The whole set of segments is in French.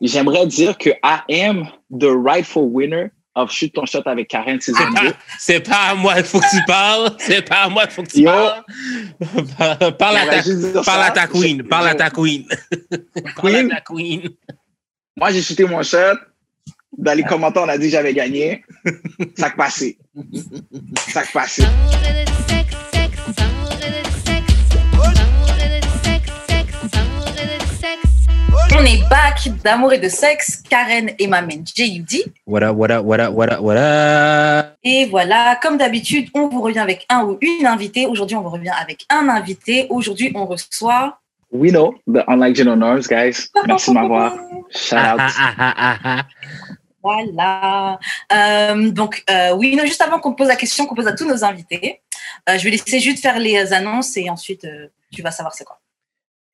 j'aimerais dire que I am the rightful winner of Shoot ton shot avec Karen saison 2. C'est pas à moi qu'il faut que tu parles. C'est pas à moi qu'il faut que tu Yo. parles. Parle à ta, parle ça. à ta queen. Parle à ta queen. Parle à Queen? ta queen. Moi, j'ai shooté mon shot. Dans les commentaires, on a dit que j'avais gagné. Ça que passé. Ça que passé. On est back d'amour et de sexe. Karen et ma main JUD. What up, what up, what up, what up, what up? Et voilà, comme d'habitude, on vous revient avec un ou une invitée. Aujourd'hui, on vous revient avec un invité. Aujourd'hui, on reçoit. We know the Unlike General Norms, guys. Merci de m'avoir. Shout out. ah, ah, ah. Voilà. Euh, donc, euh, oui, non, juste avant qu'on pose la question qu'on pose à tous nos invités, euh, je vais laisser juste faire les annonces et ensuite, euh, tu vas savoir c'est quoi.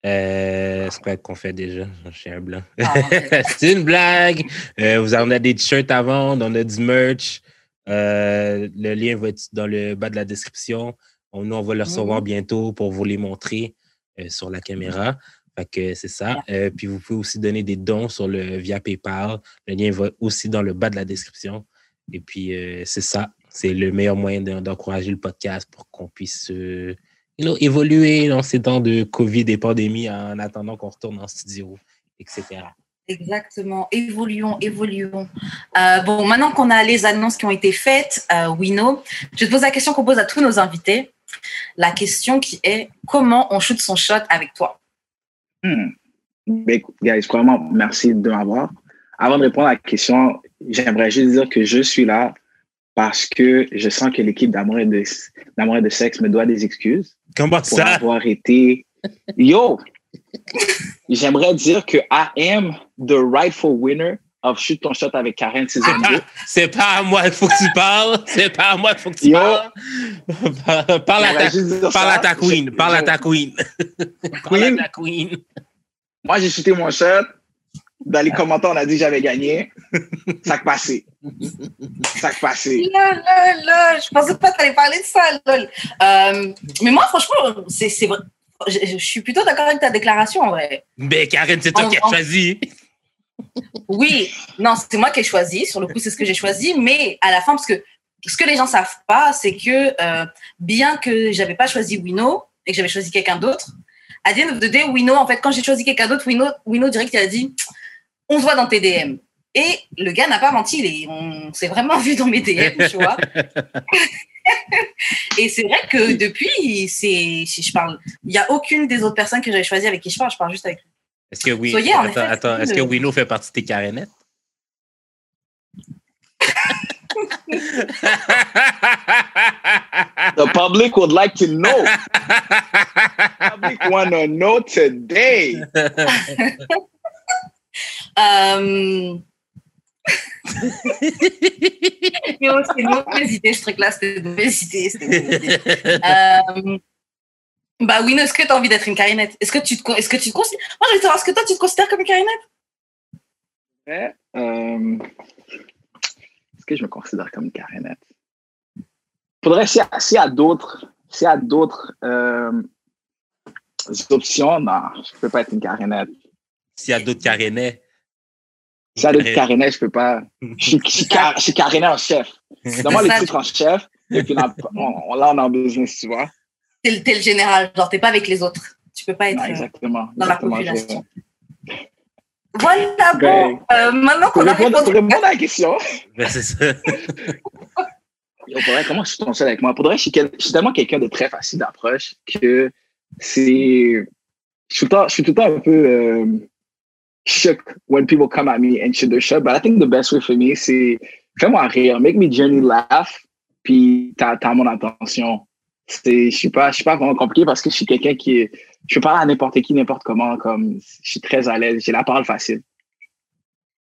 Euh, c'est quoi qu'on fait déjà? Je suis un blanc. Ah, c'est une blague. Euh, vous en avez des t-shirts à vendre, on a du merch. Euh, le lien va être dans le bas de la description. On, nous, on va le recevoir Mhm. bientôt pour vous les montrer euh, sur la caméra. Fait que c'est ça. Euh, puis vous pouvez aussi donner des dons sur le via PayPal. Le lien va aussi dans le bas de la description. Et puis c'est ça. C'est le meilleur moyen de- d'encourager le podcast pour qu'on puisse you know, évoluer dans ces temps de COVID et pandémie en attendant qu'on retourne en studio, etc. Exactement. Évoluons, évoluons. Euh, bon, maintenant qu'on a les annonces qui ont été faites, euh, Wino, je te pose la question qu'on pose à tous nos invités. La question qui est comment on shoot son shot avec toi? Hmm. Ben, écoute, guys, vraiment, merci de m'avoir. Avant de répondre à la question, j'aimerais juste dire que je suis là parce que je sens que l'équipe d'Amour et de, d'Amour et de Sexe me doit des excuses Comment pour ça? avoir été. Yo! J'aimerais dire que I am the rightful winner of Shoot ton shot avec Karen saison 2. C'est pas à moi qu'il faut que tu parles. C'est pas à moi qu'il faut que tu Yo. parles. Parle à ta, parle à ta queen. Parle à ta queen. Parle à Queen? ta queen. Moi, j'ai shooté mon shot. Dans les commentaires, on a dit que j'avais gagné. Ça que passé. Ça que passé. Là, là, là, je pensais pas que tu allais parler de ça, lol. Euh, mais moi, franchement, c'est c'est vrai. Je, je suis plutôt d'accord avec ta déclaration en vrai. Ben, Karen, c'est toi En- qui as en- choisi. Oui, non, c'est moi qui ai choisi. Sur le coup, c'est ce que j'ai choisi. Mais à la fin, parce que ce que les gens savent pas, c'est que euh, bien que j'avais pas choisi Wino et que j'avais choisi quelqu'un d'autre, à the end of the day, Wino, en fait, quand j'ai choisi quelqu'un d'autre, Wino, Wino direct, il a dit on se voit dans tes DM. Et le gars n'a pas menti, il est- on s'est vraiment vu dans mes DM, tu vois. et c'est vrai que depuis, c'est, si je parle, il n'y a aucune des autres personnes que j'avais choisies avec qui je parle, je parle juste avec lui. Est-ce que oui? Attends, attends. que fait partie de tes carénettes? The public would like to know. public wanna know today. Euh... C'est une mauvaise idée, ce truc-là, c'était une mauvaise idée. une mauvaise idée. Euh, Bah oui, est-ce que tu as envie d'être une carinette Est-ce que tu te, est-ce que tu te considères Moi, je veux savoir, est-ce que toi, tu te considères comme une carinette Ouais, euh, Est-ce que je me considère comme une carénette? Faudrait, s'il y a, d'autres, s'il y a d'autres euh, options, non, je peux pas être une carénette. S'il y a d'autres carénets. S'il y a d'autres carénettes, je peux pas. Je suis, car- carénette en chef. Donne-moi C'est les ça. titres en chef, et puis là, on, là, on est en business, tu vois. T'es le- le général, genre, t'es pas avec les autres. Tu peux pas être Non, euh, exactement. dans la je- population. Voilà, Ben, bon. euh, maintenant qu'on a répondre, pour répondu. répondre à la question, Ben, c'est ça. Vrai, comment je suis ton seul avec moi? Pour vrai, je suis, quel- je suis tellement quelqu'un de très facile d'approche que c'est. Je suis tout le temps, je suis tout le temps un peu euh, shook when people come at me and shoot their shot. But I think the best way for me, c'est fais-moi rire, make me journey laugh, puis t'as t'as mon attention. C'est- Je suis pas, je suis pas vraiment compliqué parce que je suis quelqu'un qui est. Je peux parler à n'importe qui, n'importe comment, comme je suis très à l'aise, j'ai la parole facile.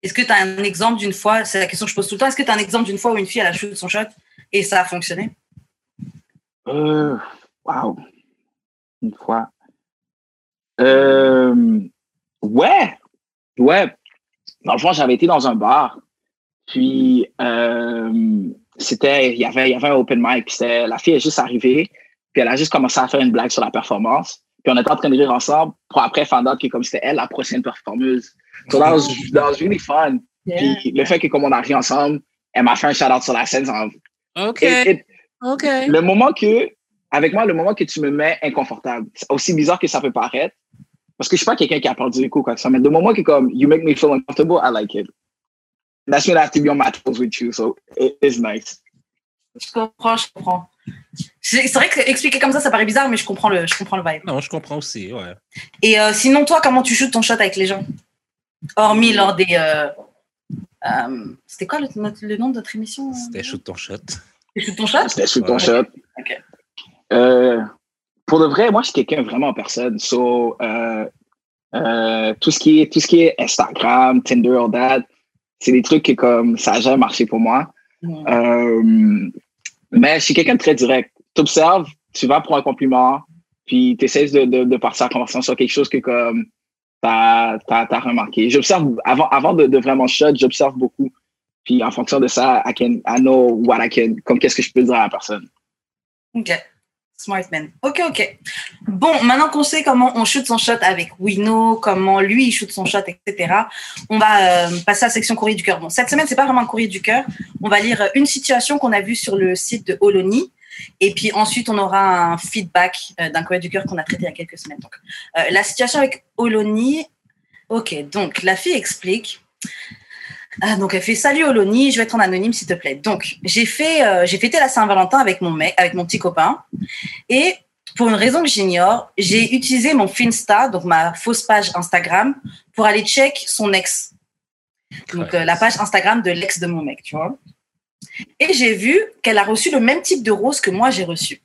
Est-ce que tu as un exemple d'une fois C'est la question que je pose tout le temps. Est-ce que tu as un exemple d'une fois où une fille elle a shoot son shot et ça a fonctionné? Euh, wow. Une fois. Euh, ouais. Ouais. Dans le fond, j'avais été dans un bar. Puis, euh, c'était, il y avait, il y avait un open mic. Puis c'était, la fille est juste arrivée. Puis elle a juste commencé à faire une blague sur la performance. Puis on était en train de rire ensemble pour après find out que comme c'était elle, la prochaine performeuse So that was, that was really fun. Puis le fait que comme on a ri ensemble, elle m'a fait un shout-out sur la scène. ça- OK. OK. le moment que, avec moi, le moment que tu me mets inconfortable, aussi bizarre que ça peut paraître, parce que je suis pas quelqu'un qui a perdu du coup, quoi que ça, mais le moment que comme, you make me feel uncomfortable, I like it. That's when I have to be on my toes with you, so it is nice. Je comprends, je comprends. C'est vrai que expliquer comme ça, ça paraît bizarre, mais je comprends le, je comprends le vibe. Non, je comprends aussi, ouais. Et euh, sinon, toi, comment tu shootes ton shot avec les gens? Hormis lors des. euh, euh, C'était quoi le, notre- le nom de notre émission? C'était shoot ton shot. Tu shootes ton shot? C'était sous ton Ouais. shot. Ok. Pour de vrai, moi, je suis quelqu'un vraiment en personne. So, euh, euh, tout, ce qui est, tout ce qui est Instagram, Tinder, all that, c'est des trucs que comme ça n'a jamais marché pour moi. Mm. Euh, mais je suis quelqu'un de très direct. Tu observes, tu vas pour un compliment, puis tu essaies de, de, de partir la conversation sur quelque chose que comme tu as, remarqué. J'observe, avant, avant de, de vraiment shot, j'observe beaucoup. Puis en fonction de ça, I, can, I know what I can, comme qu'est-ce que je peux dire à la personne. Ok. Smart man. Ok, ok. Bon, maintenant qu'on sait comment on shoot son shot avec Wino, comment lui il shoot son shot, etc., on va euh, passer à la section courrier du cœur. Bon, cette semaine, c'est pas vraiment un courrier du cœur. On va lire une situation qu'on a vue sur le site de Oloni. Et puis ensuite, on aura un feedback euh, d'un courrier du cœur qu'on a traité il y a quelques semaines. Donc, euh, la situation avec Oloni. Ok, donc la fille explique. Ah, donc elle fait salut Oloni, je vais être en anonyme s'il te plaît. Donc j'ai fait, euh, j'ai fêté la Saint-Valentin avec mon mec, avec mon petit copain, et pour une raison que j'ignore, j'ai utilisé mon Finsta, donc ma fausse page Instagram, pour aller check son ex. Donc euh, la page Instagram de l'ex de mon mec, tu vois. Et j'ai vu qu'elle a reçu le même type de rose que moi j'ai reçu.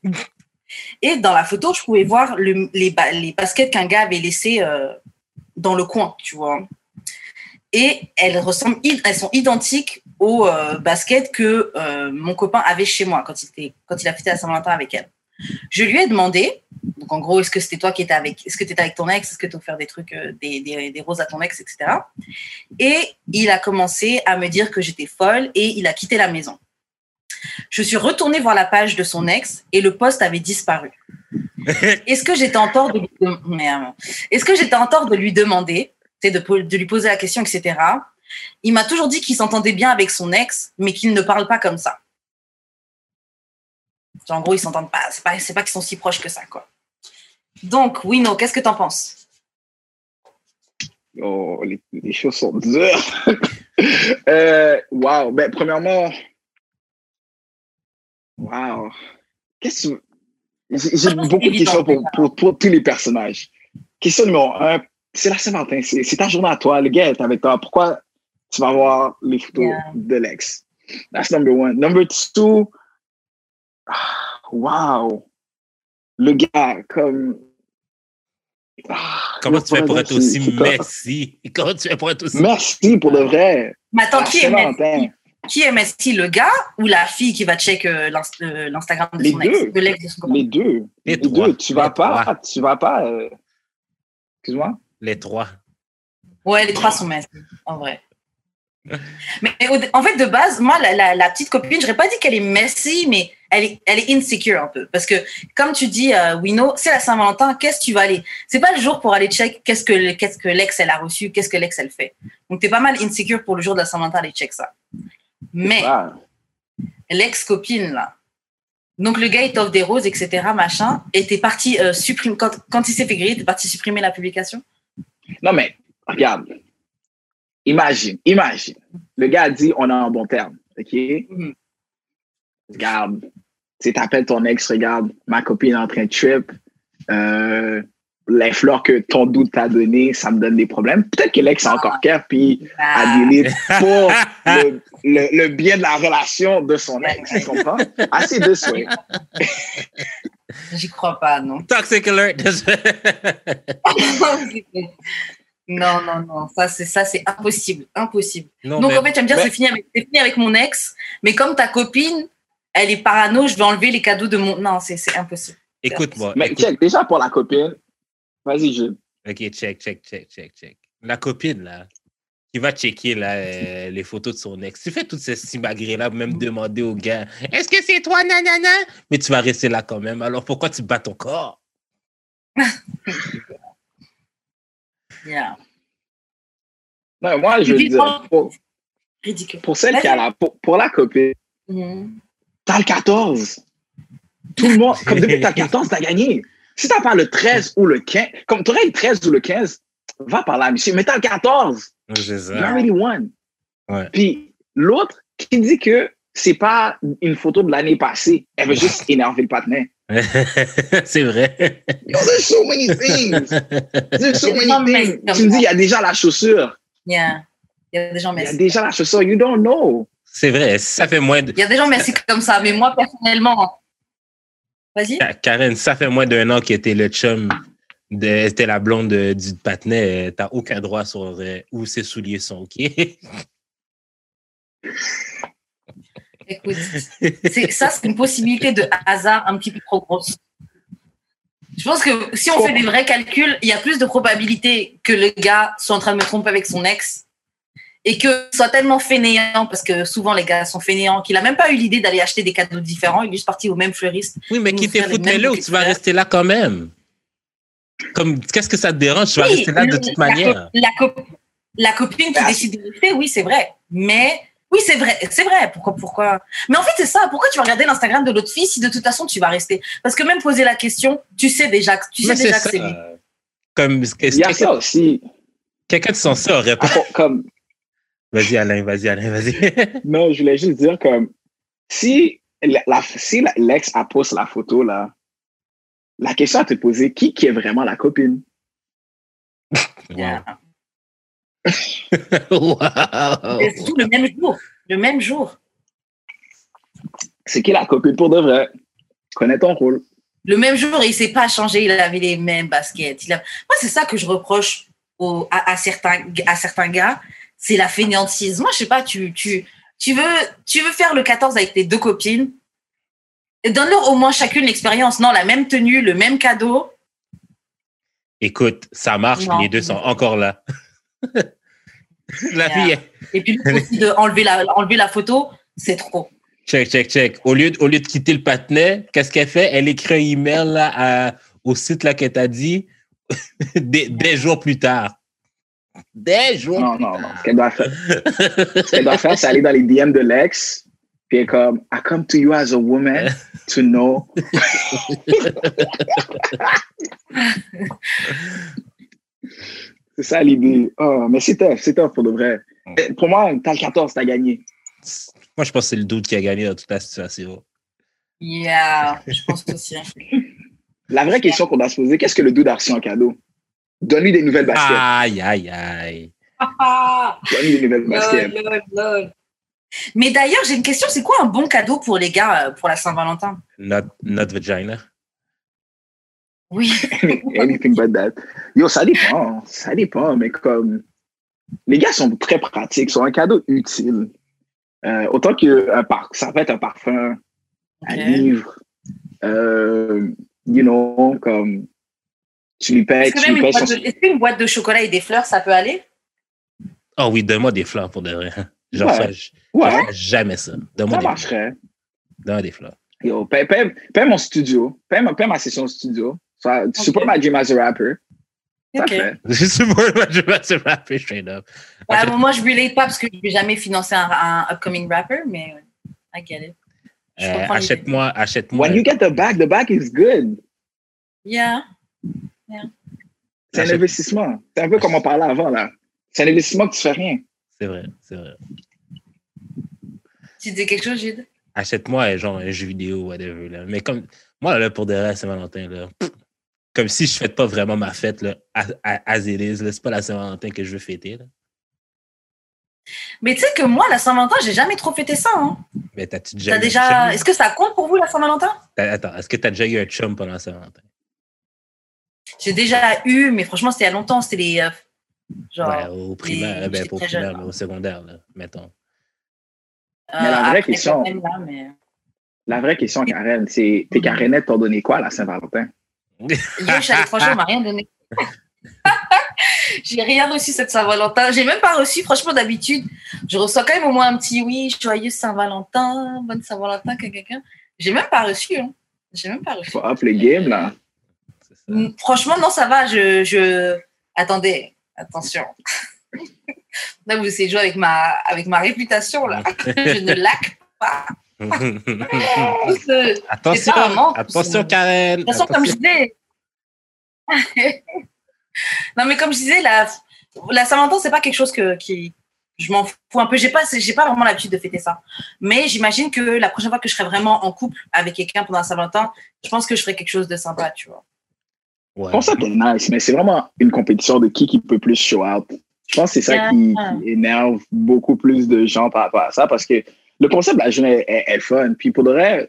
Et dans la photo, je pouvais voir le- les, ba- les baskets qu'un gars avait laissées euh, dans le coin, tu vois. Et elles ressemblent, elles sont identiques aux euh, baskets que euh, mon copain avait chez moi quand il, était, quand il a fêté la Saint-Valentin avec elle. Je lui ai demandé, donc en gros, est-ce que c'était toi qui étais avec, est-ce que tu étais avec ton ex, est-ce que tu as offert des trucs, euh, des, des, des roses à ton ex, etc. Et il a commencé à me dire que j'étais folle et il a quitté la maison. Je suis retournée voir la page de son ex et le poste avait disparu. Est-ce que j'étais en tort de lui, dem- merde. Est-ce que j'étais en tort de lui demander, de, lui poser la question, etc. Il m'a toujours dit qu'il s'entendait bien avec son ex, mais qu'il ne parle pas comme ça. En gros, ils s'entendent pas. C'est pas, pas qu'ils sont si proches que ça, quoi. Donc, Wino, qu'est-ce que t'en penses? Oh, les, les choses sont dures. euh, wow. Ben, premièrement, wow. Qu'est-ce que J'ai beaucoup de questions pour, pour tous les personnages. Question numéro un, c'est la Saint-Valentin. C'est c'est ta journée à toi. Le gars est avec toi. Pourquoi tu vas voir les photos Yeah. de l'ex? That's number one. Number two, ah, wow. Le gars, comme. Ah, Comment tu fais pour être aussi merci? Comment tu fais pour être aussi. Merci pour de vrai. Mais attends, qui est. Messi? Qui est Messi, le gars ou la fille qui va check euh, euh, l'Instagram de Les son ex, deux. de l'ex de son Les deux. Les Les deux. Tu vas pas, tu vas pas. euh, Excuse-moi. Les trois. Ouais, les trois sont Messi, en vrai. Mais en fait, de base, moi, la, la- la petite copine, je n'aurais pas dit qu'elle est Messi, mais elle est, elle est insecure un peu. Parce que, comme tu dis, euh, Wino, c'est la Saint-Valentin, qu'est-ce que tu vas aller? C'est pas le jour pour aller check qu'est-ce que, qu'est-ce que l'ex, elle a reçu, qu'est-ce que l'ex, elle fait. Donc, tu es pas mal insecure pour le jour de la Saint-Valentin, aller check ça. Mais, Ah, l'ex-copine, là. Donc, le gars, il t'offre des roses, etc., machin, et t'es parti euh, supprimer, quand, quand il s'est fait griller, t'es parti supprimer la publication? Non, mais regarde. Imagine, imagine. Le gars a dit on est en bon terme. OK? Mhm. Regarde. Tu t'appelles ton ex, regarde, ma copine est en train de trip. Euh, les fleurs que ton doute t'a donné, ça me donne des problèmes. Peut-être que l'ex a encore cœur, puis a Ah, delete pour le, le, le bien de la relation de son ex. Tu comprends? Assez de souhait. J'y crois pas, non. Toxic alert. non, non, non, ça c'est ça c'est impossible, impossible. non, Donc mais en fait, tu vas me dire mais- c'est fini avec c'est fini avec mon ex, mais comme ta copine, elle est parano, je vais enlever les cadeaux de mon non, c'est c'est impossible. écoute-moi. Mais écoute- check, déjà pour la copine, vas-y, je. Ok, check, check, check, check, check. La copine, là, qui va checker là, euh, les photos de son ex, tu fais toutes ces simagrées-là, même demander au gars Est-ce que c'est toi, nanana? Mais tu vas rester là quand même. Alors pourquoi tu bats ton corps? Yeah. Non, moi, je veux Ridicule. dire, pour, Ridicule. pour celle qui a la, pour, pour la copine, Mhm. t'as le 14. Tout le monde, comme depuis que t'as le 14, t'as gagné. Si t'as pas le 13 ou le 15, comme t'aurais le 13 ou le 15, va par là, monsieur, mais t'as le 14. Ça. already won. Ouais. Puis l'autre qui dit que c'est pas une photo de l'année passée, elle veut juste énerver le partenaire. c'est vrai. Yo, there's so many things. There's so Il many things. Tu me dis, il y a déjà la chaussure. Yeah. Il y a des gens Il y a messy. déjà la chaussure. You don't know. C'est vrai. Ça fait moins de. Il y a des gens messy comme ça, mais moi, personnellement. Vas-y. Karen, ça fait moins d'un an que t'es le chum, de, t'es la blonde de- du patinet. euh, T'as aucun droit sur euh, où ses souliers sont, OK? Écoute, ça, c'est une possibilité de hasard un petit peu trop grosse. Je pense que si on fait des vrais calculs, il y a plus de probabilité que le gars soit en train de me tromper avec son ex et que soit tellement fainéant, parce que souvent les gars sont fainéants, qu'il a même pas eu l'idée d'aller acheter des cadeaux différents. Il est juste parti au même fleuriste. Oui, mais qui faire t'es les foutu, mais là tu vas rester là quand même. Comme, qu'est-ce que ça te dérange? Tu vas Oui, rester là de toute la manière. co- La, co- la copine qui Ah, décide de rester, oui, c'est vrai. Mais oui, c'est vrai, c'est vrai. Pourquoi, pourquoi? Mais en fait, c'est ça. Pourquoi tu vas regarder l'Instagram de l'autre fille si de toute façon tu vas rester? Parce que même poser la question, tu sais déjà, que- tu sais déjà que c'est lui. Comme, Il y a ça quelqu'un aussi. quelqu'un de censé aurait pas. Pour- Comme, Vas-y, Alain, vas-y, Alain, vas-y. non, je voulais juste dire comme, si la, la- si la- l'ex a posté la photo, là, la question à te poser, qui, qui est vraiment la copine? Yeah. Wow. Et surtout le même jour. Le même jour. C'est qui la copine pour de vrai? Connais ton rôle. Le même jour, il s'est pas changé. Il avait les mêmes baskets. Il a... Moi, c'est ça que je reproche au- à, à certains, à certains gars. C'est la fainéantise. Moi, je sais pas, tu, tu, tu, veux, tu veux faire le 14 avec tes deux copines. Donne-leur au moins chacune l'expérience. Non, la même tenue, le même cadeau. Écoute, ça marche, Non. les deux sont encore là. la Yeah. fille, est- Et puis, aussi de enlever la, enlever la photo, c'est trop. check, check, check. Au lieu, de, au lieu de quitter le patinet, qu'est-ce qu'elle fait? Elle écrit un email là, à- au site là que t'as dit des, des jours plus tard. Des jours. Non, non, non. Ce qu'elle doit faire, ce qu'elle doit faire, c'est aller dans les DM de l'ex, puis comme, I come to you as a woman to know. c'est ça l'idée. Oh, mais c'est tough, c'est tough pour de vrai. Eh, Pour moi, t'as le 14, t'as gagné. Moi, je pense que c'est le doute qui a gagné dans toute la situation. Yeah, je pense aussi. La vraie question qu'on doit se poser, qu'est-ce que le dude a reçu en cadeau? Donne-lui des nouvelles baskets. Aïe, aïe, aïe. Ah, Donne-lui des nouvelles baskets. Mais d'ailleurs, j'ai une question. C'est quoi un bon cadeau pour les gars euh, pour la Saint-Valentin? Not, not vagina. Oui. Anything but that. Yo, ça dépend. Ça dépend, mais comme. Les gars sont très pratiques, sont un cadeau utile. Euh, autant que un par... ça peut être un parfum, un livre, euh, you know, comme. Tu lui payes, Est-ce que tu même lui une payes boîte, son. de, est-ce qu'une boîte de chocolat et des fleurs, ça peut aller? Oh oui, donne-moi des fleurs pour de vrai. Genre, Ouais. ça, je- Ouais, jamais ça. Donne-moi ça des marcherait. Donne-moi des fleurs. Yo, paye, paye, paye mon studio. Paye, ma- paye ma session studio. Ça, Tu Ok. supportes ma dream as a rapper. Ça Ok. fait. Je suis moi, je vais se rapper straight up. Ouais, bon, moi, je relate pas parce que je vais jamais financer un, un upcoming rapper, mais ouais, I get it. Je Euh, achète-moi, achète-moi. When you get the bag, the bag is good. Yeah. C'est un Achète- investissement. C'est un peu comme on parlait avant, là. C'est un investissement que tu fais rien. C'est vrai, c'est vrai. Tu dis quelque chose, Jude Achète-moi euh, genre un jeu vidéo, whatever. Là. Mais comme moi, là, pour de vrai, Saint-Valentin, là, comme si je ne fête pas vraiment ma fête là, à, à, as it is, là, c'est pas la Saint-Valentin que je veux fêter. Là. Mais tu sais que moi, la Saint-Valentin, j'ai jamais trop fêté ça. Hein. Mais t'as-tu déjà. T'as déjà... Est-ce que ça compte pour vous, la Saint-Valentin? T'as- Attends, est-ce que tu as déjà eu un chum pendant la Saint-Valentin? J'ai déjà eu, mais franchement, c'était il y a longtemps. C'était les. Genre. ouais, au primaire, ben, pas au primaire, mais au secondaire, là, mettons. euh, Mais la vraie après, question- là, mais- La vraie question, Karen, c'est tes carénettes t'ont donné quoi à la Saint-Valentin? On m'a rien donné. J'ai rien reçu cette Saint-Valentin. J'ai même pas reçu, franchement, d'habitude, je reçois quand même au moins un petit oui, joyeux Saint-Valentin, bonne Saint-Valentin, que quelqu'un. J'ai même pas reçu. Hein. J'ai même pas reçu. Faut up le game, là. Franchement, non, ça va. Je, je... Attendez, attention. Là, vous essayez de jouer avec ma, avec ma réputation, là. Je ne laque pas. Attention, pas attention, Karen. Façon, comme je disais. non, mais comme je disais, la, la Saint-Valentin, c'est pas quelque chose que, qui. Je m'en fous un peu. J'ai pas, j'ai pas vraiment l'habitude de fêter ça. Mais j'imagine que la prochaine fois que je serai vraiment en couple avec quelqu'un pendant la Saint-Valentin, je pense que je ferai quelque chose de sympa, tu vois. Ouais. Je pense que c'est nice, mais c'est vraiment une compétition de qui qui peut plus show out. Je pense que c'est ça qui, qui énerve beaucoup plus de gens par rapport à ça parce que le concept de la journée est, est- est fun. Puis pour de vrai,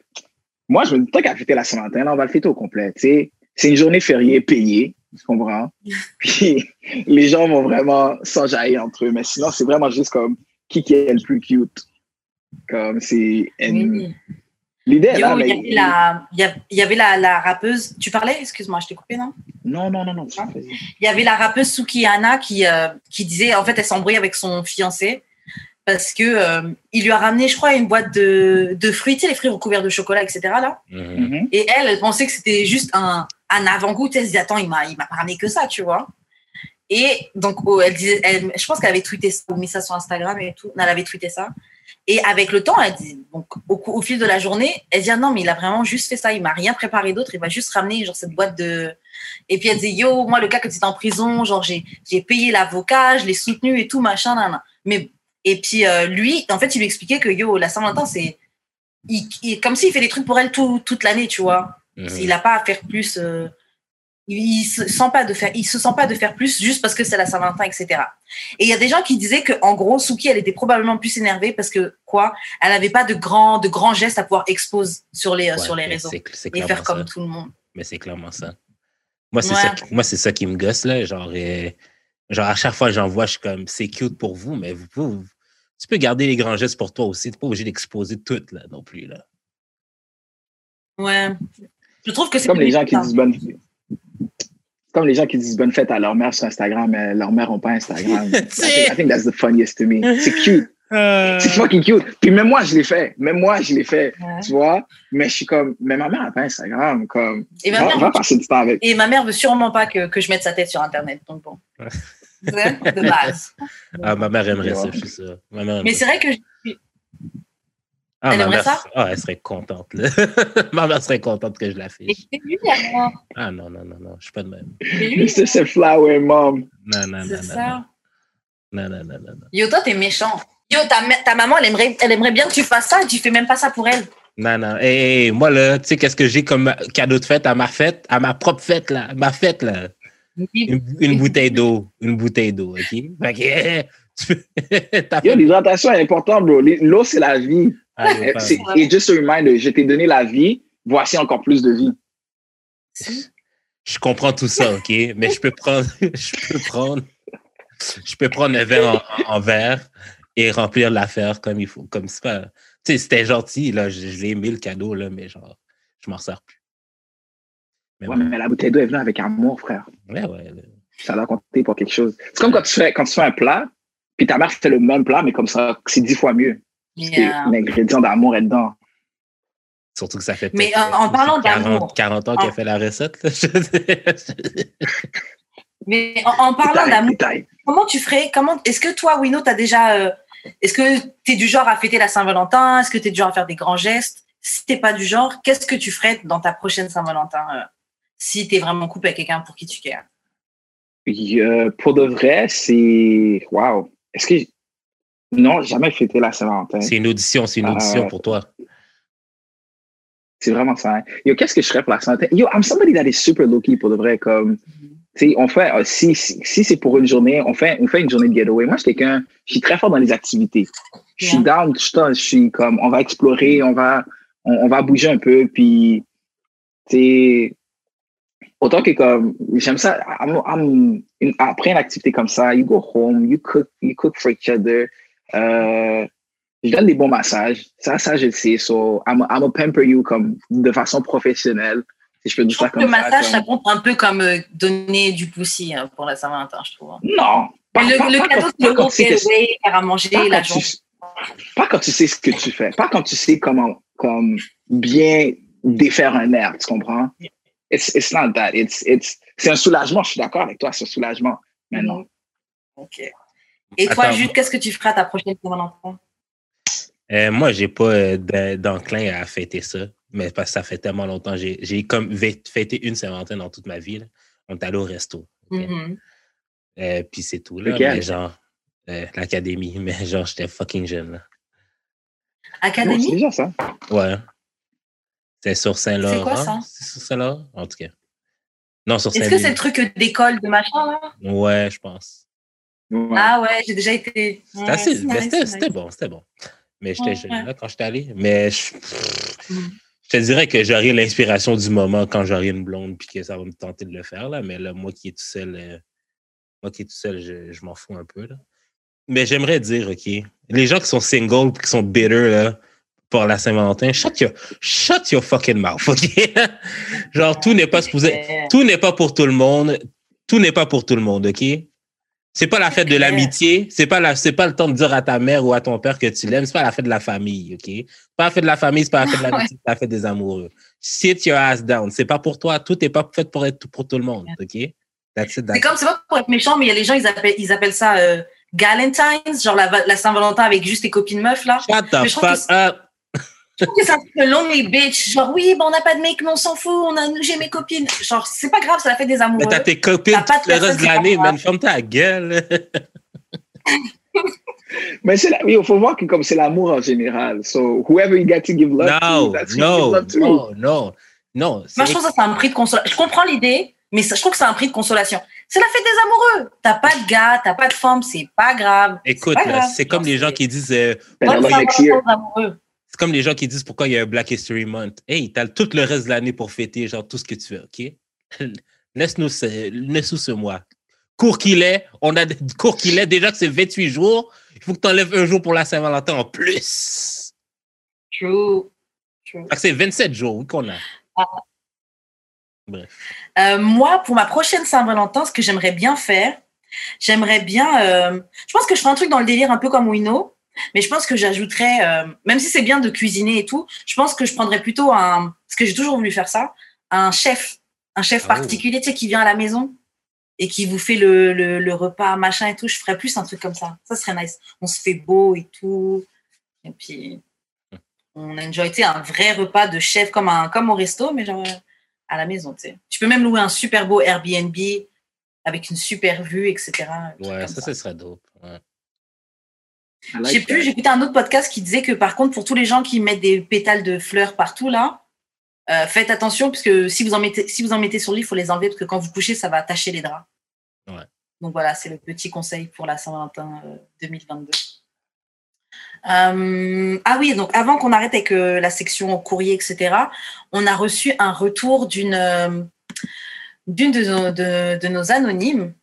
moi, je me dis pas qu'à fêter la Saint-Valentin, là, on va le fêter au complet. tu sais. C'est une journée fériée payée, tu comprends? Puis les gens vont vraiment s'enjailler entre eux. Mais sinon, c'est vraiment juste comme qui qui est le plus cute. Comme c'est. Oui. L'idée là, il y avait, la, il y a- il y avait la, la rappeuse. Tu parlais? Excuse-moi, je t'ai coupé, non? Non, non, non, non. Il y avait la rappeuse Sukiyana qui, euh, qui disait, en fait, elle s'embrouille avec son fiancé parce que euh, il lui a ramené, je crois, une boîte de, de fruits, tu sais, les fruits recouverts de chocolat, etc. Là. Mhm. Mhm. Et elle, elle pensait que c'était juste un, un avant-goût. Elle se dit, attends, il m'a, il m'a pas ramené que ça, tu vois. Et donc, oh, elle disait, elle- je pense qu'elle avait tweeté ça, ou mis ça sur Instagram et tout. Elle avait tweeté ça. Et avec le temps, elle dit, donc, au, fil de la journée, elle dit, ah non, mais il a vraiment juste fait ça. Il m'a rien préparé d'autre. Il m'a juste ramené, genre, cette boîte de. Et puis elle dit, yo, moi, le cas que tu étais en prison, genre, j'ai, j'ai payé l'avocat, je l'ai soutenu et tout, machin, nan, nan. Mais, et puis, euh, lui, en fait, il lui expliquait que, yo, la Saint-Valentin, c'est. il- il- comme s'il fait des trucs pour elle tout- toute l'année, tu vois. Il n'a pas à faire plus. euh, il, il se sent pas de faire. Il se sent pas de faire plus juste parce que c'est la Saint-Valentin, etc. Et il y a des gens qui disaient que en gros, Suki, elle était probablement plus énervée parce que quoi, elle n'avait pas de grands, de grands gestes à pouvoir exposer sur les euh, Ouais, sur les réseaux c'est- c'est et clairement faire comme ça. tout le monde. Mais c'est clairement ça. Moi, c'est Ouais. ça, qui- moi, c'est ça qui me gosse, là. Genre, euh, genre à chaque fois que j'en vois, je suis comme, c'est cute pour vous, mais vous, vous- tu peux garder les grands gestes pour toi aussi. Tu n'es pas obligé d'exposer tout, là, non plus, là. Ouais. Je trouve que c'est comme les gens qui ça. disent bonne comme les gens qui disent bonne fête à leur mère sur Instagram, mais leur mère n'a pas Instagram. I, think, I think that's the funniest to me. C'est cute. C'est fucking cute. Puis même moi, je l'ai fait. Même moi, je l'ai fait. Ouais. Tu vois? Mais je suis comme, mais ma mère n'a pas Instagram. Comme, Et ma va, mère- va passer du temps avec. Et ma mère veut sûrement pas que, que je mette sa tête sur Internet. Donc bon. Ouais. De base. Ah, ma mère aimerait ça, Ouais. je suis sûr. Ma mère Mais c'est vrai que Ah, Elle ma aimerait mère, ça? ah, elle serait contente, là. ma mère serait contente que je la Et fiche. c'est lui, alors. Ah, non, non, non, non, je suis pas de même. C'est flower mom. Non, non, non, ça. non. Non, non, non. Yo, toi, t'es méchant. Yo, ta, ta maman, elle aimerait, elle aimerait bien que tu fasses ça et tu fais même pas ça pour elle. Non, non. Hey, hey, moi, là, tu sais, qu'est-ce que j'ai comme cadeau de fête à ma fête, à ma propre fête, là, ma fête, là? Une, une bouteille d'eau. Une bouteille d'eau, OK? Fait Yo, l'hydratation est importante, bro. L'eau, c'est la vie. C'est- Et juste a reminder, je t'ai donné la vie, voici encore plus de vie. Je comprends tout ça, OK? Mais je peux prendre, je peux prendre, je peux prendre un verre en, en verre et remplir l'affaire comme il faut. Comme c'est pas, tu sais, c'était gentil, là, je, je l'ai aimé le cadeau, là, mais genre, je m'en sers plus. Mais Ouais, mais la bouteille d'eau est venue avec amour, frère. ouais, ouais. Ça doit compter pour quelque chose. C'est comme quand tu fais, quand tu fais un plat, puis ta mère fait le même plat, mais comme ça, c'est dix fois mieux. Yeah. L'ingrédient d'amour est dedans. Surtout que ça fait Mais peut-être, en- en euh, parlant 40, d'amour, 40 ans qu'elle en- fait la recette. là. Je- Mais en, en parlant d'amour, comment tu ferais comment Est-ce que toi, Wino, t'as déjà. euh, Est-ce que tu es du genre à fêter la Saint-Valentin? Est-ce que tu es du genre à faire des grands gestes? Si t'es pas du genre, qu'est-ce que tu ferais dans ta prochaine Saint-Valentin euh, si tu es vraiment en couple avec quelqu'un pour qui tu cares? Puis, euh, pour de vrai, c'est. Waouh. Est-ce que. Non, jamais fêté la Saint-Valentin. C'est une audition, c'est une audition Euh, pour toi. C'est vraiment ça. hein. Yo, qu'est-ce que je ferais pour la Saint-Valentin? Yo, I'm somebody that is super low-key pour de vrai. Comme, tu sais, on fait, euh, si, si, si c'est pour une journée, on fait, on fait une journée de getaway. Moi, je suis quelqu'un, je suis très fort dans les activités. Je suis Yeah. down, je suis, je suis comme, on va explorer, on va, on, on va bouger un peu, puis, tu sais, autant que comme, j'aime ça, I'm- I'm- une- après une activité comme ça, you go home, you cook, you cook for each other, euh, je donne des bons massages. Ça, ça, je le sais. So, I'm, I'm a pamper you comme de façon professionnelle. Si je peux Je dire ça comme le ça. massage, ça compte un peu comme euh, donner du poussi hein, pour la Saint-Valentin, je trouve. Non. Pas, le, pas- le pas cadeau, quand- c'est le gros faire à manger, la quand journée. tu- pas quand tu sais ce que tu fais. Pas quand tu sais comment comme bien défaire un air, tu comprends? It's, it's not that. It's, it's, c'est un soulagement. Je suis d'accord avec toi, c'est un soulagement. Mais non. Ok. Et toi, Attends. Jude, qu'est-ce que tu feras à ta prochaine Saint-Valentin Euh, moi, j'ai pas euh, d'en- d'enclin à fêter ça, mais parce que ça fait tellement longtemps. J'ai j'ai comme fê- fêté une Saint-Valentin dans toute ma vie. là. On est allé au resto. Mhm. Euh, puis c'est tout. Là, mais genre, euh, l'académie, mais genre, j'étais fucking jeune. Là. Non, c'est Académie déjà ça. Ouais. C'est sur Saint-Laurent? C'est quoi, ça? C'est sur Saint-Laurent? En tout cas. Non, sur Est-ce que c'est le truc d'école de machin, là? Ouais, je pense. Ouais. Ah ouais, j'ai déjà été. C'était Ouais, bon, c'était bon. Mais j'étais Ouais, jeune ouais. là, quand j'étais allé. Mais je, Mhm. je te dirais que j'aurai l'inspiration du moment quand j'aurai une blonde puis que ça va me tenter de le faire. Là. Mais là, moi qui est tout seul, euh, moi qui est tout seul, je, je m'en fous un peu. Là. Mais j'aimerais dire, OK, les gens qui sont singles et qui sont bitter là, pour la Saint-Valentin, shut your, shut your fucking mouth, OK? Genre, tout n'est pas supposé. Tout n'est pas pour tout le monde. Tout n'est pas pour tout le monde, OK? C'est pas la fête de l'amitié. C'est pas la, c'est pas le temps de dire à ta mère ou à ton père que tu l'aimes. C'est pas la fête de la famille, OK? Pas la fête de la famille, c'est pas la fête de l'amitié, c'est la fête des amoureux. Sit your ass down. C'est pas pour toi. Tout n'est pas fait pour être pour tout le monde, OK? That's it, that's C'est comme, c'est pas pour être méchant, mais il y a les gens, ils appellent, ils appellent ça euh, Galentine's, genre la, la Saint-Valentin avec juste tes copines meufs, là. Shut the fuck up. Que c'est un truc de lonely bitch. Genre, oui, bon, on n'a pas de mec, mais on s'en fout, on a, j'ai mes copines. Genre, c'est pas grave, c'est la fête des Mais amoureux. t'as tes copines T'as pas de tout le reste de l'année, man. Ferme ta gueule. Mais c'est la- oui, il faut voir que comme c'est l'amour en général. So, whoever you got to give love No, to, that's you give no, love to. no, no, non. Moi, je trouve ça, c'est un prix de consolation. Je comprends l'idée, mais ça- je trouve que c'est un prix de consolation. C'est la fête des amoureux. T'as pas de gars, t'as pas de femme, c'est pas grave. Écoute, pas là, grave. c'est comme les gens qui disent euh, C'est comme les gens qui disent pourquoi il y a un Black History Month. Hey, t'as tout le reste de l'année pour fêter, genre tout ce que tu veux, OK? Laisse-nous ce, laisse-nous ce mois. Court qu'il est, on a court qu'il est, déjà que c'est 28 jours, il faut que tu enlèves un jour pour la Saint-Valentin en plus. True. True. C'est 27 jours oui, qu'on a. Ah. Bref. Euh, moi, pour ma prochaine Saint-Valentin, ce que j'aimerais bien faire, j'aimerais bien. euh, je pense que je ferai un truc dans le délire un peu comme Wino, mais je pense que j'ajouterais, euh, même si c'est bien de cuisiner et tout, je pense que je prendrais plutôt un. Parce que j'ai toujours voulu faire ça, un chef, un chef Oh. particulier, tu sais, qui vient à la maison et qui vous fait le, le, le repas, machin et tout. Je ferais plus un truc comme ça. Ça serait nice. On se fait beau et tout. Et puis, on enjoy, tu sais, un vrai repas de chef comme, un, comme au resto, mais genre à la maison, tu sais. Tu peux même louer un super beau Airbnb avec une super vue, etc. Ouais, comme ça, ce serait dope. I Je like sais plus, écouté un autre podcast qui disait que par contre, pour tous les gens qui mettent des pétales de fleurs partout là, euh, faites attention parce que si vous en mettez, si vous en mettez sur le lit, il faut les enlever parce que quand vous couchez, ça va tacher les draps. Ouais. Donc voilà, c'est le petit conseil pour la Saint-Valentin euh, 2022. Euh, ah oui, donc avant qu'on arrête avec euh, la section courrier, etc., on a reçu un retour d'une euh, d'une de, nos- de- de nos anonymes.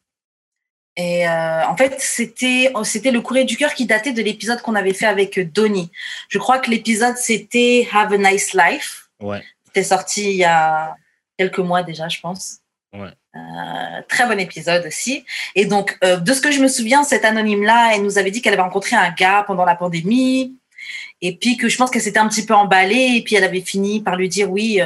Et euh, en fait, c'était c'était le courrier du cœur qui datait de l'épisode qu'on avait fait avec euh, Donnie. Je crois que l'épisode c'était Have a Nice Life. Ouais. C'était sorti il y a quelques mois déjà, je pense. Ouais. Euh, très bon épisode aussi. Et donc, euh, de ce que je me souviens, cette anonyme-là, elle nous avait dit qu'elle avait rencontré un gars pendant la pandémie. Et puis que je pense qu'elle s'était un petit peu emballée. Et puis elle avait fini par lui dire oui.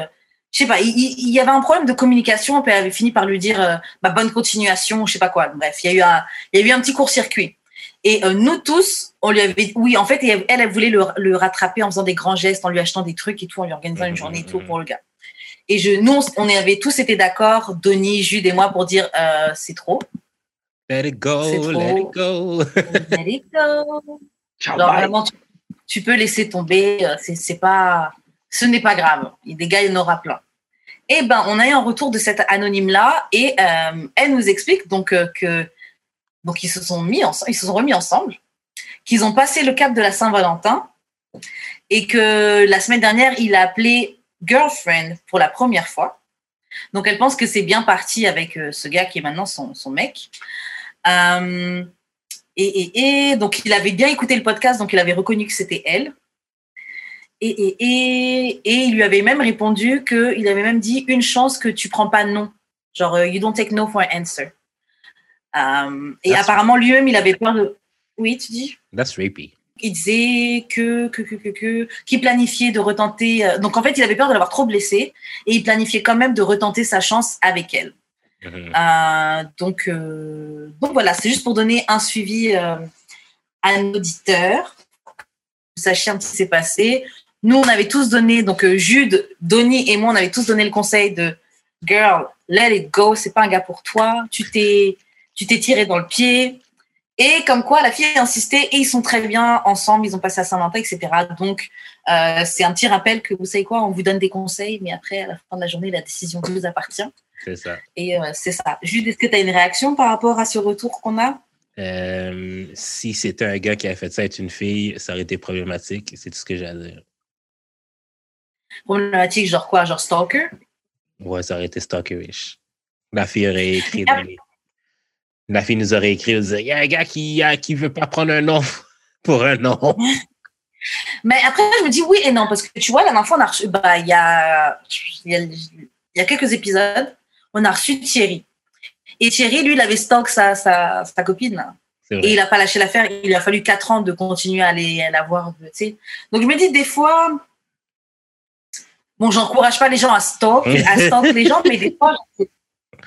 Je sais pas, il, y avait un problème de communication. Elle avait fini par lui dire euh, bah, bonne continuation, je sais pas quoi. Bref, il y a eu un, il y a eu un petit court-circuit. Et euh, nous tous, on lui avait oui, en fait, elle, elle voulait le, le rattraper en faisant des grands gestes, en lui achetant des trucs et tout, en lui organisant une journée et tout pour le gars. Et je, nous, on, on avait tous été d'accord, Denis, Jude et moi, pour dire euh, c'est trop. Let it go, C'est trop. let it go. Let it go. Ciao, bye. vraiment, tu, tu peux laisser tomber. c'est pas, ce n'est pas grave. Des gars, il y en aura plein. Et ben, on a eu un retour de cette anonyme là, et euh, elle nous explique donc euh, que donc ils se sont mis ensemble, ils se sont remis ensemble, qu'ils ont passé le cap de la Saint-Valentin, et que la semaine dernière, il a appelé girlfriend pour la première fois. Donc elle pense que c'est bien parti avec euh, ce gars qui est maintenant son, mec. Et, et donc, il avait bien écouté le podcast, donc il avait reconnu que c'était elle. Et, et, et, et il lui avait même répondu qu'il avait même dit une chance que tu prends pas non. Genre, euh, you don't take no for an answer. Euh, et That's- apparemment, lui-même, il avait peur de. Oui, tu dis? That's rapey. il disait que que que que que qu'il planifiait de retenter euh, donc en fait il avait peur de l'avoir trop blessée et il planifiait quand même de retenter sa chance avec elle Mhm. Euh, donc, euh, donc voilà, c'est juste pour donner un suivi euh, à nos auditeurs. Vous sachiez un petit ce qui s'est passé. Nous, on avait tous donné, donc euh, Jude, Donny et moi, on avait tous donné le conseil de Girl, let it go, c'est pas un gars pour toi. Tu t'es, tu t'es tiré dans le pied. Et comme quoi, la fille a insisté et ils sont très bien ensemble, ils ont passé à Saint-Valentin, etc. Donc, euh, c'est un petit rappel que vous savez quoi, on vous donne des conseils, mais après, à la fin de la journée, la décision vous appartient. C'est ça. Et euh, c'est ça. Jude, est-ce que tu as une réaction par rapport à ce retour qu'on a? Euh, si c'était un gars qui avait fait ça avec une fille, ça aurait été problématique. C'est tout ce que j'ai à dire. Problématique, genre quoi? Genre stalker? Ouais, ça aurait été stalkerish. La fille aurait écrit. les- La fille nous aurait écrit, elle disait, il y a un gars qui ne qui veut pas prendre un nom pour un nom. Mais après, je me dis oui et non, parce que tu vois, la dernière fois, on a reçu, bah, il y a, y a, y a quelques épisodes, on a reçu Thierry. Et Thierry, lui, il avait stalk sa, sa, sa copine. là. Et il n'a pas lâché l'affaire. Il lui a fallu quatre ans de continuer à aller à la voir. Tu sais. Donc, je me dis, des fois, bon, j'encourage pas les gens à stalk, à stalk les gens, mais des fois,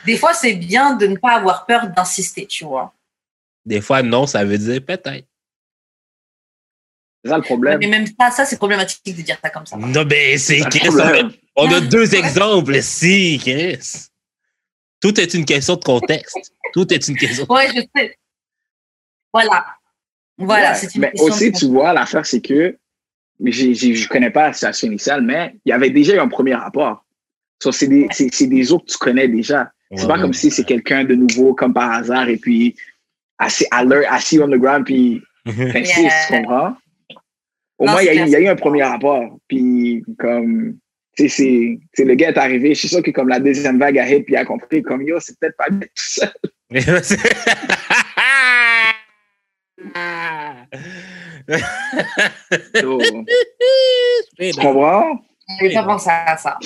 des fois, c'est bien de ne pas avoir peur d'insister, tu vois. Des fois, non, ça veut dire peut-être. C'est ça le problème. Mais même ça, ça c'est problématique de dire ça comme ça. Non, ben, c'est Chris. On a, deux exemples ici, Chris. Tout est une question de contexte. Tout est une question. Ouais, je sais. Voilà. Voilà, Ouais, c'est une Mais question aussi, de- tu vois, l'affaire, c'est que j'ai- je connais pas la situation initiale, mais il y avait déjà eu un premier rapport. So, c'est des, c'est- c'est des eaux que tu connais déjà. C'est Ouais, pas ouais. comme si c'est quelqu'un de nouveau, comme par hasard, et puis assez alert, assis on the ground, puis insiste, Yeah. tu comprends? Au Non, moins, il y, a c'est eu- il y a eu un premier rapport. Puis, comme, tu sais, le gars est arrivé. Je suis sûr que comme la deuxième vague a hit, puis il a compris, comme yo, c'est peut-être pas bien tout ça. So, tu comprends? Je n'avais pas pensé à ça.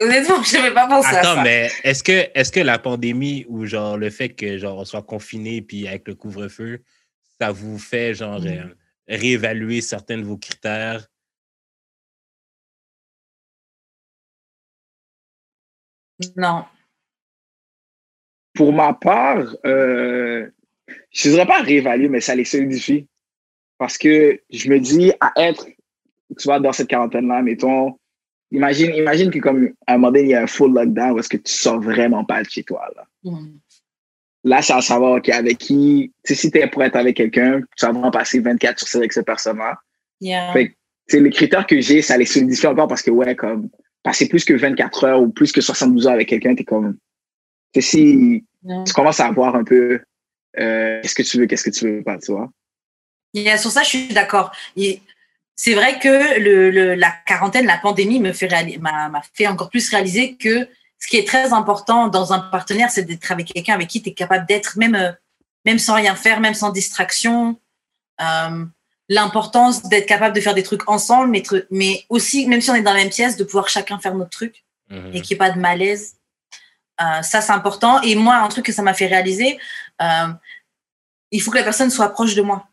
Honnêtement, je n'avais pas pensé à Attends, ça. mais est-ce que, est que la pandémie ou genre le fait que genre on soit confiné puis avec le couvre-feu, ça vous fait genre Mm. euh, réévaluer certains de vos critères? Non. Pour ma part, euh, je ne dirais pas réévaluer, mais ça les solidifie. Parce que je me dis, à être, tu vois, dans cette quarantaine-là, mettons, imagine, imagine que comme à un moment donné, il y a un full lockdown où est-ce que tu sors vraiment pas de chez toi. Là, Mm. là c'est à savoir, OK, avec qui, tu sais, si tu es pour être avec quelqu'un, tu vas vraiment passer 24 sur 7 avec cette personne-là. Yeah. Fait C'est les critères que j'ai, ça les solidifie encore parce que, ouais, comme, passer plus que 24 heures ou plus que 72 heures avec quelqu'un, t'es comme, tu sais, si tu commences à voir un peu, euh, qu'est-ce que tu veux, qu'est-ce que tu veux pas, tu vois. Yeah, sur ça, je suis d'accord. C'est vrai que le, le- la quarantaine, la pandémie fait m'a m'a fait encore plus réaliser que ce qui est très important dans un partenaire, c'est d'être avec quelqu'un avec qui tu es capable d'être, même, euh, même sans rien faire, même sans distraction. Euh, L'importance d'être capable de faire des trucs ensemble, mais, mais aussi, même si on est dans la même pièce, de pouvoir chacun faire notre truc Mhm. et qu'il n'y ait pas de malaise. Euh, ça, c'est important. Et moi, un truc que ça m'a fait réaliser, euh, il faut que la personne soit proche de moi.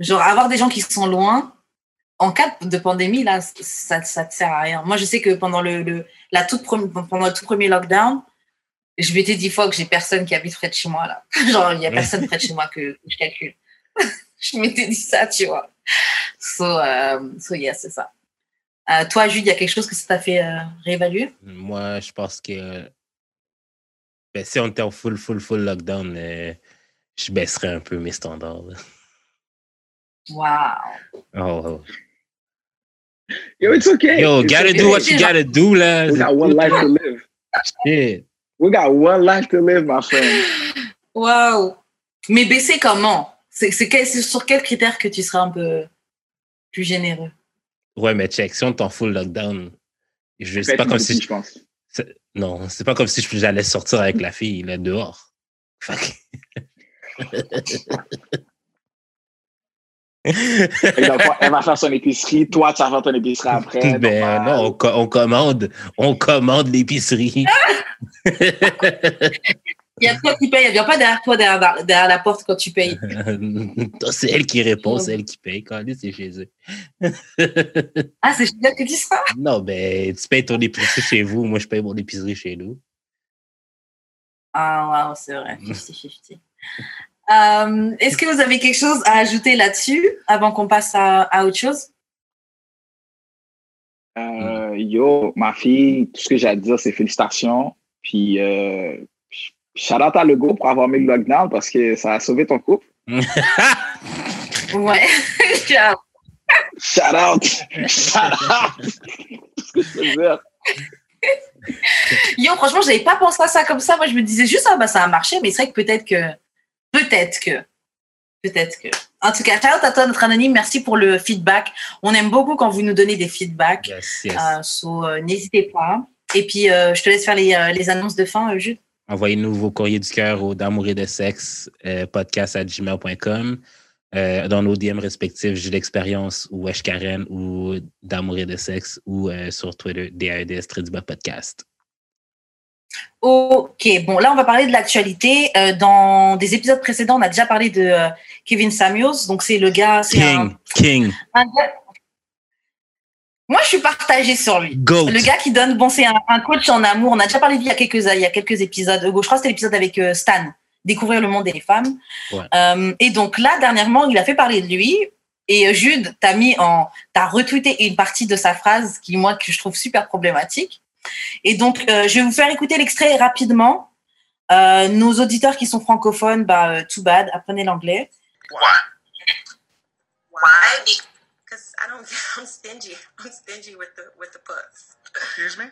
Genre, avoir des gens qui sont loin, en cas de pandémie, là, ça ça te sert à rien. Moi, je sais que pendant le, le- la toute pendant le tout premier lockdown, je m'étais dit fois que j'ai personne qui habite près de chez moi, là. Genre, il n'y a personne près de chez moi que, que je calcule. je m'étais dit ça, tu vois. So, euh, so yeah, c'est ça. Euh, toi, Jude, il y a quelque chose que ça t'a fait euh, réévaluer? Moi, je pense que ben, si on était en full, full, full lockdown, euh, je baisserais un peu mes standards. là. Wow. Oh. Yo, it's okay. Yo, It's gotta okay. do what you gotta do, là. We got one life to live. Shit. We got one life to live, my friend. Wow. Mais baisser comment? C'est sur quel critère que tu seras un peu plus généreux? Ouais, mais check, si on est en full lockdown, je, pas comme si. je pense. Non, c'est pas comme si je- j'allais sortir avec la fille, là, dehors. Et donc, elle va faire son épicerie, toi, tu vas faire ton épicerie après. ben normal. non, on, co- on commande, on commande l'épicerie. Il y a toi qui paye, elle vient pas derrière toi, derrière, derrière la porte quand tu payes. c'est elle qui répond, c'est elle qui paye. Quand c'est chez eux. Ah, c'est génial que tu dis ça non, ben, tu payes ton épicerie chez vous, moi je paye mon épicerie chez nous. Ah, wow, c'est vrai, 50-50. Euh, Est-ce que vous avez quelque chose à ajouter là-dessus avant qu'on passe à, à autre chose? Euh, yo, ma fille, tout ce que j'ai à dire, c'est félicitations. Puis, euh, shout out à Lego pour avoir mis le lockdown parce que ça a sauvé ton couple. Ouais. Shout out! Shout out! Ce que je peux dire? Yo, franchement, j'avais pas pensé à ça comme ça. Moi, je me disais juste, ah, bah, ça a marché, mais c'est vrai que peut-être que, peut-être que, peut-être que. En tout cas, shout out à toi, notre anonyme. Merci pour le feedback. On aime beaucoup quand vous nous donnez des feedbacks. Yes, yes. Euh, so, euh, n'hésitez pas. Et puis, euh, je te laisse faire les, les annonces de fin, Jules. Envoyez-nous vos courriers du cœur au d'amour et de sexe podcast à gmail.com. Dans nos DM respectifs, j'ai l'expérience ou Wesh Karen ou d'amour et de sexe ou sur Twitter, DAEDS Trédiba Podcast. Ok, bon, là, on va parler de l'actualité. Euh, dans des épisodes précédents, on a déjà parlé de euh, Kevin Samuels. Donc, c'est le gars. un- King, King, un gars- Moi, je suis partagée sur lui. Goat. Le gars qui donne, bon, c'est un, un coach en amour. On a déjà parlé de lui il y a quelques, il y a quelques épisodes. Euh, Je crois que c'était l'épisode avec euh, Stan, Découvrir le monde et les femmes. Ouais. Et donc là, dernièrement, il a fait parler de lui. Et Jude, t'as mis en, t'as retweeté une partie de sa phrase qui, moi, que je trouve super problématique. Et donc, euh, je vais vous faire écouter l'extrait rapidement. Euh, nos auditeurs qui sont francophones, bah, euh, too bad, apprenez l'anglais. Why? Because I don't. I'm stingy. I'm stingy with the with the puss. Excuse me?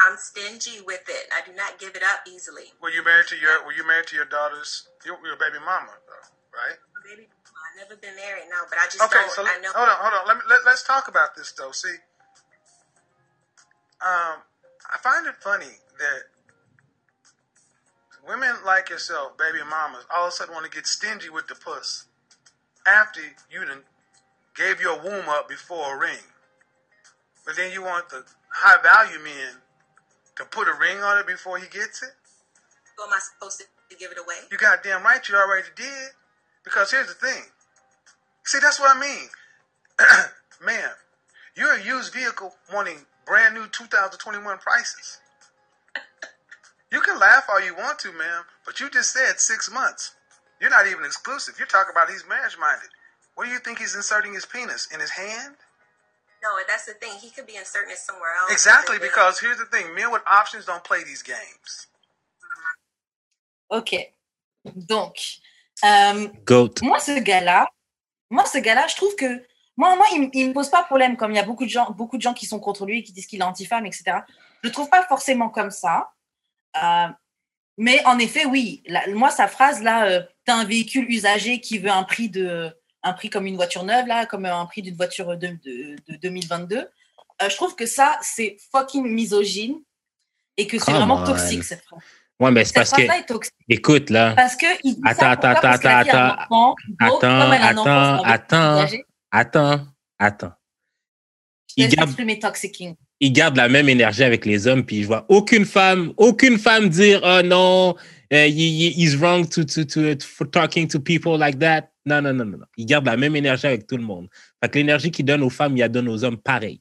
I'm stingy with it. I do not give it up easily. Were you married to your Were you married to your daughter's your, your baby mama, though, right? Baby, I've never been married, no, but I just Okay, don't. so I know. hold on, hold on. Let me let, let's talk about this though. See, um, I find it funny that women like yourself, baby mamas, all of a sudden want to get stingy with the puss after you done gave your womb up before a ring, but then you want the high value men to put a ring on it before he gets it. Who am I supposed to give it away? You goddamn right you already did. Because here's the thing. See, that's what I mean. Man, you're a used vehicle wanting brand new 2021 prices. You can laugh all you want to, ma'am, but you just said six months. You're not even exclusive. You're talking about he's marriage minded. Where do you think he's inserting his penis? In his hand? No, that's the thing. He could be inserting it somewhere else. Exactly, because here's the thing men with options don't play these games. Ok. Donc, euh, Goat. moi, ce gars-là, moi, ce gars-là, je trouve que moi, moi, il, il me pose pas problème. Comme il y a beaucoup de gens, beaucoup de gens qui sont contre lui, qui disent qu'il est anti-femme, etc. Je le trouve pas forcément comme ça. Euh, mais en effet, oui. La- moi, sa phrase là, euh, t'as un véhicule usagé qui veut un prix de, un prix comme une voiture neuve là, comme un prix d'une voiture de, de, de 2022. Euh, je trouve que ça, c'est fucking misogyne et que c'est Come vraiment toxique cette phrase. Ouais, mais c'est parce que, écoute, là, Parce que il dit Attends, ça attends, pourquoi Parce que la attends, attends, enfant, attends, enfant, attends, véhicule attends. attends, Il garde, il garde la même énergie avec les hommes, puis je vois aucune femme, aucune femme dire oh non, uh, he- he- he's wrong to, to, to, for talking to people like that. Non, non, non, non. Il garde la même énergie avec tout le monde. Fait que l'énergie qu'il donne aux femmes, il la donne aux hommes pareil.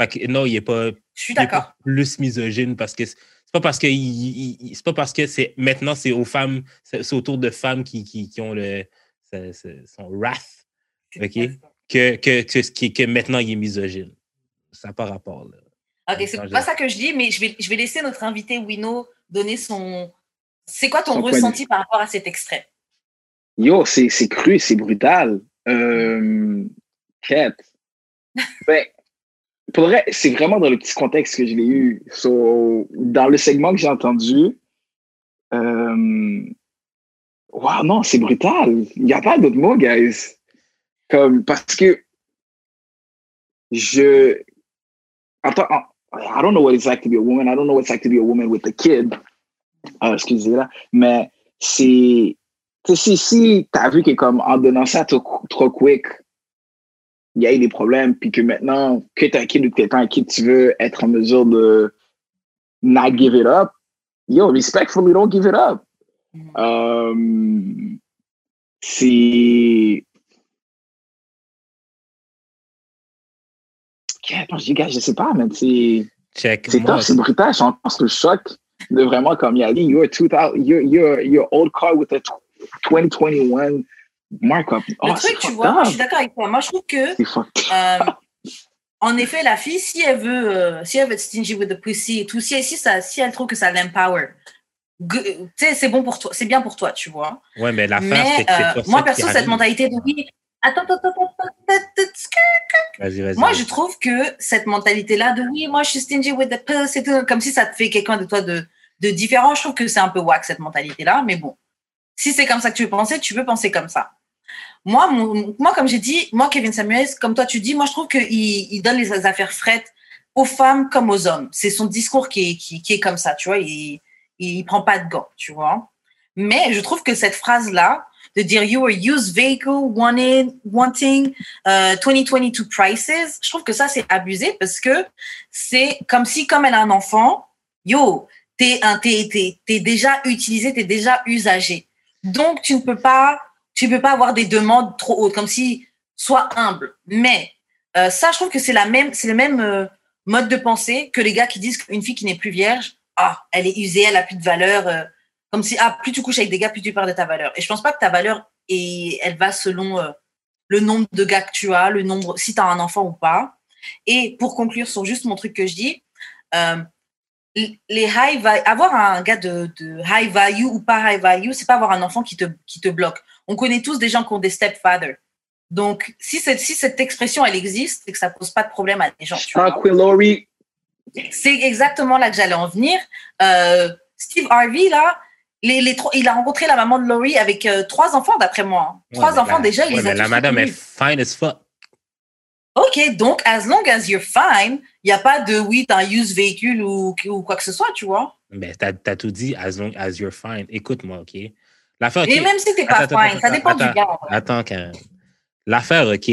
Fait que non, il n'est pas, Je suis il est pas d'accord. plus misogyne parce que c'est pas parce que il- il- il- c'est pas parce que c'est maintenant c'est aux femmes, c'est c'est autour de femmes qui, qui, qui ont le son wrath Ok? que, que, que, ce qui- que maintenant il est misogyne. Ça n'a pas rapport. Là. Ok, c'est pas ça que je dis, mais je vais, je vais laisser notre invité Wino donner son. C'est quoi ton Son ressenti par rapport à cet extrait? Yo, c'est c'est cru, c'est brutal. Euh, Kat. Ben, pour vrai, c'est vraiment dans le petit contexte que je l'ai eu. So, dans le segment que j'ai entendu, euh, wow, non, c'est brutal. Il n'y a pas d'autre mot, guys. Comme, parce que je. Attends, I don't know what it's like to be a woman. I don't know what it's like to be a woman with a kid. Ah, excusez là. Mais c'est. Si, si tu as vu que comme en donnant ça trop, trop quick, il y a eu des problèmes, puis que maintenant, que tu as un kid ou que tu un kid, tu veux être en mesure de not give it up, yo, respectfully, don't give it up. Mhm. Euh, c'est. Je dis, gars, je sais pas, mais c'est Check. c'est tough, c'est brutal, je suis encore sous le choc. de vraiment comme il a dit, you're 2000, you're, you're, you're old car with a 2021 markup. Le Oh, truc, c'est tu vois, up. je suis d'accord avec toi. Moi, je trouve que, euh, en effet, la fille, si elle veut, euh, si elle veut être stingy with the pussy et tout, si, si, ça, si elle trouve que ça l'empower, c'est bon pour toi, c'est bien pour toi, tu vois. Ouais, mais l'affaire, Mais c'est que c'est euh, moi, perso, cette mentalité de oui, attends, attends, attends, Vas-y, vas-y. Moi, je trouve que cette mentalité-là de oui, moi, je suis stingy with the et tout, comme si ça te fait quelqu'un de toi de, de différent, je trouve que c'est un peu whack, cette mentalité-là. Mais bon, si c'est comme ça que tu veux penser, tu veux penser comme ça. Moi, mon- moi comme j'ai dit, moi, Kevin Samuels, comme toi, tu dis, moi, je trouve qu'il il donne les affaires frettes aux femmes comme aux hommes. C'est son discours qui est, qui, qui est comme ça, tu vois. Il, il, il prend pas de gants, tu vois. Mais je trouve que cette phrase-là, de dire you are used vehicle wanted, wanting euh, 2022 prices, je trouve que ça c'est abusé parce que c'est comme si comme elle a un enfant, yo, t'es t'es déjà utilisé, t'es déjà usagé. Donc tu ne peux pas tu peux pas avoir des demandes trop hautes comme si sois humble. Mais euh, ça je trouve que c'est c'est le même euh, mode de pensée que les gars qui disent qu'une fille qui n'est plus vierge, ah, elle est usée, elle a plus de valeur euh, comme si ah plus tu couches avec des gars plus tu perds de ta valeur. Et je pense pas que ta valeur et elle va selon euh, le nombre de gars que tu as le nombre si tu as un enfant ou pas. Et pour conclure sur juste mon truc que je dis euh, les high avoir un gars de, de high value ou pas high value c'est pas avoir un enfant qui te qui te bloque. On connaît tous des gens qui ont des stepfathers. Donc si cette si cette expression elle existe c'est que ça pose pas de problème à des gens tu vois. C'est exactement là que j'allais en venir. Euh, Steve Harvey, là, les, les il a rencontré la maman de Laurie avec euh, trois enfants, d'après moi. Ouais, trois enfants, la- déjà, il ouais, les a mais la madame est fine as fuck. OK, donc, as long as you're fine, il n'y a pas de oui, t'as un used véhicule ou, ou quoi que ce soit, tu vois. Mais t'as as tout dit, as long as you're fine. Écoute-moi, OK? L'affaire, Et même si t'es pas Attends, fine, attends, ça dépend attends, du gars. Attends, Karen. L'affaire, OK,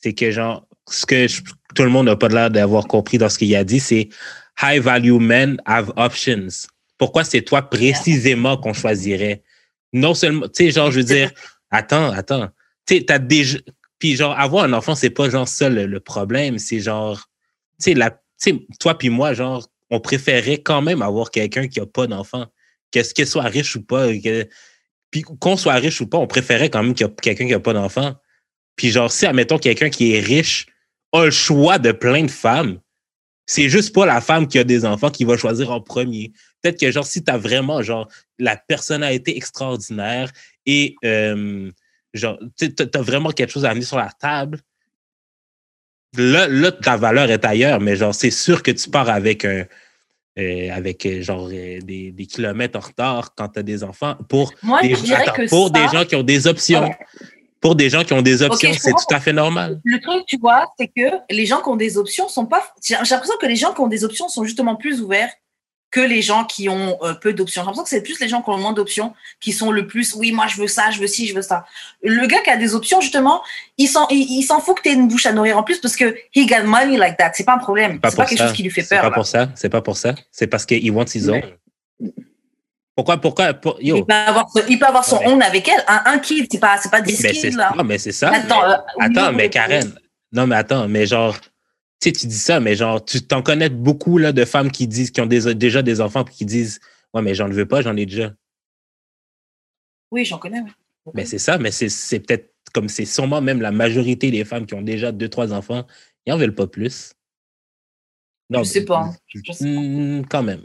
c'est que, genre, ce que je- tout le monde n'a pas l'air d'avoir compris dans ce qu'il a dit, c'est high value men have options. Pourquoi c'est toi précisément qu'on choisirait? Non seulement, tu sais, genre, je veux dire, attends, attends. Tu sais, t'as déjà. Puis, genre, avoir un enfant, c'est pas genre ça le, le problème. C'est genre, tu sais, la- toi puis moi, genre, on préférait quand même avoir quelqu'un qui a pas d'enfant. Qu'est-ce qu'il soit riche ou pas. que- puis qu'on soit riche ou pas, on préférait quand même qu'il y a quelqu'un qui a pas d'enfant. Puis genre, si, admettons, quelqu'un qui est riche a le choix de plein de femmes, c'est juste pas la femme qui a des enfants qui va choisir en premier. Peut-être que genre, si tu as vraiment genre la personnalité extraordinaire et euh, genre, tu as vraiment quelque chose à amener sur la table, là, là, ta valeur est ailleurs, mais genre, c'est sûr que tu pars avec un. euh, avec euh, genre euh, des, des kilomètres en retard quand tu as des enfants pour Moi, des, attends, pour ça, des gens qui ont des options. Pour des gens qui ont des options, c'est tout à fait normal. le truc, tu vois, c'est que les gens qui ont des options sont pas. J'ai l'impression que les gens qui ont des options sont justement plus ouverts que les gens qui ont euh, peu d'options. J'ai l'impression que c'est plus les gens qui ont le moins d'options qui sont le plus. Oui, moi je veux ça, je veux ci, je veux ça. Le gars qui a des options, justement, il s'en il, il s'en fout que tu aies une bouche à nourrir en plus parce que he got money like that. C'est pas un problème. Pas C'est pas pour quelque ça. chose qui lui fait C'est peur. pas là. pour ça. C'est pas pour ça. C'est parce qu'il wants his own. Pourquoi, pourquoi, pour- yo. Il peut avoir, son- il peut avoir son Ouais. avec elle. Un, un kid, c'est pas, pas 10 Mais c'est là. non, mais c'est ça. Attends, mais- euh, attends, oui, mais oui. Karen. Non, mais attends, mais genre, tu sais, tu dis ça, mais genre, tu t'en connais beaucoup là, de femmes qui disent, qui ont des- déjà des enfants puis qui disent Ouais, mais j'en veux pas, j'en ai déjà. Oui, j'en connais. oui. Mais c'est ça, mais c'est peut-être comme c'est sûrement même la majorité des femmes qui ont déjà deux, trois enfants, ils n'en veulent pas plus. Je sais pas. Je sais pas. Hmm, quand même.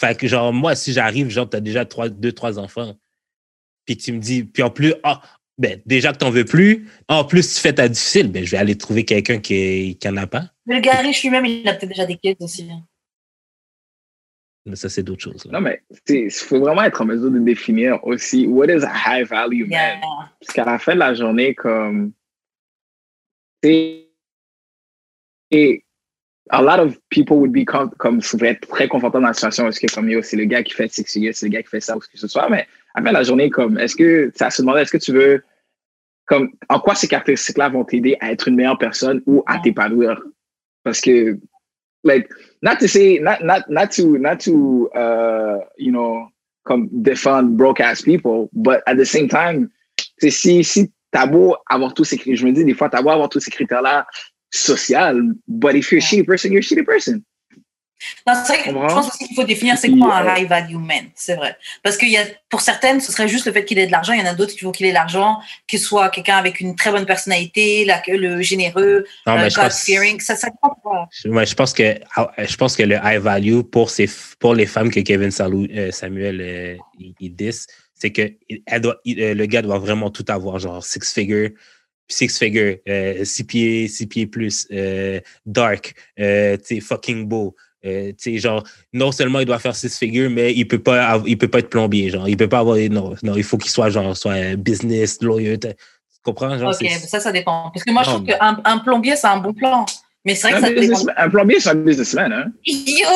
Fait que, genre, moi, si j'arrive, genre, t'as déjà trois, deux, trois enfants, puis tu me dis, puis en plus, ah, ben, déjà que t'en veux plus, en plus, tu fais ta difficile, ben, je vais aller trouver quelqu'un qui, qui en a pas. Mais le gars riche lui-même, il a peut-être déjà des kids aussi. Mais ça, c'est d'autres choses. là. Non, mais il faut vraiment être en mesure de définir aussi what is a high value man? Yeah. Parce qu'à la fin de la journée, comme. Et a lot of people would be com- comme seraient être très confortables dans la situation parce que comme yo, c'est le gars qui fait six c'est le gars qui fait ça ou ce que ce soit. Mais à la journée, comme est-ce que ça se demandait est-ce que tu veux comme en quoi ces caractéristiques-là vont t'aider à être une meilleure personne ou à t'épanouir? Parce que like not to say not not not to not to uh you know comme défendre broke ass people, but at the same time, c'est si si t'as beau avoir tous ces critères, je me dis des fois t'as beau avoir tous ces critères là social, but if you're a shitty person, you're a shitty person. Non, c'est vrai que je pense aussi qu'il faut définir c'est quoi un high value man, c'est vrai. Parce qu'il y a, pour certaines, ce serait juste le fait qu'il ait de l'argent. Il y en a d'autres qui faut qu'il ait de l'argent, qu'il soit quelqu'un avec une très bonne personnalité, la, le généreux, Non, mais euh, je pense, God-fearing. Ça, ça ouais, je pense que ah, je pense que le high value pour ces pour les femmes que Kevin Salou- euh, Samuel euh, il, il dit, c'est que elle doit, il- euh, le gars doit vraiment tout avoir, genre six figure, six figure, euh, six pieds, six pieds plus, euh, dark, euh, fucking beau. Euh, genre, non seulement il doit faire six figures, mais il peut pas, il peut pas être plombier, genre, il peut pas avoir, non, non, il faut qu'il soit genre, soit euh, business, lawyer, tu comprends, genre, Ok, c'est- ça, ça dépend. Parce que moi, je Non, trouve mais- qu'un un plombier, c'est un bon plan. Mais c'est vrai Un, que ça dépend. un plombier, c'est un businessman. Hein? Yo!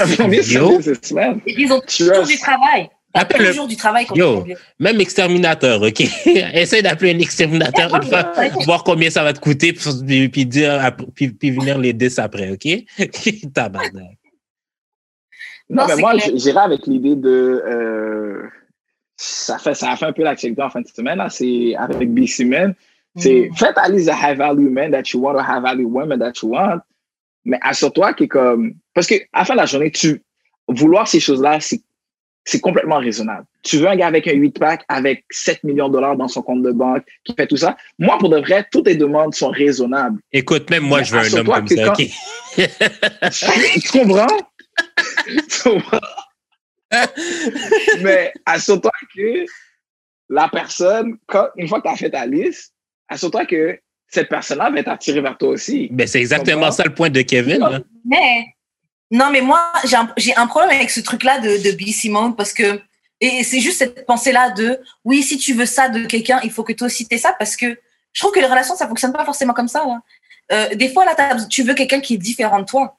Un plombier, c'est un businessman. Ils ont toujours du travail. Appelle le- toujours du travail Yo. Même exterminateur, OK? Essaye d'appeler un exterminateur une fois, voir combien ça va te coûter, puis, puis dire, puis, puis venir les 10 après, OK? Tabarnak. Non, Non, mais moi, clair. j- j'irais avec l'idée de. euh, ça, fait, ça a fait un peu l'actualité en fin de semaine. là, C'est avec BC Men. C'est Mm. faites aller the high value men that you want or high value women that you want. Mais assure-toi que comme. Parce qu'à la fin de la journée, tu, vouloir ces choses-là, c'est, c'est complètement raisonnable. Tu veux un gars avec un 8-pack, avec 7 millions de dollars dans son compte de banque, qui fait tout ça? Moi, pour de vrai, toutes les demandes sont raisonnables. Écoute, même moi, je veux un homme comme ça, quand- OK? tu comprends? Tu comprends? Mais assure-toi que la personne, quand, une fois que tu as fait ta liste, assure-toi que cette personne-là va être attirée vers toi aussi. Ben, c'est exactement ça le point de Kevin. là. Mais, non, mais moi, j'ai un, un problème avec ce truc-là de, de Billy Simone parce que, et c'est juste cette pensée-là de, oui, si tu veux ça de quelqu'un, il faut que toi aussi t'aies ça parce que je trouve que les relations, ça fonctionne pas forcément comme ça. là. Euh, des fois, là, tu veux quelqu'un qui est différent de toi.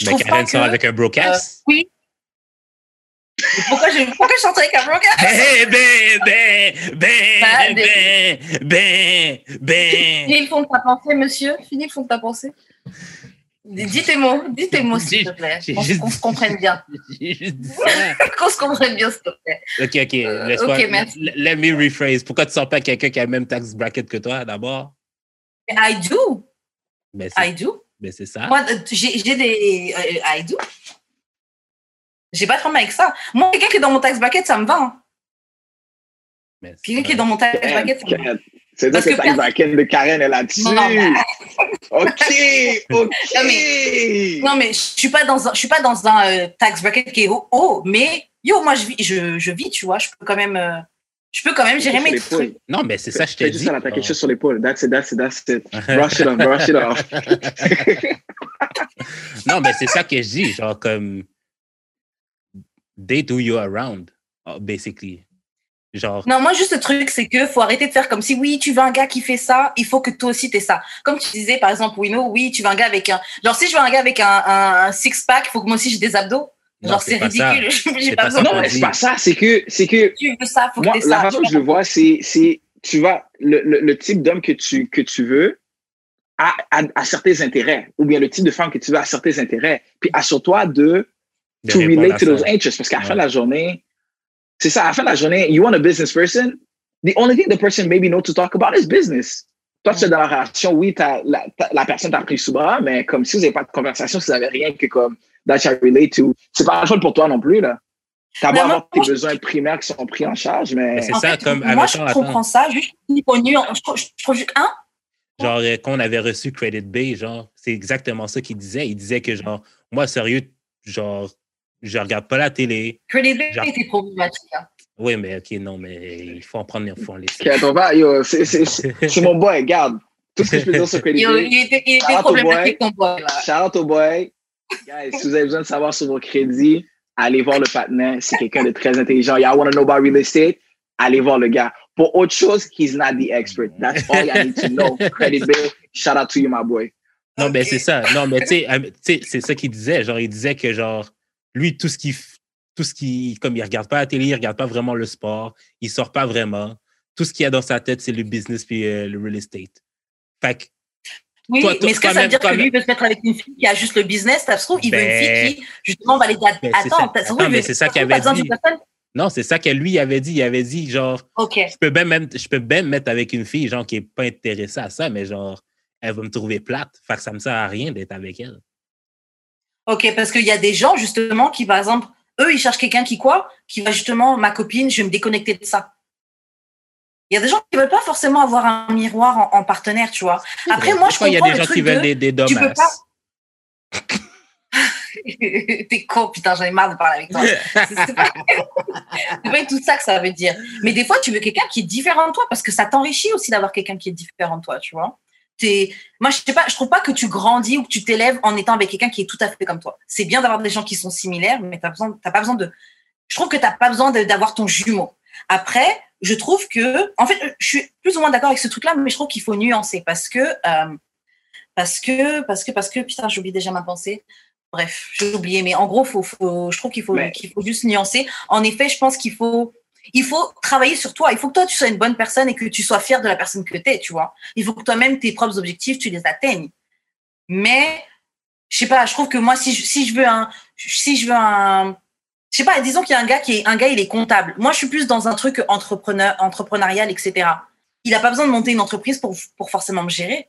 Je Ben, trouve Karen sort avec un broadcast. oui. Pourquoi je, pourquoi je chanterais avec un broker? Eh ben, ben, ben, Bah, ben, ben, ben. Finis le fond de ta pensée, monsieur. Finis le fond de ta pensée. Dis tes mots, dis tes mots, s'il te plaît. Qu'on juste- se comprenne bien. Qu'on se comprenne bien, s'il te plaît. OK, OK. Euh, laisse-moi- ok, merci. Let me rephrase. Pourquoi tu sors pas quelqu'un qui a le même tax bracket que toi, d'abord? I do. Ben, c'est I do. ben, c'est ça. Moi, euh, j'ai des. euh, I do. J'ai pas de problème avec ça. Moi, quelqu'un qui est dans mon tax bracket, ça me va. hein. Ben, Quelqu'un qui est dans mon tax bracket, ça me va. C'est Parce que que bracket de Karen est là-dessus. Non, non, mais- OK, OK. Non, mais je suis pas dans un, je suis pas dans un euh, tax bracket qui est haut, haut, mais yo, moi, je vis, je, je vis, tu vois, je peux quand même, euh, je peux quand même gérer mes trucs. Non, mais c'est ça, je t'ai juste dit. ça, là, t'as quelque chose sur l'épaule. That's it, that's it, that's it. Oh. Brush it off, brush it off. non, mais c'est ça que je dis. Genre, comme. Date who you around, uh, basically. Genre, Non, moi, juste le truc, c'est que faut arrêter de faire comme si, oui, tu veux un gars qui fait ça, il faut que toi aussi t'aies ça. Comme tu disais, par exemple, Wino, oui, tu veux un gars avec un, genre, si je veux un gars avec un, un, un six-pack, il faut que moi aussi j'ai des abdos. non, Genre, c'est ridicule. J'ai pas pas besoin Non, mais c'est pas ça. C'est que, c'est que tu veux ça, faut moi, que t'aies la ça. façon que je le vois, c'est, c'est, tu vas, le, le, le type d'homme que tu, que tu veux a, a, a certains intérêts, ou bien le type de femme que tu veux a certains intérêts. Puis assure-toi de, de to relate à to those interests, parce qu'à la fin de la journée, c'est ça, à la fin de la journée, you want a business person, the only thing the person maybe know to talk about is business. Toi, tu es dans la relation, oui, la, la personne t'a pris sous bras, mais comme si vous n'avez pas de conversation, si vous n'avez rien que comme that you relate to, c'est pas la faute pour toi non plus, là. T'as beau avoir tes besoins primaires qui sont pris en charge, mais Mais c'est ça, fait, comme. moi, je attends. comprends ça, juste au nu, je trouve, je trouve juste, hein? Genre, euh, quand on avait reçu Credit Bay, genre, c'est exactement ça qu'il disait. Il disait que, genre, moi, sérieux, genre, je regarde pas la télé. Credit Bay Genre- était problématique. hein. Oui, mais OK, non, mais il faut en prendre, il faut en laisser. Attends, va, yo, c'est, c'est, c'est c'est mon boy, regarde. Tout ce que je peux dire sur Credit Bay, il était, il problématique, ton boy. Shout out au boy. Guys, si vous avez besoin de savoir sur vos crédits, allez voir le partenaire. C'est quelqu'un de très intelligent. Y'all want to know about real estate? Allez voir le gars. Pour autre chose, he's not the expert. That's all you need to know. Credit bill. Shout out to you, my boy. Non, mais c'est ça. Non, mais tu sais, tu sais, c'est ça qu'il disait. Genre, il disait que, genre, lui, tout ce qui, f- tout ce qui, comme il regarde pas la télé, il regarde pas vraiment le sport, il sort pas vraiment. Tout ce qu'il y a dans sa tête, c'est le business puis euh, le real estate. Fait que, Oui, Toi, mais est-ce que ça veut dire que lui, veut se mettre avec une fille qui a juste le business? Ça se trouve, il veut une Ben- fille qui, justement, va les Ben, attends, ça. Attends, mais c'est ça qu'il avait dit. non, c'est ça que lui avait dit. Il avait dit, genre, je peux même, même- je peux même mettre avec une fille, genre, qui est pas intéressée à ça, mais genre, elle va me trouver plate. Fait que ça me sert à rien d'être avec elle. Ok, parce qu'il y a des gens, justement, qui, par exemple, eux, ils cherchent quelqu'un qui quoi? Qui va justement, ma copine, je vais me déconnecter de ça. Il y a des gens qui veulent pas forcément avoir un miroir en, en partenaire, tu vois. Après, moi, je fois, il y a comprends des le gens qui veulent de... des, des tu peux dommasses. pas- T'es con, putain, j'en ai marre de parler avec toi. C'est pas... c'est pas tout ça que ça veut dire. Mais des fois, tu veux quelqu'un qui est différent de toi parce que ça t'enrichit aussi d'avoir quelqu'un qui est différent de toi, tu vois. T'es- Moi, je sais pas, je trouve pas que tu grandis ou que tu t'élèves en étant avec quelqu'un qui est tout à fait comme toi. C'est bien d'avoir des gens qui sont similaires, mais t'as besoin, t'as pas besoin de. Je trouve que t'as pas besoin d'avoir ton jumeau. Après, je trouve que, en fait, je suis plus ou moins d'accord avec ce truc-là, mais je trouve qu'il faut nuancer parce que, euh, parce que, parce que, parce que, putain, j'oublie déjà ma pensée. Bref, j'ai oublié, mais en gros, faut, faut, je trouve qu'il faut, Mais- qu'il faut juste nuancer. En effet, je pense qu'il faut, il faut travailler sur toi. Il faut que toi, tu sois une bonne personne et que tu sois fier de la personne que tu es, tu vois. Il faut que toi-même, tes propres objectifs, tu les atteignes. Mais, je sais pas, je trouve que moi, si je, si je veux un, si je veux un, je sais pas, disons qu'il y a un gars qui est, un gars, il est comptable. Moi, je suis plus dans un truc entrepreneur, entrepreneurial, etc. Il a pas besoin de monter une entreprise pour, pour forcément me gérer.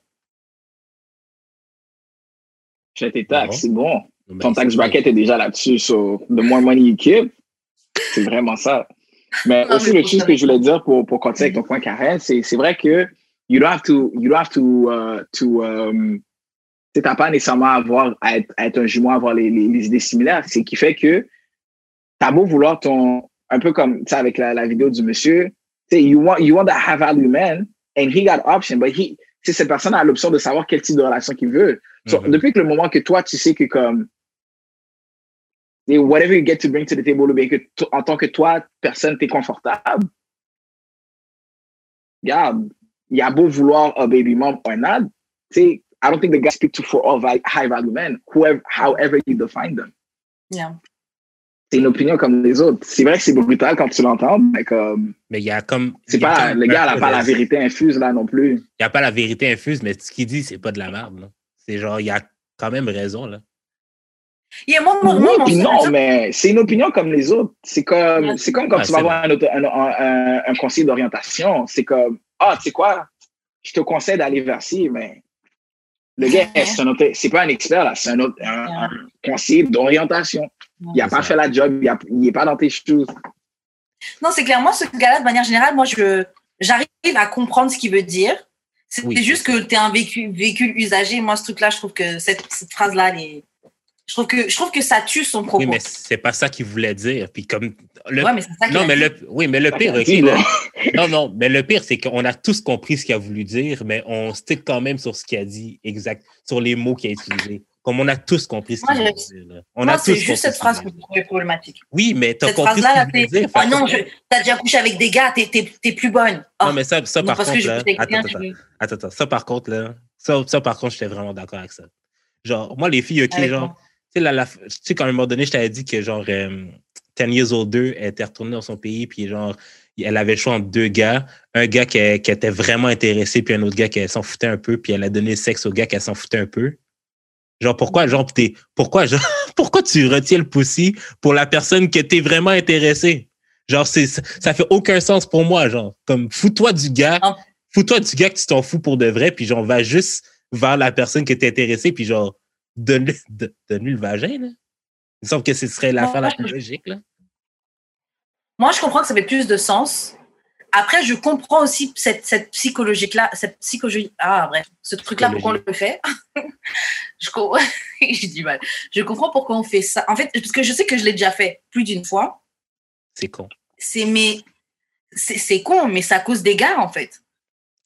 J'ai tes taxes, c'est bon. Ton tax bracket est déjà là-dessus. So, the more money you keep, c'est vraiment ça. Mais Non, aussi, mais le chose que je voulais dire pour, pour continuer avec ton point Karen, c'est, c'est vrai que you don't have to, you don't have to, uh, to, um, t'as pas nécessairement à avoir, à être, à être un jumeau, à avoir les, les, les idées similaires. C'est qui fait que t'as beau vouloir ton, un peu comme, tu sais, avec la, la vidéo du monsieur, tu sais, you want, you want that high value man, and he got option, but he, cette personne a l'option de savoir quel type de relation qu'il veut. So, Mhm. Depuis que le moment que toi, tu sais que comme, et whatever you get to bring to the table, ou bien que en tant que toi, personne, t'es confortable, regarde, il y a beau vouloir a baby mom or not, tu sais, I don't think the guy speak to for all high value men, whoever, however you define them. Yeah. C'est une opinion comme les autres. C'est vrai que c'est brutal quand tu l'entends, mais comme, Mais il y a comme. c'est pas, comme le gars un n'a pas la vérité infuse là non plus. Il n'y a pas la vérité infuse, mais ce qu'il dit, c'est pas de la merde. C'est genre, il y a quand même raison. Là. Yeah, moi, moi, Oui, moi, seul non, mais c'est une opinion comme les autres. C'est comme, Ouais. c'est comme quand Ouais, tu vas c'est voir un, un, un, un- un conseiller d'orientation. C'est comme, ah, tu sais quoi, je te conseille d'aller vers ci, mais le gars, Ouais. c'est un autre- c'est pas un expert, là, c'est un, autre, un, un conseiller d'orientation. Il n'a pas ça. fait la job, il n'est pas dans tes shoes. Non, c'est clair. Moi, ce gars-là, de manière générale, moi, je, j'arrive à comprendre ce qu'il veut dire. C'est Oui. juste que tu es un véhicule, véhicule usagé. Moi, ce truc-là, je trouve que cette, cette phrase-là, elle est- je trouve que, je trouve que ça tue son propos. Oui, mais c'est pas ça qu'il voulait dire. Puis comme. le- Ouais, mais c'est ça qu'il non, a mais dit. le, oui, mais le pire, ok, Dis, là- là. non, non, mais le pire, c'est qu'on a tous compris ce qu'il a voulu dire, mais on stick quand même sur ce qu'il a dit exact, sur les mots qu'il a utilisés. Comme on a tous compris ce qu'il dit. là. On Moi, a c'est tous juste compris cette ce phrase que je trouvais problématique. Oui, mais t'as Cette compris ce qu'il voulait c'est dire. fait non, je, t'as déjà couché avec des gars, t'es, plus bonne. Oh, Non, mais ça, ça non, par contre, je là, attends, attends, je- attends, attends, ça par contre, là, ça, ça par contre, j'étais vraiment d'accord avec ça. Genre, moi, les filles, OK, Avec genre, moi. Tu sais, la, la- tu sais, quand à un moment donné, je t'avais dit que, genre, euh, 10 Years Old 2, elle était retournée dans son pays, puis, genre, elle avait le choix entre deux gars, un gars qui, qui était vraiment intéressé, puis un autre gars qui s'en foutait un peu, puis elle a donné le sexe au gars qui s'en foutait un peu. Genre, pourquoi, genre, t'es, pourquoi, genre, pourquoi tu retiens le pussy pour la personne que t'es vraiment intéressé? Genre, c'est, ça, fait aucun sens pour moi, genre. Comme, fous-toi du gars, fous-toi du gars que tu t'en fous pour de vrai, puis genre, va juste vers la personne que t'es intéressé, puis genre, donne-lui, de- donne-lui le vagin, là. Il me semble que ce serait l'affaire la plus logique, là. Moi, je comprends que ça fait plus de sens. Après, je comprends aussi cette, cette psychologie-là, cette psychologie, ah, bref, ce truc-là, pourquoi on le fait. je, com- J'ai du mal. Je comprends pourquoi on fait ça. En fait, parce que je sais que je l'ai déjà fait plus d'une fois. C'est con. C'est mais c'est c'est con, mais à cause des gars, en fait.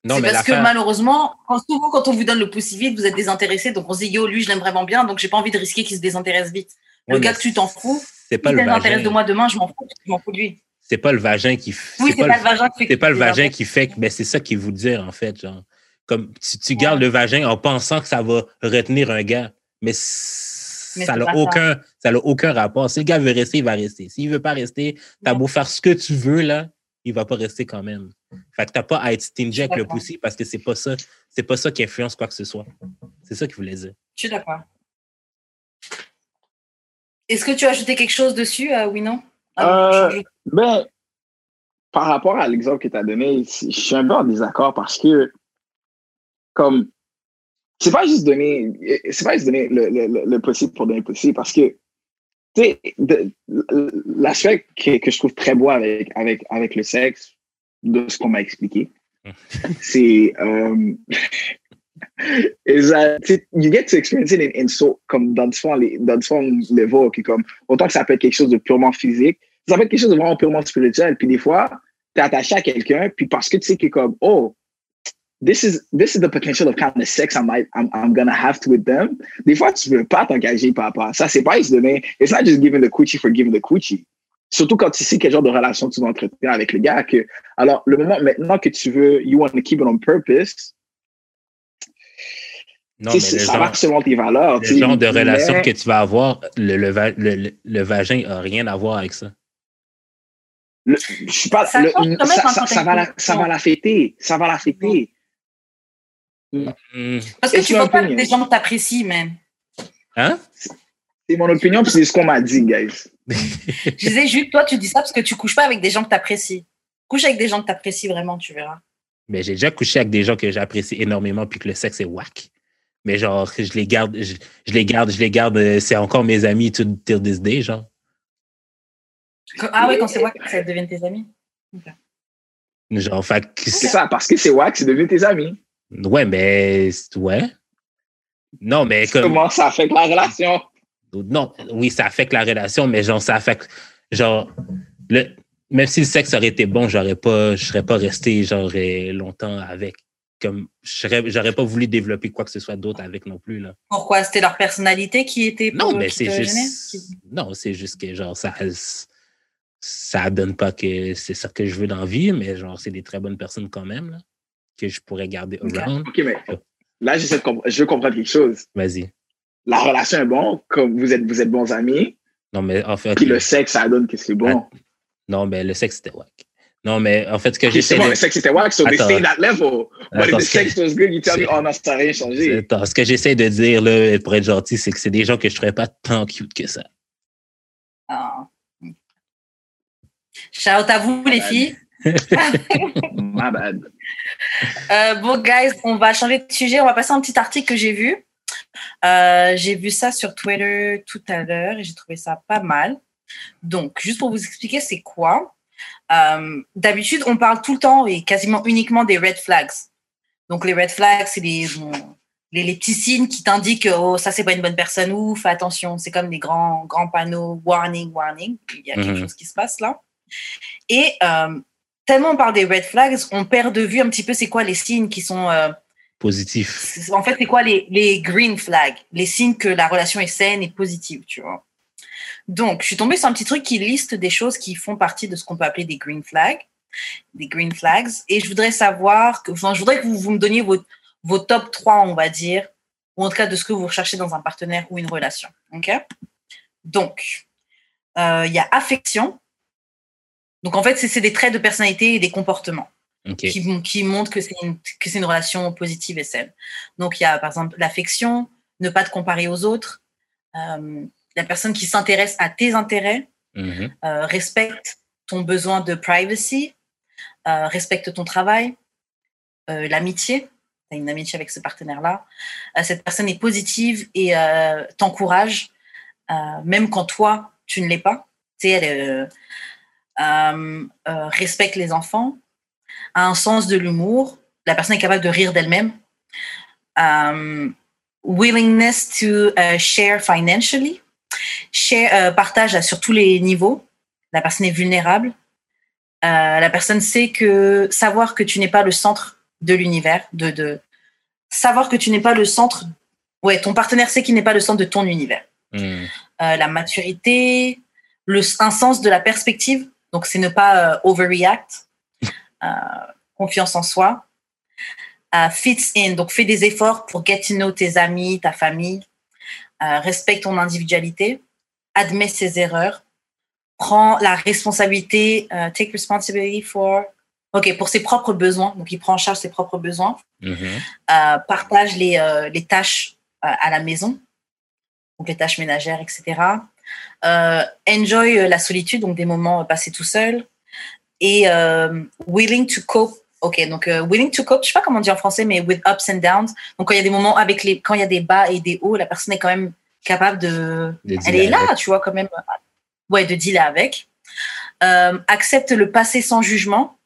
Non, mais parce que malheureusement, quand, souvent, quand on vous donne le pouce vite, vous êtes désintéressé. Donc, on se dit, yo, lui, je l'aime vraiment bien, donc j'ai pas envie de risquer qu'il se désintéresse vite. Le gars que tu t'en fous, c'est pas il le vagin. de moi demain, je m'en fous, je m'en fous de lui. C'est pas le vagin qui, Oui, c'est pas, le vagin qui fait c'est pas le vagin qui fait que, ben, c'est ça qu'il vous dire, en fait, genre. Comme, tu, tu gardes le vagin en pensant que ça va retenir un gars, mais, ça n'a pas ça. aucun, ça aucun rapport. Si le gars veut rester, il va rester. S'il veut pas rester, t'as Ouais. beau faire ce que tu veux, là, il va pas rester quand même. Fait que t'as pas à être stingy avec le pussy parce que c'est pas ça, c'est pas ça qui influence quoi que ce soit. C'est ça qu'il voulait dire. Je suis d'accord. Est-ce que tu as ajouté quelque chose dessus, euh, oui, non? Ah, Euh, je- Ben, par rapport à l'exemple que tu as donné, je suis un peu en désaccord parce que, comme, c'est pas juste donner, c'est pas juste donner le, le, le- le possible pour donner le possible parce que, l'aspect que, que je trouve très beau avec, avec, avec le sexe, de ce qu'on m'a expliqué, c'est, euh, is that, tu sais, you get to experience it in, in so, comme dans différents, les- dans différents levels, qui comme, autant que ça peut être quelque chose de purement physique, ça peut être quelque chose de vraiment purement spirituel, puis des fois, t'es attaché à quelqu'un, puis parce que tu sais que comme, oh, this is this is the potential of kind of sex I might I'm, I'm gonna have to with them. Des fois, tu veux pas t'engager à ça. C'est pas juste donner. It's not just giving the coochie for giving the coochie. Surtout quand tu sais quel genre de relation tu vas entretenir avec le gars. Que, alors, le moment maintenant que tu veux, you want to keep it on purpose, Non, mais ça genre, va selon tes valeurs. le genre de relation Mais- que tu vas avoir, le, le, va- le, le- le vagin a rien à voir avec ça. le- je suis pas. Ça le- ça, va la- ça va l'affecter. Ça va l'affecter. Hmm. Parce que It's tu your vois pas avec opinion. des gens que t'apprécies, même. Hein? C'est mon opinion, puis c'est ce qu'on m'a dit, guys. Je disais, Jules, toi, tu dis ça parce que tu couches pas avec des gens que t'apprécies. Couche avec des gens que t'apprécies vraiment, tu verras. Mais j'ai déjà couché avec des gens que j'apprécie énormément puis que le sexe est whack. Mais genre, je les garde, je, je les garde, je les garde, euh, c'est encore mes amis to till this day, genre. Ah ouais, quand c'est que ça devient tes amis. Genre, fait que C'est ça, parce que c'est wack, c'est devenu tes amis. Ouais, mais ouais. Non, mais comme Comment ça affecte la relation? non, oui, ça affecte la relation, mais genre ça affecte genre le même si le sexe aurait été bon, j'aurais pas je serais pas resté genre euh, longtemps avec comme j'aurais pas voulu développer quoi que ce soit d'autre avec non plus là. Pourquoi? C'était leur personnalité qui était Non, pour- mais qui c'est te juste Qui- non, c'est juste que genre ça ça donne pas que c'est ça que je veux dans la vie, mais genre c'est des très bonnes personnes quand même là, que je pourrais garder Ok. around. OK, mais là, j'essaie de compre- je veux comprendre quelque chose. Vas-y. La relation est bonne, comme vous êtes, vous êtes bons amis, Non, mais en fait puis le sexe, ça donne que c'est bon. non, mais le sexe c'était wack. Non, mais en fait ce que j'essaie c'est bon, de le sexe était wack, so they Attends. stay that level. But Attends, if the ce que- sex was good, you tell me, oh non, ça n'a rien changé. Attends, ce que j'essaie de dire, là, pour être gentil, c'est que c'est des gens que je trouvais pas tant cute que ça. Ah. Shout out à vous, les filles. My bad. Euh, bon, guys, on va changer de sujet. On va passer à un petit article que j'ai vu. Euh, j'ai vu ça sur Twitter tout à l'heure et j'ai trouvé ça pas mal. Donc, juste pour vous expliquer, c'est quoi? Euh, D'habitude, on parle tout le temps et quasiment uniquement des red flags. Donc, les red flags, c'est les, bon, les, les petits signes qui t'indiquent oh, ça, c'est pas une bonne personne ou fais attention. C'est comme des grands, grands panneaux warning, warning. Il y a quelque Mhm. chose qui se passe là. Et euh, tellement on parle des red flags, on perd de vue un petit peu c'est quoi les signes qui sont. euh, Positif. c'est- en fait, c'est quoi les, les green flags Les signes que la relation est saine et positive, tu vois. Donc, je suis tombée sur un petit truc qui liste des choses qui font partie de ce qu'on peut appeler des green flags. Des green flags. Et je voudrais savoir, que, enfin, je voudrais que vous, vous me donniez vos, vos top 3, on va dire, ou en tout cas de ce que vous recherchez dans un partenaire ou une relation. OK? Donc, euh, il y a affection. Donc, en fait, c'est des traits de personnalité et des comportements qui, mon- qui montrent que c'est une, une relation positive et saine. Donc, il y a par exemple l'affection, ne pas te comparer aux autres, euh, la personne qui s'intéresse à tes intérêts, Mhm. euh, respecte ton besoin de privacy, euh, respecte ton travail, l'amitié. Tu as une amitié avec ce partenaire-là. Cette personne est positive et t'encourage, même quand toi, tu ne l'es pas. Tu sais, elle euh, euh, respecte les enfants, a un sens de l'humour. La personne est capable de rire d'elle-même. Euh, willingness to uh, share financially. Share, euh, partage à- sur tous les niveaux. La personne est vulnérable. La personne sait que savoir que tu n'es pas le centre de l'univers, de, de savoir que tu n'es pas le centre. Ouais, ton partenaire sait qu'il n'est pas le centre de ton univers. Euh, la maturité, le, un sens de la perspective. Donc, c'est ne pas euh, overreact. Euh, confiance en soi. Euh, fits in, donc fais des efforts pour get to know tes amis, ta famille. Respecte ton individualité. Admets ses erreurs. Prends la responsabilité. take responsibility for. Ok, pour ses propres besoins. Donc, il prend en charge ses propres besoins Mhm. euh, partage les, les tâches à la maison, donc les tâches ménagères, etc. Euh, enjoy euh, la solitude, donc des moments euh, passés tout seul. Et willing to cope Ok, donc euh, willing to cope, je sais pas comment on dit en français, mais with ups and downs. Donc quand il y a des moments avec les, quand il y a des bas et des hauts, la personne est quand même capable de, De elle est là, avec. tu vois, quand même, ouais, de dealer avec. Euh, accepte le passé sans jugement.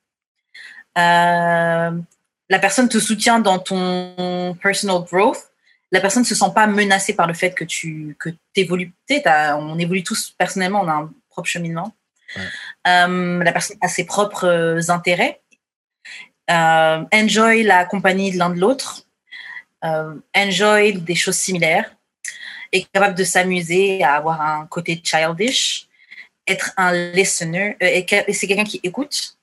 Euh, la personne te soutient dans ton personal growth. La personne ne se sent pas menacée par le fait que tu que évolues. On évolue tous personnellement, on a un propre cheminement. Ouais. Euh, la personne a ses propres euh, intérêts. Euh, enjoy la compagnie de l'un de l'autre. Euh, enjoy des choses similaires. Est capable de s'amuser, à avoir un côté childish. Être un listener. euh, et c'est quelqu'un qui écoute.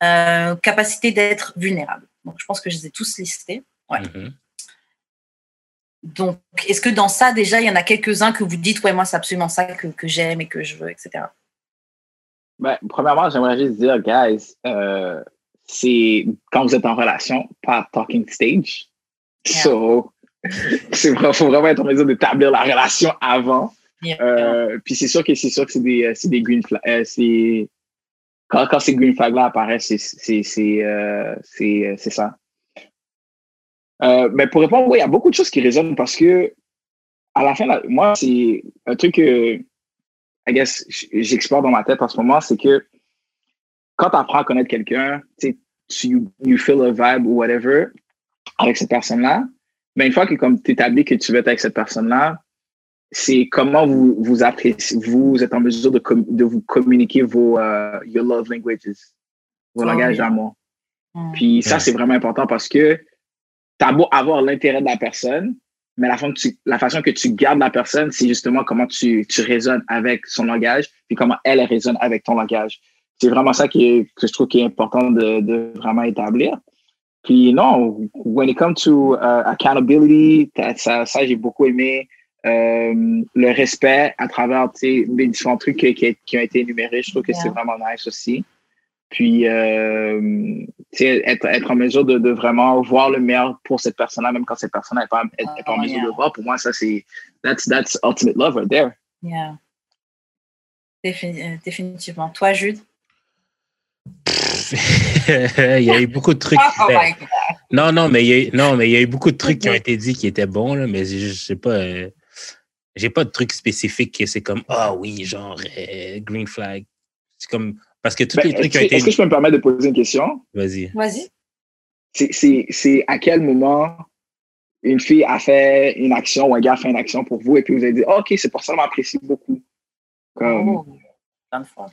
Capacité d'être vulnérable. Donc, je pense que je les ai tous listés. Ouais. Mhm. Donc, est-ce que dans ça, déjà, il y en a quelques-uns que vous dites, ouais, moi, c'est absolument ça que, que j'aime et que je veux, etc. Ben, premièrement, j'aimerais juste dire, guys, euh, c'est quand vous êtes en relation, pas talking stage. Yeah. So, c'est vrai, faut vraiment être en mesure d'établir la relation avant. Yeah. Euh, puis c'est sûr que c'est sûr que c'est des, euh, c'est des green flags. euh, c'est quand, quand ces green flags là apparaissent, c'est c'est c'est ça. Euh, mais pour répondre, oui, il y a beaucoup de choses qui résonnent parce que à la fin, là, moi, c'est un truc que I guess j'explore dans ma tête en ce moment, c'est que quand tu apprends à connaître quelqu'un, tu sais, tu you feel a vibe ou whatever avec cette personne-là, mais une fois que comme tu établis que tu veux être avec cette personne-là, c'est comment vous vous appréciez, vous êtes en mesure de, com- de vous communiquer vos euh, your love languages, vos Oh, langages d'amour. Mm. Puis ça, c'est vraiment important parce que tu as beau avoir l'intérêt de la personne, mais la, façon que tu, la façon que tu gardes la personne, c'est justement comment tu, tu résonnes avec son langage, puis comment elle résonne avec ton langage. C'est vraiment ça qui est, que je trouve qui est important de, de vraiment établir. Puis non, when it comes to uh, accountability, t'as- ça, ça j'ai beaucoup aimé. Euh, le respect à travers les différents trucs qui, qui, qui ont été énumérés, je trouve que c'est vraiment nice aussi. Puis, euh, être, être en mesure de, de vraiment voir le meilleur pour cette personne-là, même quand cette personne n'est pas, est, est pas en Oh, mesure yeah. de le voir. Pour moi, ça, c'est that's, that's ultimate love right there. Yeah. Euh, définitivement. Toi, Jude? il y a eu beaucoup de trucs. Oh my God. non, non, mais il y a eu, non, mais il y a eu beaucoup de trucs qui ont été dits qui étaient bons, là, mais je, je sais pas. euh, j'ai pas de trucs spécifiques que c'est comme Ah oui, genre euh, green flag. C'est comme. Parce que tous Ben, les trucs qui ont Est-ce été. est-ce que je peux me permettre de poser une question? Vas-y. Vas-y. C'est- C'est c'est à quel moment une fille a fait une action ou un gars a fait une action pour vous et puis vous avez dit, OK, c'est pour ça que je m'apprécie beaucoup. Comme, Oh, de fois.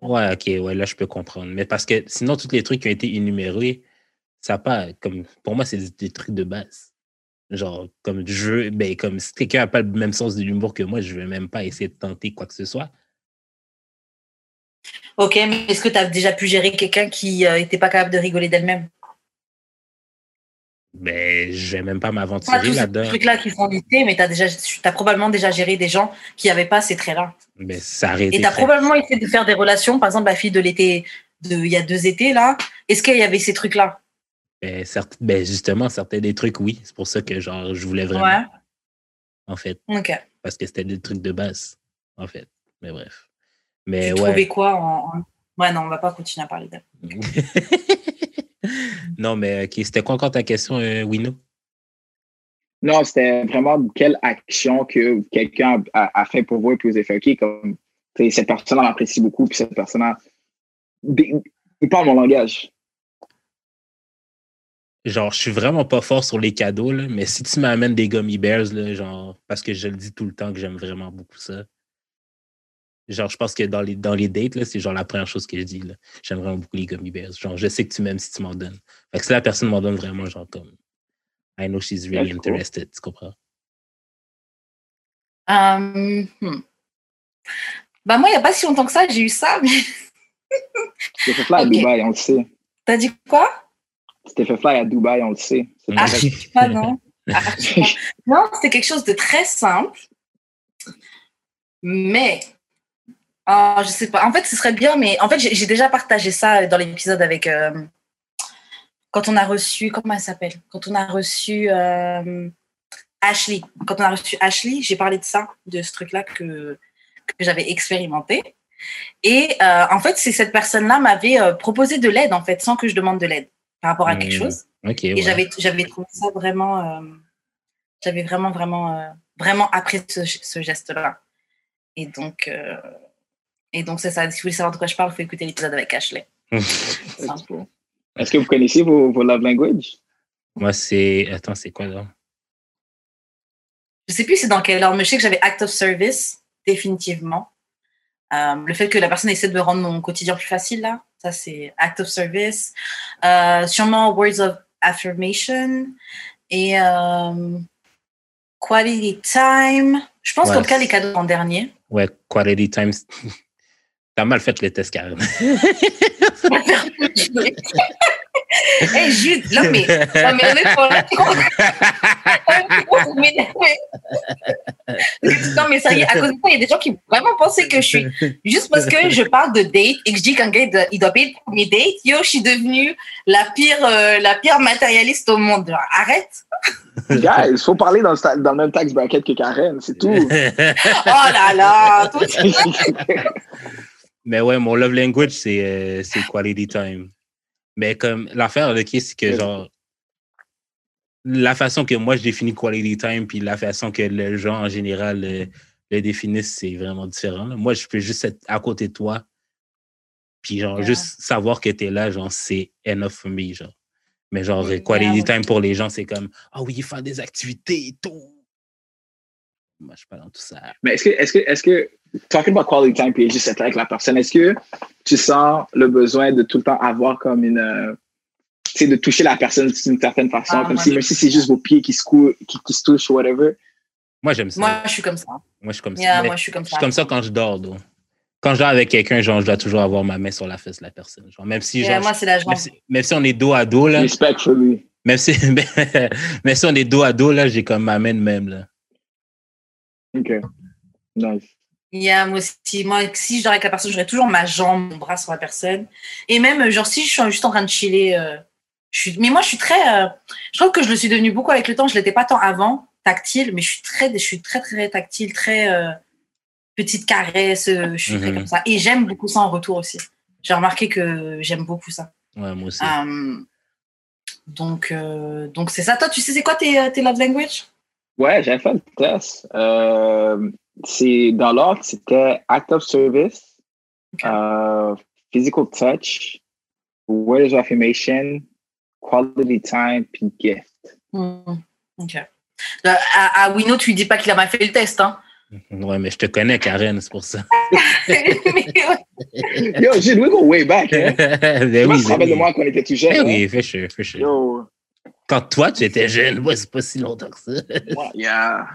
Ouais, ok, ouais, là, je peux comprendre. Mais parce que sinon, tous les trucs qui ont été énumérés, ça pas. Comme, pour moi, c'est des, trucs de base. Genre, comme je veux, ben, comme si quelqu'un n'a pas le même sens de l'humour que moi, je vais même pas essayer de tenter quoi que ce soit. Ok, mais est-ce que tu as déjà pu gérer quelqu'un qui n'était pas capable de rigoler d'elle-même? Ben, je vais même pas m'aventurer là-dedans. trucs-là qui sont listés, mais tu as, déjà, as probablement déjà géré des gens qui n'avaient pas ces traits-là. Ben, ça aurait Et tu as très- probablement essayé de faire des relations, par exemple, la fille de l'été, il y a deux étés, là. Est-ce qu'il y avait ces trucs-là? Ben, certes- ben, justement, certains des trucs, oui. C'est pour ça que, genre, je voulais vraiment, Ouais. en fait, Ok. parce que c'était des trucs de base, en fait. Mais bref. Mais tu ouais. trouvais quoi en, en- Ouais, non, on va pas continuer à parler d'elle. non, mais ok, c'était quoi encore ta question, euh, Wino? Non, c'était vraiment quelle action que quelqu'un a, a fait pour vous et puis vous avez fait, OK, comme tu sais, cette personne-là m'apprécie beaucoup, puis cette personne-là. Il parle mon langage. Genre, je suis vraiment pas fort sur les cadeaux, là, mais si tu m'amènes des gummy bears, là, genre, parce que je le dis tout le temps que j'aime vraiment beaucoup ça. Genre, je pense que dans les, dans les dates, là, c'est genre la première chose que je dis. là. J'aime vraiment beaucoup les gummy bears. Genre, je sais que tu m'aimes si tu m'en donnes. Fait que si la personne m'en donne vraiment, genre, comme, I know she's really That's cool. interested, tu comprends? Euh, hmm. Bah, moi, il n'y a pas si longtemps que ça, j'ai eu ça, mais C'était fait fly à Dubaï, on le sait. t'as dit quoi? C'était fait fly à Dubaï, on le sait. Ah, vrai. je sais pas, non. Ah, pas. Non, c'était quelque chose de très simple. Mais, ah, je sais pas. En fait, ce serait bien, mais en fait, j'ai déjà partagé ça dans l'épisode avec. euh, quand on a reçu. Comment elle s'appelle? Quand on a reçu euh, Ashley. Quand on a reçu Ashley, j'ai parlé de ça, de ce truc-là que, que j'avais expérimenté. Et euh, en fait, c'est cette personne-là m'avait proposé de l'aide, en fait, sans que je demande de l'aide. par rapport à quelque Hmm. chose. Et ouais. j'avais, j'avais trouvé ça vraiment, j'avais vraiment, vraiment, vraiment apprécié ce, ce geste-là. Et donc, et donc c'est ça. Si vous voulez savoir de quoi je parle, il faut écouter l'épisode avec Ashley. Est-ce que vous connaissez vos, vos love language? Moi, c'est. Attends, c'est quoi là? Je sais plus c'est dans quel ordre, mais je sais que j'avais act of service, définitivement. Euh, le fait que la personne essaie de me rendre mon quotidien plus facile, là, ça c'est act of service. Euh, sûrement words of affirmation et euh, quality time. Je pense Ouais. qu'en tout cas, les cadeaux en dernier. Ouais, quality time. T'as mal fait le test, Karen. hey, Jude, non mais, non, mais non ça y est, à cause de ça, il y a des gens qui vraiment penser que je suis juste parce que je parle de date et que je dis qu'un gars il doit- il doit payer pour mes dates, yo, je suis devenue la pire, euh, la pire matérialiste au monde. Genre, Arrête. Guys, il faut parler dans le, dans le même tax bracket que Karen, c'est tout. Oh là là. tout- Mais ouais, mon love language, c'est euh, quality time. Mais comme l'affaire, le c'est que genre, la façon que moi je définis quality time, puis la façon que les gens en général euh, le définissent, c'est vraiment différent. là. Moi, je peux juste être à côté de toi, puis genre, Yeah. juste savoir que tu es là, genre, c'est enough for me, genre. Mais genre, Yeah, quality time pour les gens, c'est comme, ah oui, faire des activités et tout. Moi, je suis pas dans tout ça. Mais est-ce que, est-ce que, est-ce que, talking about quality time puis juste être avec la personne, est-ce que tu sens le besoin de tout le temps avoir comme une, euh, tu sais, de toucher la personne d'une certaine façon, Ah, comme moi, si, je- même si c'est juste vos pieds qui se, cou- qui, qui se touchent ou whatever? Moi, j'aime ça. Moi, je suis comme ça. Moi, je suis comme ça. Mais moi, je suis comme je ça. suis comme ça quand je dors, donc. Quand je dors avec quelqu'un, genre, je dois toujours avoir ma main sur la fesse de la personne. Genre, même si, Yeah, genre, moi, c'est la même jambe. si, même si on est dos à dos, là, Respectfully. même si, même si on est dos à dos, là, j'ai comme ma main de même, là. OK. Nice. Yeah, moi aussi. Moi, si je dors avec la personne, j'aurais toujours ma jambe, mon bras sur la personne. Et même, genre, si je suis juste en train de chiller, euh, je suis... mais moi, je suis très. euh, je trouve que je le suis devenu beaucoup avec le temps. Je l'étais pas tant avant, tactile, mais je suis très, je suis très, très tactile, très euh, petite caresse. je suis très Mhm. comme ça. Et j'aime beaucoup ça en retour aussi. J'ai remarqué que j'aime beaucoup ça. Ouais, moi aussi. Donc, euh, donc c'est ça. Toi, tu sais, c'est quoi tes, tes love language? Ouais, j'ai fait le test. Euh, c'est dans l'ordre, c'était act of service, euh, physical touch, words of affirmation, quality time, puis gift. Hmm, Ok. À, à Wino, tu lui dis pas qu'il a mal fait le test, hein? Ouais, mais je te connais, Karen, c'est pour ça. Yo, Gilles, we go way back. Hein? ben Moi, oui, je me ben rappelle de moi quand on était tout jeune. Ben hein? oui, fais sûr, fais. Yo, Quand toi, tu étais jeune, ouais, c'est pas si longtemps que ça. ouais, yeah.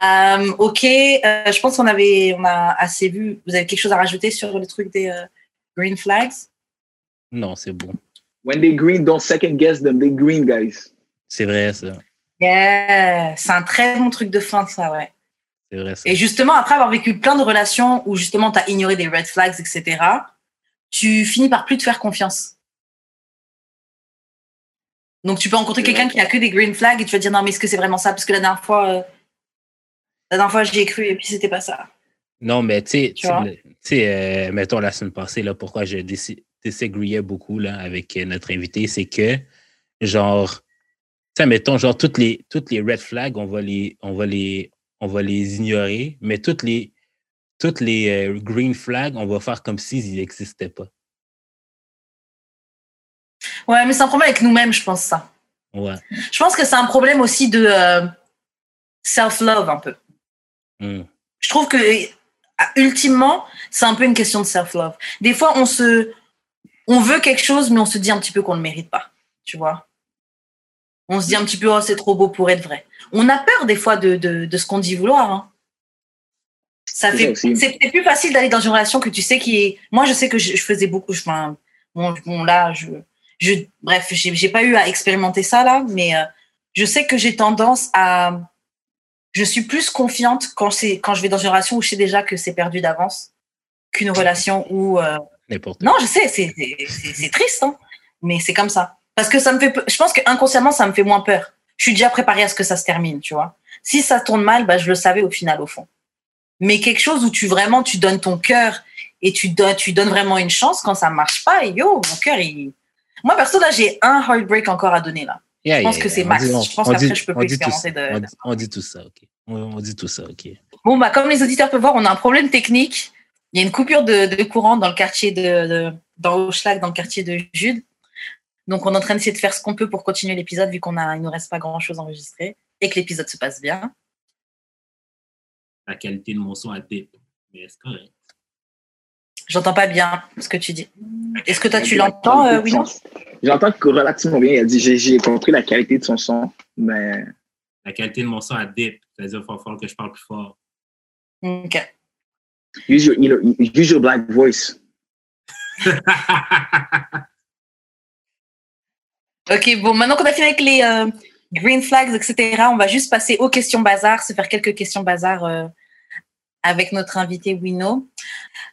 Euh, ok, euh, je pense qu'on avait, on a assez vu. Vous avez quelque chose à rajouter sur le truc des euh, green flags? non, c'est bon. When they green, don't second guess them. They green, guys. C'est vrai, ça. Yeah, c'est un très bon truc de fin, ça, ouais. C'est vrai, ça. Et justement, après avoir vécu plein de relations où justement tu as ignoré des red flags, etc., tu finis par plus te faire confiance. Donc tu peux rencontrer quelqu'un qui a que des green flags et tu vas dire non, mais est-ce que c'est vraiment ça? Parce que la dernière fois, euh, la dernière fois j'y ai cru et puis c'était pas ça. Non, mais tu sais, euh, mettons la semaine passée, là, pourquoi je dis- disagreeais beaucoup là, avec euh, notre invité, c'est que, genre, tu mettons, genre, toutes les, toutes les red flags, on va les, on va les, on va les ignorer, mais toutes les, toutes les euh, green flags, on va faire comme s'ils n'existaient pas. Ouais, mais c'est un problème avec nous-mêmes, je pense ça. Ouais. Je pense que c'est un problème aussi de euh, self-love un peu. Hmm. Je trouve que euh, ultimement, c'est un peu une question de self-love. Des fois, on se, on veut quelque chose, mais on se dit un petit peu qu'on ne le mérite pas. Tu vois On se dit un petit peu, oh, c'est trop beau pour être vrai. On a peur des fois de, de, de ce qu'on dit vouloir. hein. Ça C'est fait, c'est c'est plus facile d'aller dans une relation que tu sais qui est. Moi, je sais que je, je faisais beaucoup. je- Enfin, bon, bon, là, je, je, bref, j'ai j'ai pas eu à expérimenter ça là, mais euh, je sais que j'ai tendance à je suis plus confiante quand c'est quand je vais dans une relation où je sais déjà que c'est perdu d'avance qu'une relation où euh, non je sais c'est c'est- c'est c'est triste hein, mais c'est comme ça parce que ça me fait je pense que inconsciemment ça me fait moins peur je suis déjà préparée à ce que ça se termine tu vois si ça tourne mal bah je le savais au final au fond mais quelque chose où tu vraiment tu donnes ton cœur et tu donnes, tu donnes vraiment une chance quand ça marche pas. Et yo, mon cœur, il. Moi, perso, là, j'ai un heartbreak encore à donner, là. Yeah, Je pense yeah, que c'est max. dit- on- Je pense qu'après, je peux plus dit tout- expérimenter de- on de- dit- On dit tout ça, ok. On, on dit tout ça, ok. Bon, bah, comme les auditeurs peuvent voir, on a un problème technique. Il y a une coupure de, de courant dans le quartier de, de dans Hochelag, dans le quartier de Jude. Donc, on est en train d'essayer de faire ce qu'on peut pour continuer l'épisode, vu qu'on a, il nous reste pas grand chose enregistré et que l'épisode se passe bien. La qualité de mon son a dip, mais c'est correct. J'entends pas bien ce que tu dis. Est-ce que toi, tu l'entends, euh, William? J'entends que relativement bien. Il a dit j'ai- j'ai compris la qualité de son son, mais La qualité de mon son a dip, c'est-à-dire qu'il va falloir que je parle plus fort. Ok. use your, use your black voice. Ok, bon, maintenant qu'on a fini avec les euh, green flags, etc., on va juste passer aux questions bazar, se faire quelques questions bazar euh, avec notre invité Wino.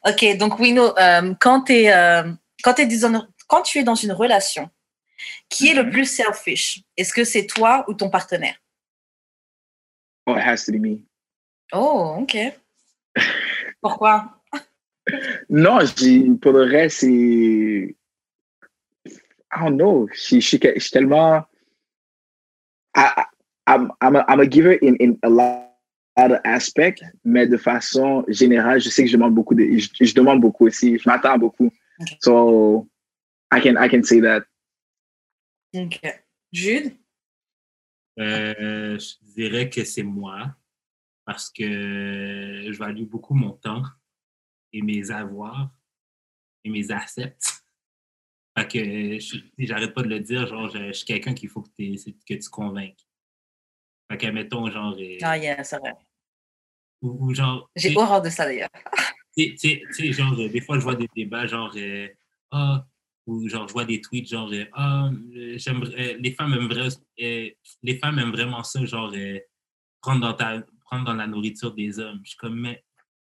Ok, donc Wino, euh, quand, euh, quand, une- tu es dans une relation, qui est le Mhm. plus selfish? Est-ce que c'est toi ou ton partenaire? Oh, it has to be me. Oh, ok. Pourquoi? Non, pour le reste, c'est. I don't know. Je suis- tellement. I- I'm, I'm, a, I'm a giver in, in a lot, aspects, mais de façon générale, je sais que je demande beaucoup. De, je, je demande beaucoup aussi. Je m'attends beaucoup. Ok. So, I can, I can say that. Ok. Jude? Euh, je dirais que c'est moi parce que je value beaucoup mon temps et mes avoirs et mes assets. Fait que je- j'arrête pas de le dire, genre, je, je suis quelqu'un qu'il faut que, que tu convainques. Fait que, mettons, genre, euh, Ah, yeah, c'est vrai. Ou, ou genre, J'ai horreur de ça d'ailleurs. tu sais- genre, euh, des fois, je vois des débats, genre, euh, ah, ou genre, je vois des tweets, genre, euh, ah, j'aimerais, les femmes les femmes aiment vraiment ça, genre, prendre dans ta, prendre dans la nourriture des hommes. Je suis comme, mais,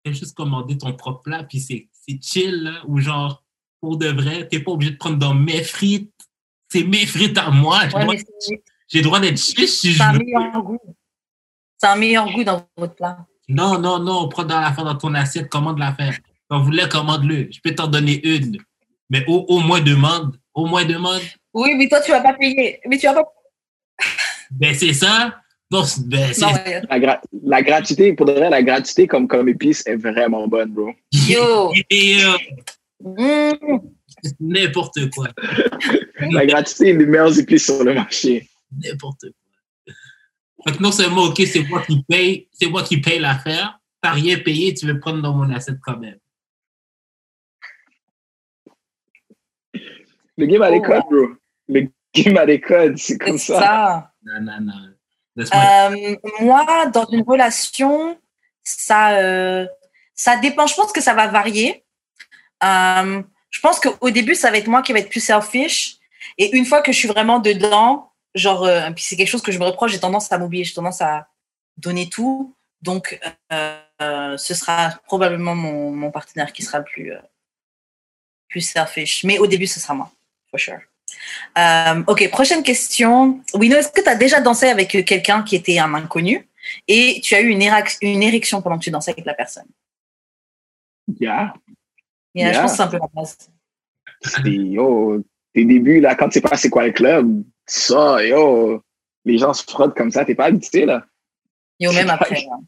fais juste commander ton propre plat, puis c'est, c'est chill, là, ou genre, pour de vrai, t'es pas obligé de prendre dans mes frites. C'est mes frites à moi. J'ai Ouais, droit- j'ai d'être chiche si je un meilleur goût. C'est un meilleur goût dans votre plat. Non, non, non, prends dans l'affaire dans ton assiette, commande l'affaire. Quand vous voulez, commande-le. Je peux t'en donner une. Mais au, au moins demande. Au moins demande. Oui, mais toi, tu vas pas payer. Mais tu vas pas. Ben, c'est ça. Non, c'est- ben, c'est Non, ouais. La, gra- la gratuité, pour de vrai, la gratuité comme, comme épice est vraiment bonne, bro. Yo. Et, euh, Mmh. n'importe quoi. La gratuité est les meilleures épices sur le marché. N'importe quoi. Que non seulement, OK, c'est moi qui paye, c'est moi qui paye l'affaire. T'as rien payé, tu veux prendre dans mon assiette quand même. Le game a des Oh, codes, bro. Le game a des codes, c'est comme C'est ça. ça. Non, non, non. Euh, moi, dans une relation, ça, euh, ça dépend. Je pense que ça va varier. Euh, je pense qu'au début, ça va être moi qui va être plus selfish. Et une fois que je suis vraiment dedans, genre, euh, puis c'est quelque chose que je me reproche, j'ai tendance à m'oublier, j'ai tendance à donner tout. Donc, euh, euh, ce sera probablement mon, mon partenaire qui sera le plus, plus selfish. Mais au début, ce sera moi, for sure. Ok, prochaine question. Wino, est-ce que tu as déjà dansé avec quelqu'un qui était un inconnu et tu as eu une, érection pendant que tu dansais avec la personne? Yeah. Yeah, Je Yeah. pense que c'est un peu la base. C'est, yo, tes débuts, là, quand tu sais pas c'est quoi le club, ça, yo, les gens se frottent comme ça, t'es pas habitué, là. Yo, même après. hein.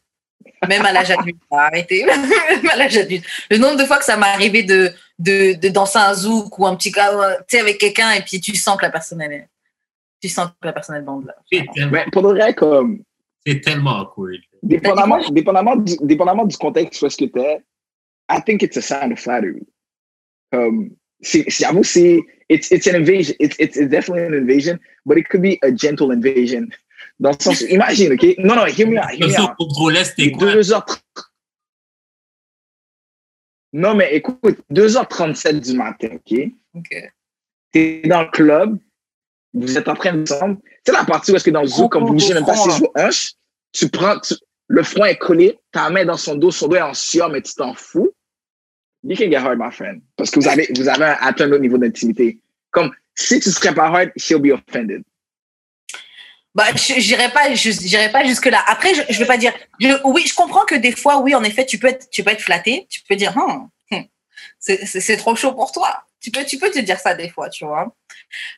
Même à l'âge adulte, arrêtez. même à l'âge adulte. Le nombre de fois que ça m'est arrivé de, de, de danser un zouk ou un petit cas, euh, tu sais, avec quelqu'un et puis tu sens que la personne elle est, tu sens que la personne elle bande là. C'est tellement, Mais pour de vrai, comme, c'est tellement awkward. dépendamment, dépendamment, du, dépendamment du contexte où est-ce que t'es, I think it's a sign of flattery. Comme, c'est, c'est- j'avoue, c'est, it's, it's an invasion. It's, it's, it's definitely an invasion, but it could be a gentle invasion. Dans le sens, imagine, OK? Non, non, hear me out, hear Comme me ça, out. Il c'était est quoi? 2h30. Non, mais écoute, 2h37 du matin, OK? Ok. T'es dans le club, vous êtes en train de descendre. C'est la partie où est-ce que dans le zoo, comme vous bougez même pas ses hanches, tu prends, tu- le front est collé, ta main dans son dos, son dos est en sueur, mais tu t'en fous. You can get hard, my friend. Parce que vous avez, vous atteint un autre niveau d'intimité. Comme, si tu serais pas hard, she'll be offended. Bah, j'irai pas, j'irai pas jusque là. Après, je, je vais pas dire. je- oui, je comprends que des fois, oui, en effet, tu peux être, tu peux être flatté. Tu peux dire, Hum, hum. c'est c'est- trop chaud pour toi. Tu peux, tu peux te dire ça des fois, tu vois.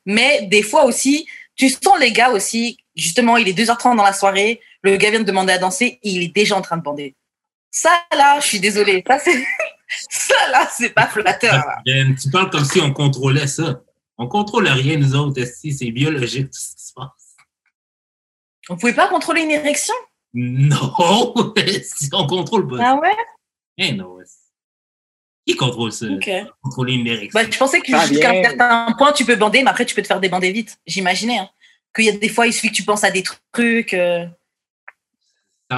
Mais des fois aussi, tu sens les gars aussi, justement, il est 2h30 dans la soirée, le gars vient de demander à danser, il est déjà en train de bander. Ça, là, je suis désolée. Ça, c'est, ça, là, c'est pas flatteur, là. Ben, tu parles comme si on contrôlait ça. On contrôle rien, nous autres, esti, c'est biologique tout ce qui se passe. On pouvait pas contrôler une érection? Non! si on contrôle pas. Ah ouais? Eh non. Qui contrôle ça? Contrôler une érection. Bah, je pensais que jusqu'à un certain point, tu peux bander, mais après, tu peux te faire débander vite. J'imaginais, hein. Qu'il y a des fois, il suffit que tu penses à des trucs. euh.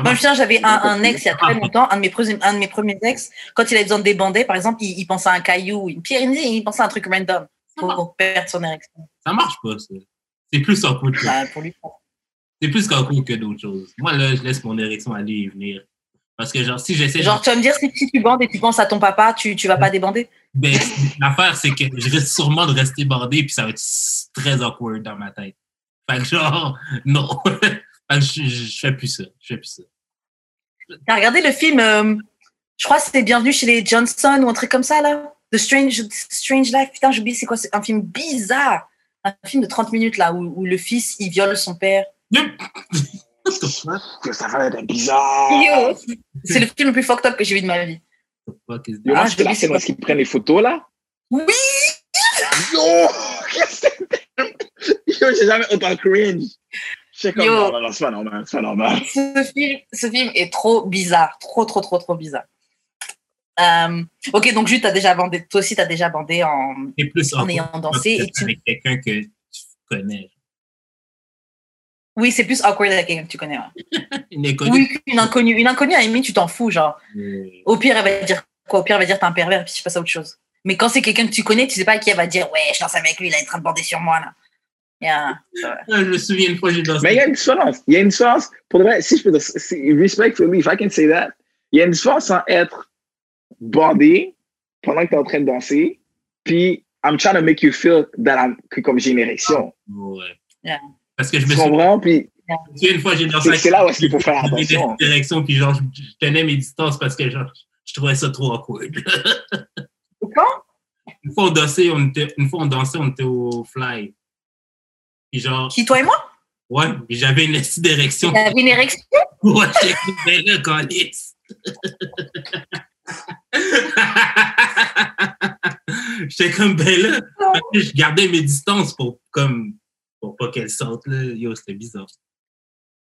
Moi, je me marche. souviens, j'avais un, un ex il y a très longtemps, un de, mes premiers, un de mes premiers ex, quand il avait besoin de débander, par exemple, il, il pensait à un caillou, une pierre, il me dit, il pensait à un truc random pour perdre son érection. Ça marche pas, ça. C'est plus awkward que, Bah, pour lui. c'est plus awkward que d'autres choses. Moi, là, je laisse mon érection aller et venir. Parce que, genre, si j'essaie Genre, tu vas me dire, si, si tu bandes et tu penses à ton papa, tu, tu vas pas débander? Ben, l'affaire, c'est que je risque sûrement de rester bandé, puis ça va être très awkward dans ma tête. Fait que genre, non. Que je, je, je fais plus ça. Je fais plus ça. T'as regardé le film, euh, je crois que c'était Bienvenue chez les Johnson ou un truc comme ça, là? The Strange, Strange Life. Putain, j'ai oublié c'est quoi, c'est un film bizarre. Un film de 30 minutes, là, où, où le fils, il viole son père. Que ça va être bizarre. C'est le film le plus fucked up que j'ai vu de ma vie. Ah, c'est pas. est-ce qu'ils prennent les photos, là. Oui Yo! Qu'est-ce que c'est? Yo, j'ai jamais autant cringe. Je sais comme, Yo. non, non, non, c'est pas normal, c'est pas normal. ce film, ce film est trop bizarre, trop, trop, trop, trop bizarre. Euh, ok, donc Jules, t'as déjà bandé, toi aussi, t'as déjà bandé en, C'est plus en awkward ayant dansé. Et tu... avec quelqu'un que tu connais. Oui, c'est plus awkward avec quelqu'un que tu connais. ouais. Une inconnue. Oui, une inconnue. Une inconnue, à la limite, tu t'en fous, genre. Euh, Au pire, elle va dire quoi? Au pire, elle va dire t'es un pervers, puis tu passes à autre chose. Mais quand c'est quelqu'un que tu connais, tu sais pas à qui elle va dire ouais, je danse avec lui, il est en train de bander sur moi là. Yeah, vrai. Je me souviens une fois, j'ai dansé. Mais il y a une différence. Il y a une différence. Pour de vrai, si je peux dire, c'est- respectfully, if I can say that, il y a une différence en être bandé pendant que tu es en train de danser, puis I'm trying to make you feel that I'm, que comme j'ai une érection. Ouais. Yeah. Parce que je me Tu souviens comprends? Puis une fois, j'ai dansé c'est là où est-ce qu'il faut faire attention. directions, puis genre, je, je tenais mes distances parce que genre, je trouvais ça trop awkward. Pourquoi une fois on dansait, on était, une fois on dansait, on était au fly. Puis genre, Qui, toi et moi? Ouais, puis j'avais une petite direction. T'avais une érection? Ouais, j'étais comme, ben là, câlisse. J'étais comme, ben là, je gardais mes distances pour, comme, pour pas qu'elle sorte, là. Yo, c'était bizarre.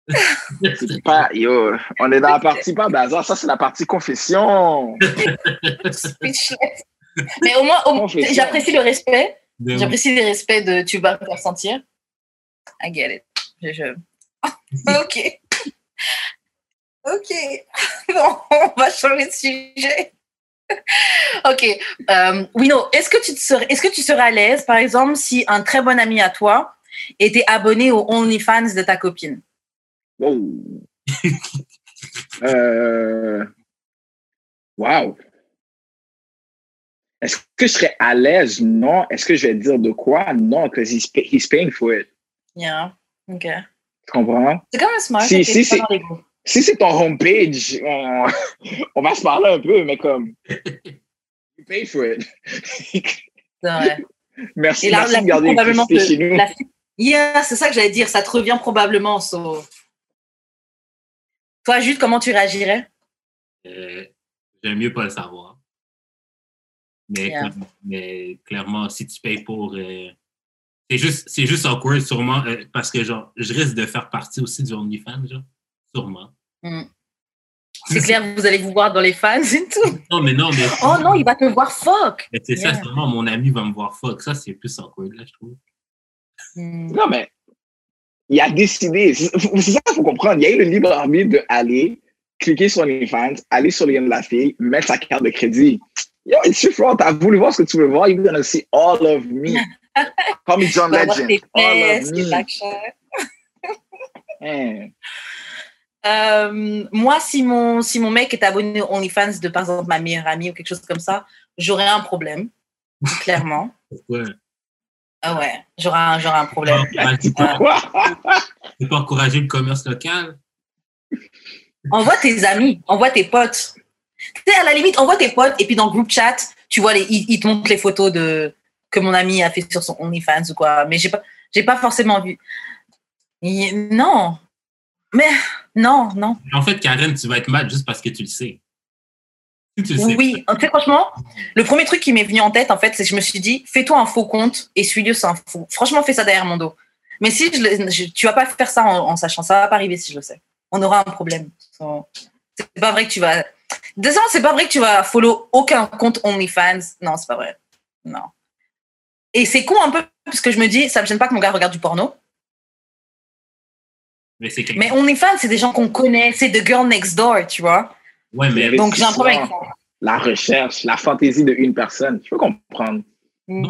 C'est pas, yo, on est dans la partie pas bazar. Ça, c'est la partie confession. Mais au moins, au moins, j'apprécie le respect. De- J'apprécie le respect de tu vas me faire sentir. I get it. Je, je- ok. Ok. Bon, on va changer de sujet. Ok. Euh, Wino, est-ce que tu te serais, est-ce que tu serais à l'aise, par exemple, si un très bon ami à toi était abonné au OnlyFans de ta copine? Wow. euh... Wow. Est-ce que je serais à l'aise? Non. Est-ce que je vais dire de quoi? Non, parce he's, he's paying for it. Yeah. Ok. Tu comprends? C'est quand même smart. Si, si, c'est si. Si c'est ton homepage, on, on va se parler un peu, mais comme. You pay for it. Merci Et là, merci la de fille, garder probablement l'électricité chez que nous. la fille- Yeah, c'est ça que j'allais dire. Ça te revient probablement. so. Toi, Jude, comment tu réagirais? Euh, J'aime mieux pas le savoir. Mais, Yeah. clairement- mais clairement, si tu payes pour. euh, c'est juste, c'est juste awkward, sûrement, euh, parce que genre, je risque de faire partie aussi du OnlyFans, genre. Sûrement. C'est clair, vous allez vous voir dans les fans et tout. Non, mais non, mais. Oh non, il va te voir fuck. mais c'est ça, sûrement, mon ami va me voir fuck. Ça, c'est plus awkward, là, je trouve. Hmm. Non, mais il a décidé. C'est ça qu'il faut comprendre. Il y a eu le libre arbitre de aller, cliquer sur les fans, aller sur le lien de la fille, mettre sa carte de crédit. Yo, it's your fault. T'as voulu voir ce que tu veux voir. You're gonna see all of me. Call me John Tu Legend. tes All fesses, of tes me. backshot. Hein. Euh, moi, si mon, si mon mec est abonné au OnlyFans de, par exemple, ma meilleure amie ou quelque chose comme ça, j'aurais un problème. Clairement. Pourquoi? Ah ouais, j'aurais un, un problème. Encourager- Pourquoi? C'est pas encourager le commerce local? Envoie tes amis, envoie tes potes. Tu sais, à la limite, envoie tes potes et puis dans le group chat, tu vois, les, il, il te montre les photos de, que mon ami a fait sur son OnlyFans ou quoi. Mais j'ai pas, j'ai pas forcément vu. Non. Mais, non, non. En fait, Karen, tu vas être mal juste parce que tu le sais. Si tu le sais Oui, franchement, le premier truc qui m'est venu en tête, en fait, c'est que je me suis dit, fais-toi un faux compte et suis-le sans faux. Franchement, fais ça derrière mon dos. Mais si je, le- je- tu vas pas faire ça en, en sachant, ça va pas arriver si je le sais. On aura un problème. C'est pas vrai que tu vas. Désolé, c'est pas vrai que tu vas follow aucun compte OnlyFans. Non, c'est pas vrai. Non. Et c'est con un peu parce que je me dis, ça me gêne pas que mon gars regarde du porno. Mais c'est quelqu'un- Mais OnlyFans, c'est des gens qu'on connaît, c'est The Girl Next Door, tu vois. Ouais, mais Donc j'ai un problème avec ça. La recherche, la fantaisie de une personne. Je peux comprendre.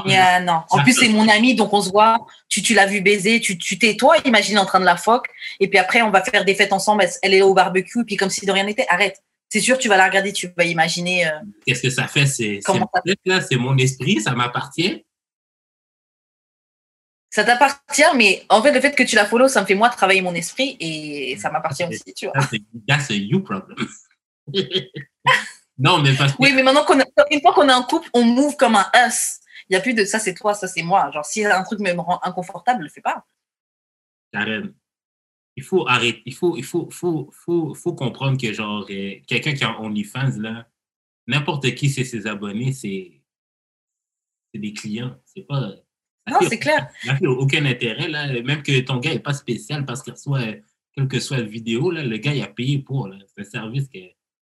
Yeah, non. En plus, c'est mon ami, donc on se voit. Tu, tu l'as vu baiser, tu tu t'es toi, imagine en train de la foque. Et puis après, on va faire des fêtes ensemble. Elle, est au barbecue, puis comme si de rien n'était. Arrête. C'est sûr, tu vas la regarder, tu vas imaginer. euh, qu'est-ce que ça fait? Là, c'est mon esprit, ça m'appartient. Ça t'appartient, mais en fait, le fait que tu la follow, ça me fait moi travailler mon esprit et ça m'appartient aussi, tu vois. C'est that's a you problem. non, mais parce que Oui, mais maintenant qu'on a, une fois qu'on est un couple, on move comme un us. Il n'y a plus de ça, c'est toi, ça, c'est moi. Genre, si un truc me rend inconfortable, le fais pas. Karen, il faut arrêter, il faut, il faut, faut, faut, faut comprendre que genre euh, quelqu'un qui a OnlyFans là, n'importe qui c'est ses abonnés, c'est c'est des clients, c'est pas. Non, c'est clair. Ça fait aucun intérêt là, même que ton gars est pas spécial parce qu'il reçoit quelle que soit la vidéo là, le gars il a payé pour là, c'est un service que,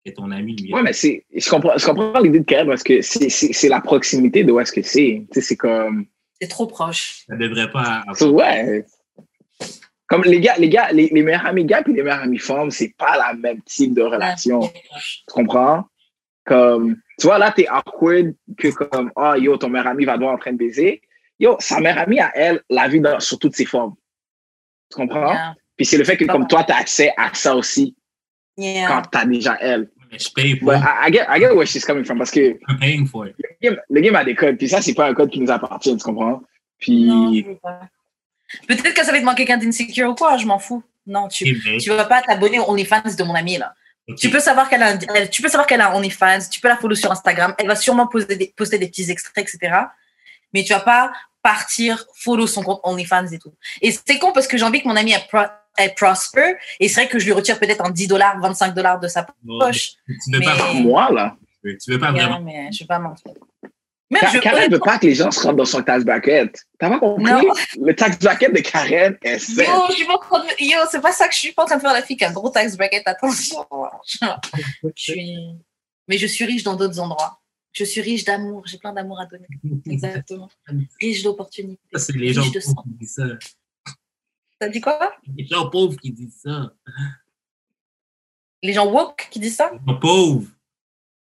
que ton ami lui. a. Ouais, mais c'est, je comprends, je comprends l'idée de Karen parce que c'est, c'est, c'est la proximité de où est-ce que c'est. Tu sais, c'est comme, C'est trop proche. Ça devrait pas. ouais. Comme les gars, les gars, les, les meilleurs amis gars puis les meilleurs amis femmes, c'est pas la même type de relation. Ouais. Tu comprends? Comme, tu vois, là, t'es awkward que comme, oh, yo, ton meilleur ami va te voir en train de baiser. Yo, sa meilleure amie à elle, la vie dans, sur toutes ses formes. Tu comprends? Yeah. Puis c'est le fait que comme toi, t'as accès à ça aussi Yeah. quand t'as déjà elle. Mais je paye pour. But I, I get, I get where she's coming from parce que I'm paying for it. le game, le game a des codes, puis ça, c'est pas un code qui nous appartient, tu comprends? Puis, Non, je veux pas. Peut-être que ça va être moi quelqu'un d'insécure ou quoi, je m'en fous. Non, tu, tu vas pas t'abonner aux OnlyFans de mon amie là. Tu peux savoir qu'elle a, tu peux savoir qu'elle a OnlyFans, tu peux la follow sur Instagram, elle va sûrement poster des, poster des petits extraits, etc. Mais tu vas pas partir follow son compte OnlyFans et tout. Et c'est con parce que j'ai envie que mon amie elle, pro- elle prosper et c'est vrai que je lui retire peut-être un 10 dollars, 25 dollars de sa poche. Tu veux Mais- pas, moi, là, tu veux pas vraiment. mais je vais pas mentir. Même Ka- je, Karen veut pas que les gens se rentrent dans son tax bracket. T'as pas compris? Non. Le tax bracket de Karen est safe. Yo, je pas en Yo, c'est pas ça que je suis pas en train de faire la fille qui a un gros tax bracket, attention. Je suis... Mais je suis riche dans d'autres endroits. Je suis riche d'amour, j'ai plein d'amour à donner. Exactement. Riche d'opportunités. Ça, c'est les gens Riche de pauvres sang. qui disent ça. T'as dit quoi? Les gens pauvres qui disent ça. Les gens woke qui disent ça? Les gens pauvres.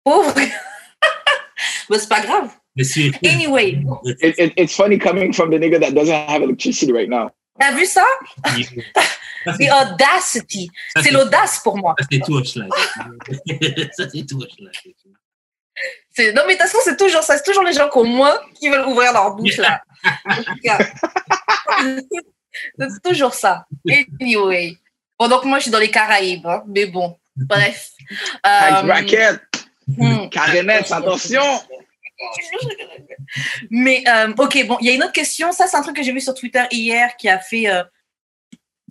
Pauvre bah, C'est pas grave. Mais c'est. Anyway, It, it, it's funny coming from the nigga that doesn't have electricity right now. t'as vu ça? Ça, The c'est- audacity. ça, C'est l'audace pour moi. Ça, c'est touche, là. Ça, c'est touche, là. Non, mais de toute façon, c'est toujours ça. C'est toujours les gens qui ont moins qui veulent ouvrir leur bouche, là. En tout cas. c'est toujours ça. Anyway. Bon, donc moi, je suis dans les Caraïbes. hein. Mais bon, bref. Euh, bracket. Karenette, attention! Mais, euh, ok, bon, il y a une autre question. Ça, c'est un truc que j'ai vu sur Twitter hier qui a fait euh,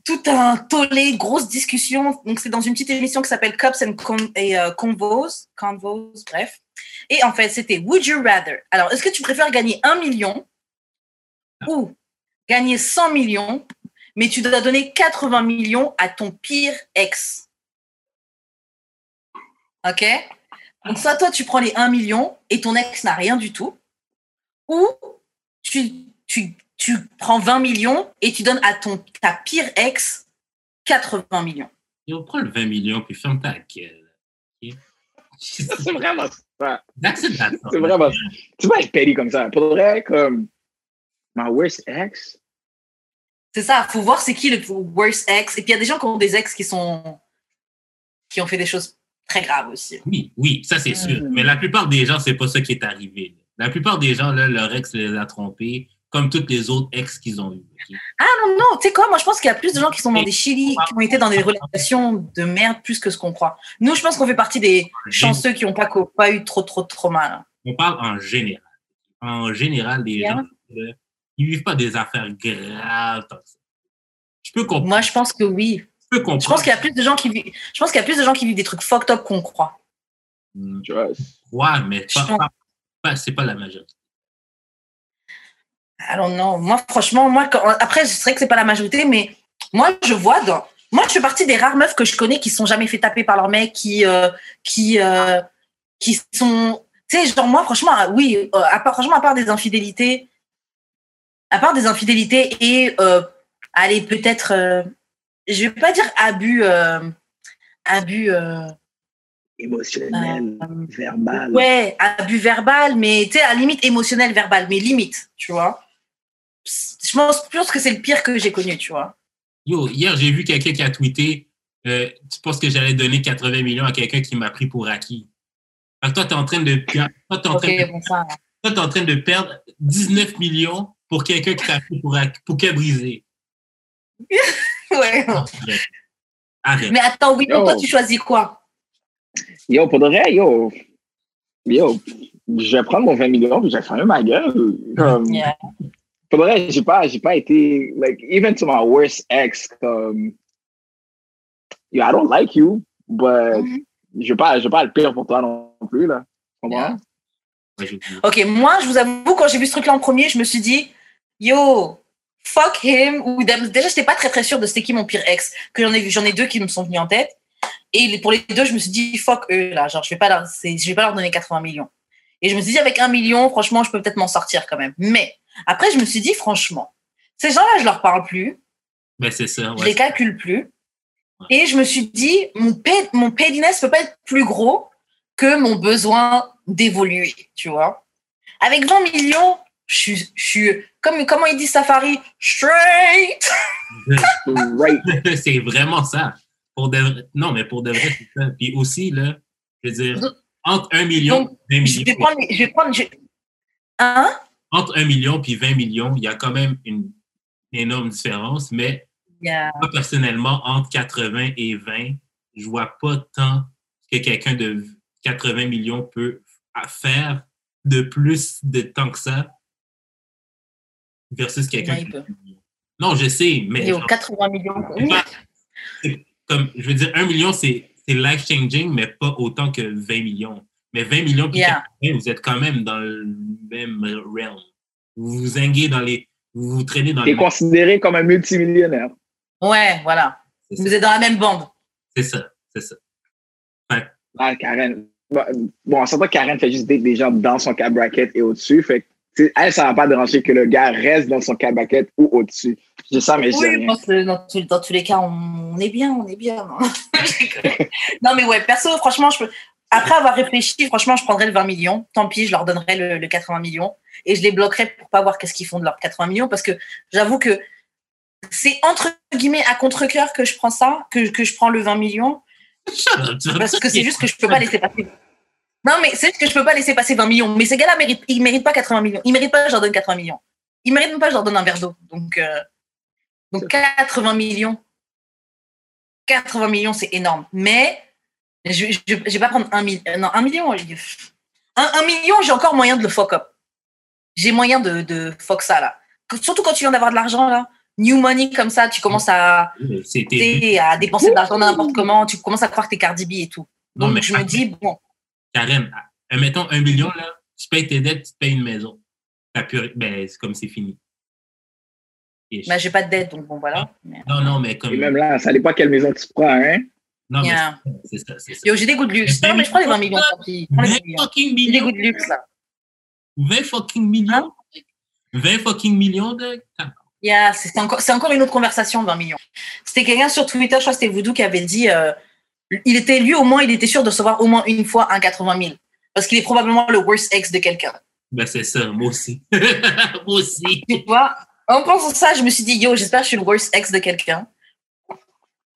tout un tollé, grosse discussion. Donc, c'est dans une petite émission qui s'appelle Cups and Con- et, euh, Convos. Convos, bref. Et en fait, c'était Would you rather? Alors, est-ce que tu préfères gagner un million ou gagner 100 millions, mais tu dois donner 80 millions à ton pire ex? Ok? Donc, soit toi, tu prends les 1 million et ton ex n'a rien du tout, ou tu, tu, tu prends 20 millions et tu donnes à ton, ta pire ex 80 millions. Yo, prends le 20 millions puis ferme ta gueule. C'est vraiment that's C'est vraiment ça. Tu vas être petty comme ça. Pour vrai, comme, my worst ex, C'est ça, faut voir c'est qui le worst ex. Et puis il y a des gens qui ont des ex qui sont qui ont fait des choses très graves aussi. Oui, oui, ça c'est sûr. Mm. Mais la plupart des gens, c'est pas ça qui est arrivé. La plupart des gens, là, leur ex les a trompés, comme tous les autres ex qu'ils ont eu. ok? Ah non, non, tu sais quoi, moi je pense qu'il y a plus de gens qui sont dans des chili, qui ont été dans des relations de merde plus que ce qu'on croit. Nous, je pense qu'on fait partie des chanceux qui n'ont pas, eu trop, trop de trauma. là. on parle en général. En général, les Yeah. gens, là, ils vivent pas des affaires graves. Je peux comprendre. Moi, je pense que oui. je peux comprendre. Je pense qu'il y a plus de gens qui vivent. Je pense qu'il y a plus de gens qui vivent des trucs fucked up qu'on croit. Tu vois, Ouais, mais pas- pas- c'est pas la majorité. Alors non, moi franchement, moi après c'est vrai que c'est pas la majorité, mais moi je vois dans, moi je fais partie des rares meufs que je connais qui sont jamais fait taper par leur mec, qui euh, qui euh, qui sont, tu sais genre moi franchement ah, oui, euh, à part franchement à part des infidélités, à part des infidélités et allez peut-être, je vais pas dire abus, abus. Émotionnel, Euh, verbal. Ouais, abus verbal, mais tu sais, à la limite émotionnel, verbal, mais limite, tu vois. Je pense, je pense que c'est le pire que j'ai connu, tu vois. Yo, hier, j'ai vu quelqu'un qui a tweeté euh, Tu penses que j'allais donner 80 millions à quelqu'un qui m'a pris pour acquis? Que toi, tu es en train de toi, t'es en train de- bon, ça. toi, t'es en train de perdre 19 millions pour quelqu'un qui t'a pris pour, acquis- pour qu'elle briser. Ouais. Arrête. Arrête. Mais attends, oui, toi, tu choisis quoi? Yo, pour de vrai, yo, yo, je vais prendre mon 20 millions puis je vais fermer ma gueule. Comme, Yeah. Pour de vrai, j'ai pas, j'ai pas été, like, even to my worst ex, comme, yo, I don't like you, but Mhm. je veux pas, je veux pas le pire pour toi non plus, là. Yeah. Ok, moi, je vous avoue, quand j'ai vu ce truc-là en premier, je me suis dit, yo, fuck him. Ou déjà, j'étais pas très très sûre de c'était qui mon pire ex. Que j'en ai vu, j'en ai deux qui me sont venus en tête. Et pour les deux, je me suis dit, fuck eux, là. Genre, je vais pas leur, je vais pas leur donner 80 millions. Et je me suis dit, avec un million, franchement, je peux peut-être m'en sortir quand même. Mais après, je me suis dit, franchement, ces gens-là, je leur parle plus. Ben, c'est ça. je les calcule plus. Et je me suis dit, mon, pay, mon pettiness peut pas être plus gros que mon besoin d'évoluer, tu vois. Avec 20 millions, je suis, je suis comme, comment il dit Safari, straight. Right. c'est vraiment ça. Pour de vrai- Non, mais pour de vrai, c'est ça. Puis aussi, là, je veux dire, entre 1 million Donc, et 20 Je vais millions, prendre, je vais prendre, je- hein? entre 1 million puis 20 millions, il y a quand même une énorme différence, mais Yeah. moi, personnellement, entre 80 et 20, je vois pas tant que quelqu'un de 80 millions peut faire de plus de temps que ça versus quelqu'un qui. Non, je sais, mais Et aux genre, 80 millions. c'est comme, je veux dire, 1 million, c'est c'est life-changing, mais pas autant que 20 millions. Mais 20 millions, puis Yeah. 80, vous êtes quand même dans le même realm. Vous vous zinguez dans les... Vous vous traînez dans T'es les... considéré comme un multimillionnaire. Ouais, voilà. Vous ça, êtes dans la même bande. c'est ça. c'est ça. Ah, Karen. Bon, on s'entend que Karen fait juste des gens dans son cap bracket et au-dessus. Fait elle, ça va pas déranger que le gars reste dans son bracket ou au-dessus. Je ça, mais Oui, dans, tous- dans tous les cas, on, on est bien, on est bien. Non, non mais ouais, perso, franchement, je peux... après avoir réfléchi, franchement, je prendrais le 20 millions. Tant pis, je leur donnerais le, le 80 millions et je les bloquerais pour pas voir qu'est-ce qu'ils font de leurs 80 millions parce que j'avoue que c'est entre guillemets à contre-cœur que je prends ça, que, que je prends le 20 millions parce que c'est juste que je peux pas laisser passer. Non, mais c'est juste que je peux pas laisser passer 20 millions. Mais ces gars-là méritent, ils méritent pas 80 millions. Ils méritent pas que je leur donne 80 millions. Ils méritent même pas que je leur donne un verre d'eau. Donc, euh, donc 80 millions. 80 millions, c'est énorme. Mais je, je, je vais pas prendre un million. Non, un million. Un, un million, j'ai encore moyen de le fuck up. J'ai moyen de, de fuck ça, là. Surtout quand tu viens d'avoir de l'argent, là. New money comme ça, tu commences à, à dépenser de l'argent n'importe comment, tu commences à croire que t'es Cardi B et tout. Non, Donc mais je me dis, bon, Karen, mettons un million, là, tu payes tes dettes, tu payes une maison. T'as plus- Ben, c'est comme c'est fini. Et- bah, j'ai pas de dette, donc bon, voilà. Mais- Non, non, mais comme... Et même là, ça dépend quelle maison tu prends, hein? Non, mais Yeah. c'est ça, c'est ça. Yo, j'ai des goûts de luxe. Mais Non, mais je prends les 20 millions, tant pis. Je prends les 20 20 millions. fucking J'ai des millions. goûts de luxe, là. 20 fucking millions? 20 fucking millions de... Yeah, c'est encore, c'est encore une autre conversation, 20 millions. C'était quelqu'un sur Twitter, je crois que c'était Voodoo, qui avait dit, euh, il était, lui, au moins, il était sûr de recevoir au moins une fois un 80 000. Parce qu'il est probablement le worst ex de quelqu'un. Ben, c'est ça, moi aussi. moi aussi. Tu vois, en pensant ça, je me suis dit, yo, j'espère que je suis le worst ex de quelqu'un.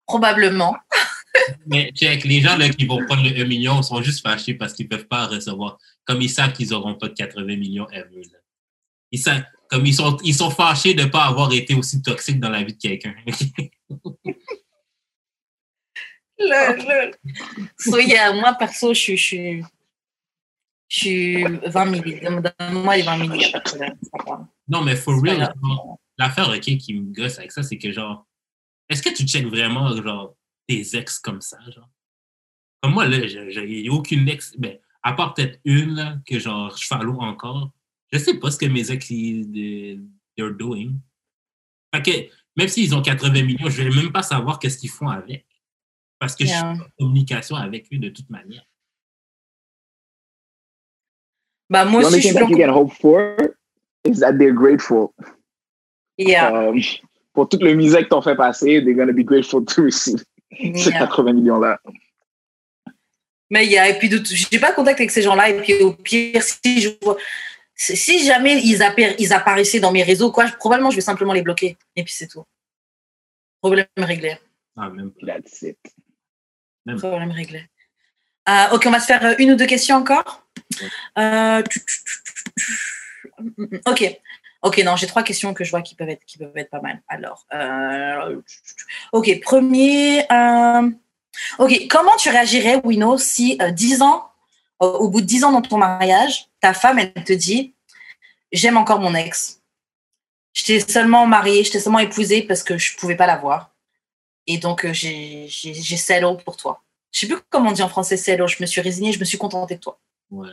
Probablement. Mais check, les gens là, qui vont prendre le 1 million sont juste fâchés parce qu'ils peuvent pas recevoir. Comme ils savent qu'ils n'auront pas de 80 millions ever. Là. Ils savent, comme ils sont, ils sont fâchés de ne pas avoir été aussi toxiques dans la vie de quelqu'un. Le, le. So, yeah, moi, perso, je suis, je suis, Je suis 20 milli. Donne-moi les 20 milli, a pas de problème. Non, mais for real, l'affaire ok, qui me gosse avec ça, c'est que genre, est-ce que tu checkes vraiment genre tes ex comme ça, genre? Comme moi, là, j'ai aucune ex, ben, à part peut-être une là, que genre je follow encore. Je sais pas ce que mes ex ils de- they're doing. Fait que même s'ils ont 80 millions, je vais même pas savoir qu'est-ce qu'ils font avec. Parce que je suis en communication avec eux de toute manière. Bah, moi The aussi, only je thing that you can hope for is that they're grateful. Yeah. Um, pour toute le musique que t'ont fait passer, they're gonna be grateful to receive ces Yeah. 80 millions-là. Mais il y a, et puis, de tout- j'ai pas contact avec ces gens-là. Et puis, au pire, si je vois, si- si jamais ils, appar- ils apparaissaient dans mes réseaux, quoi, je- probablement, je vais simplement les bloquer. Et puis, c'est tout. Problème réglé. Ah, même pas. That's it. Problème réglé. Euh, ok, on va se faire euh, une ou deux questions encore. Euh, ok. Ok, non, j'ai trois questions que je vois qui peuvent être, qui peuvent être pas mal. Alors, euh, ok, premier. euh, ok, comment tu réagirais, Wino, si 10 ans, au, bout de 10 ans dans ton mariage, ta femme, elle te dit J'aime encore mon ex. Je t'ai seulement mariée, je t'ai seulement épousée parce que je pouvais pas la voir. Et donc, euh, j'ai settle pour toi. Je sais plus comment on dit en français settle. Je me suis résignée, je me suis contentée de toi. Ouais.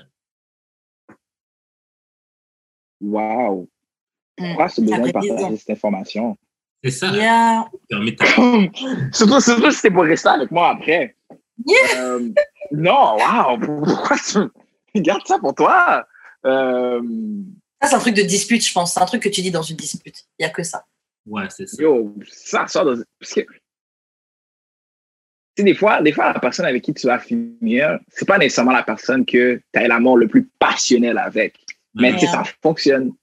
Wow. Mm. Pourquoi ce besoin de partager cette information? C'est ça. Yeah. Surtout, surtout si c'était pour rester avec moi après. Yeah. Euh, non, wow. Pourquoi tu gardes ça pour toi? Euh, Ça, c'est un truc de dispute, je pense. C'est un truc que tu dis dans une dispute. Il n'y a que ça. Ouais, c'est ça. Yo, ça sort dans. Parce que. Tu sais, des fois, des fois, la personne avec qui tu vas finir, c'est pas nécessairement la personne que tu as l'amour le plus passionnel avec. Mais tu sais, ça fonctionne.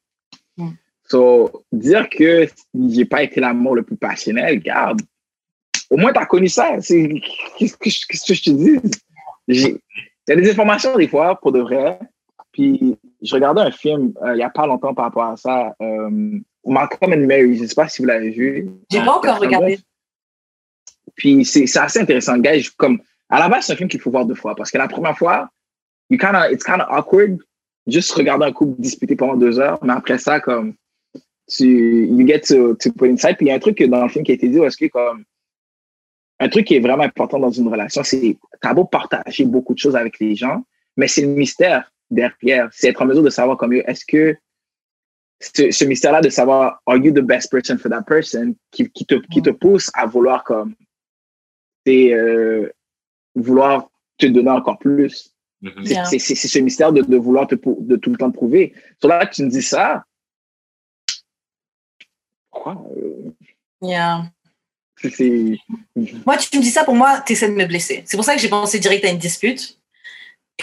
Mm. So, dire que j'ai pas été l'amour le plus passionnel, garde. Au moins, tu as connu ça. Qu'est-ce que, je- qu'est-ce que je te dis? Il y a des informations, des fois, pour de vrai. Puis, je regardais un film euh, il y a pas longtemps par rapport à ça. Euh, Malcolm and Mary. Je sais pas si vous l'avez vu. J'ai Ah, pas encore regardé. Puis c'est assez intéressant, guys. Comme à la base, c'est un film qu'il faut voir deux fois parce que la première fois, you it's kind of awkward. Juste regarder un couple discuter pendant deux heures, mais après ça, comme tu you get to, to put inside. Puis il y a un truc dans le film qui a été dit, est-ce que comme un truc qui est vraiment important dans une relation, c'est t'as beau partager beaucoup de choses avec les gens, mais c'est le mystère derrière. C'est être en mesure de savoir comme est-ce que ce, mystère-là de savoir are you the best person for that person? Qui te qui te pousse à vouloir comme c'est euh, vouloir te donner encore plus. Mhm. C'est Yeah. c'est- c'est- c'est ce mystère de, de vouloir te, de tout le temps te prouver. Sur là, tu me dis ça. Pourquoi? Yeah. c'est- Moi, tu me dis ça, pour moi, tu essaies de me blesser. C'est pour ça que j'ai pensé direct à une dispute.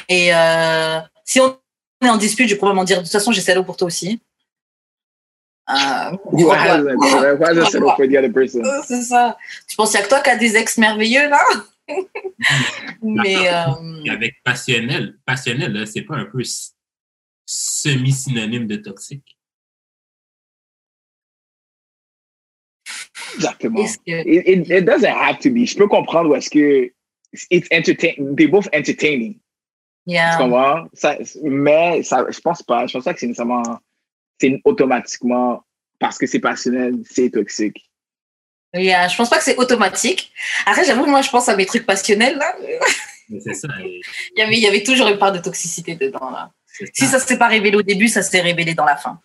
Et euh, si on est en dispute, je vais probablement dire de toute façon, j'ai salaud pour toi aussi. Euh, voilà. hasn't settled for the other person? Euh, C'est ça. Tu penses qu'il y a que toi qui as des ex merveilleux, là Mais euh, avec passionnel, passionnel, là, c'est pas un peu semi-synonyme de toxique? Exactement. que. It, it, it doesn't have to be. Je peux comprendre où est-ce que it's entertain, they're both entertaining. Tu Yeah. comprends? Ça, mais ça, je pense pas. Je pense pas que c'est nécessairement, c'est automatiquement parce que c'est passionnel, c'est toxique. Yeah, je pense pas que c'est automatique. Après, j'avoue, moi, je pense à mes trucs passionnels, là. Mais C'est ça. et- Il y avait, il y avait toujours une part de toxicité dedans, là. Si ça. ça s'est pas révélé au début, ça s'est révélé dans la fin.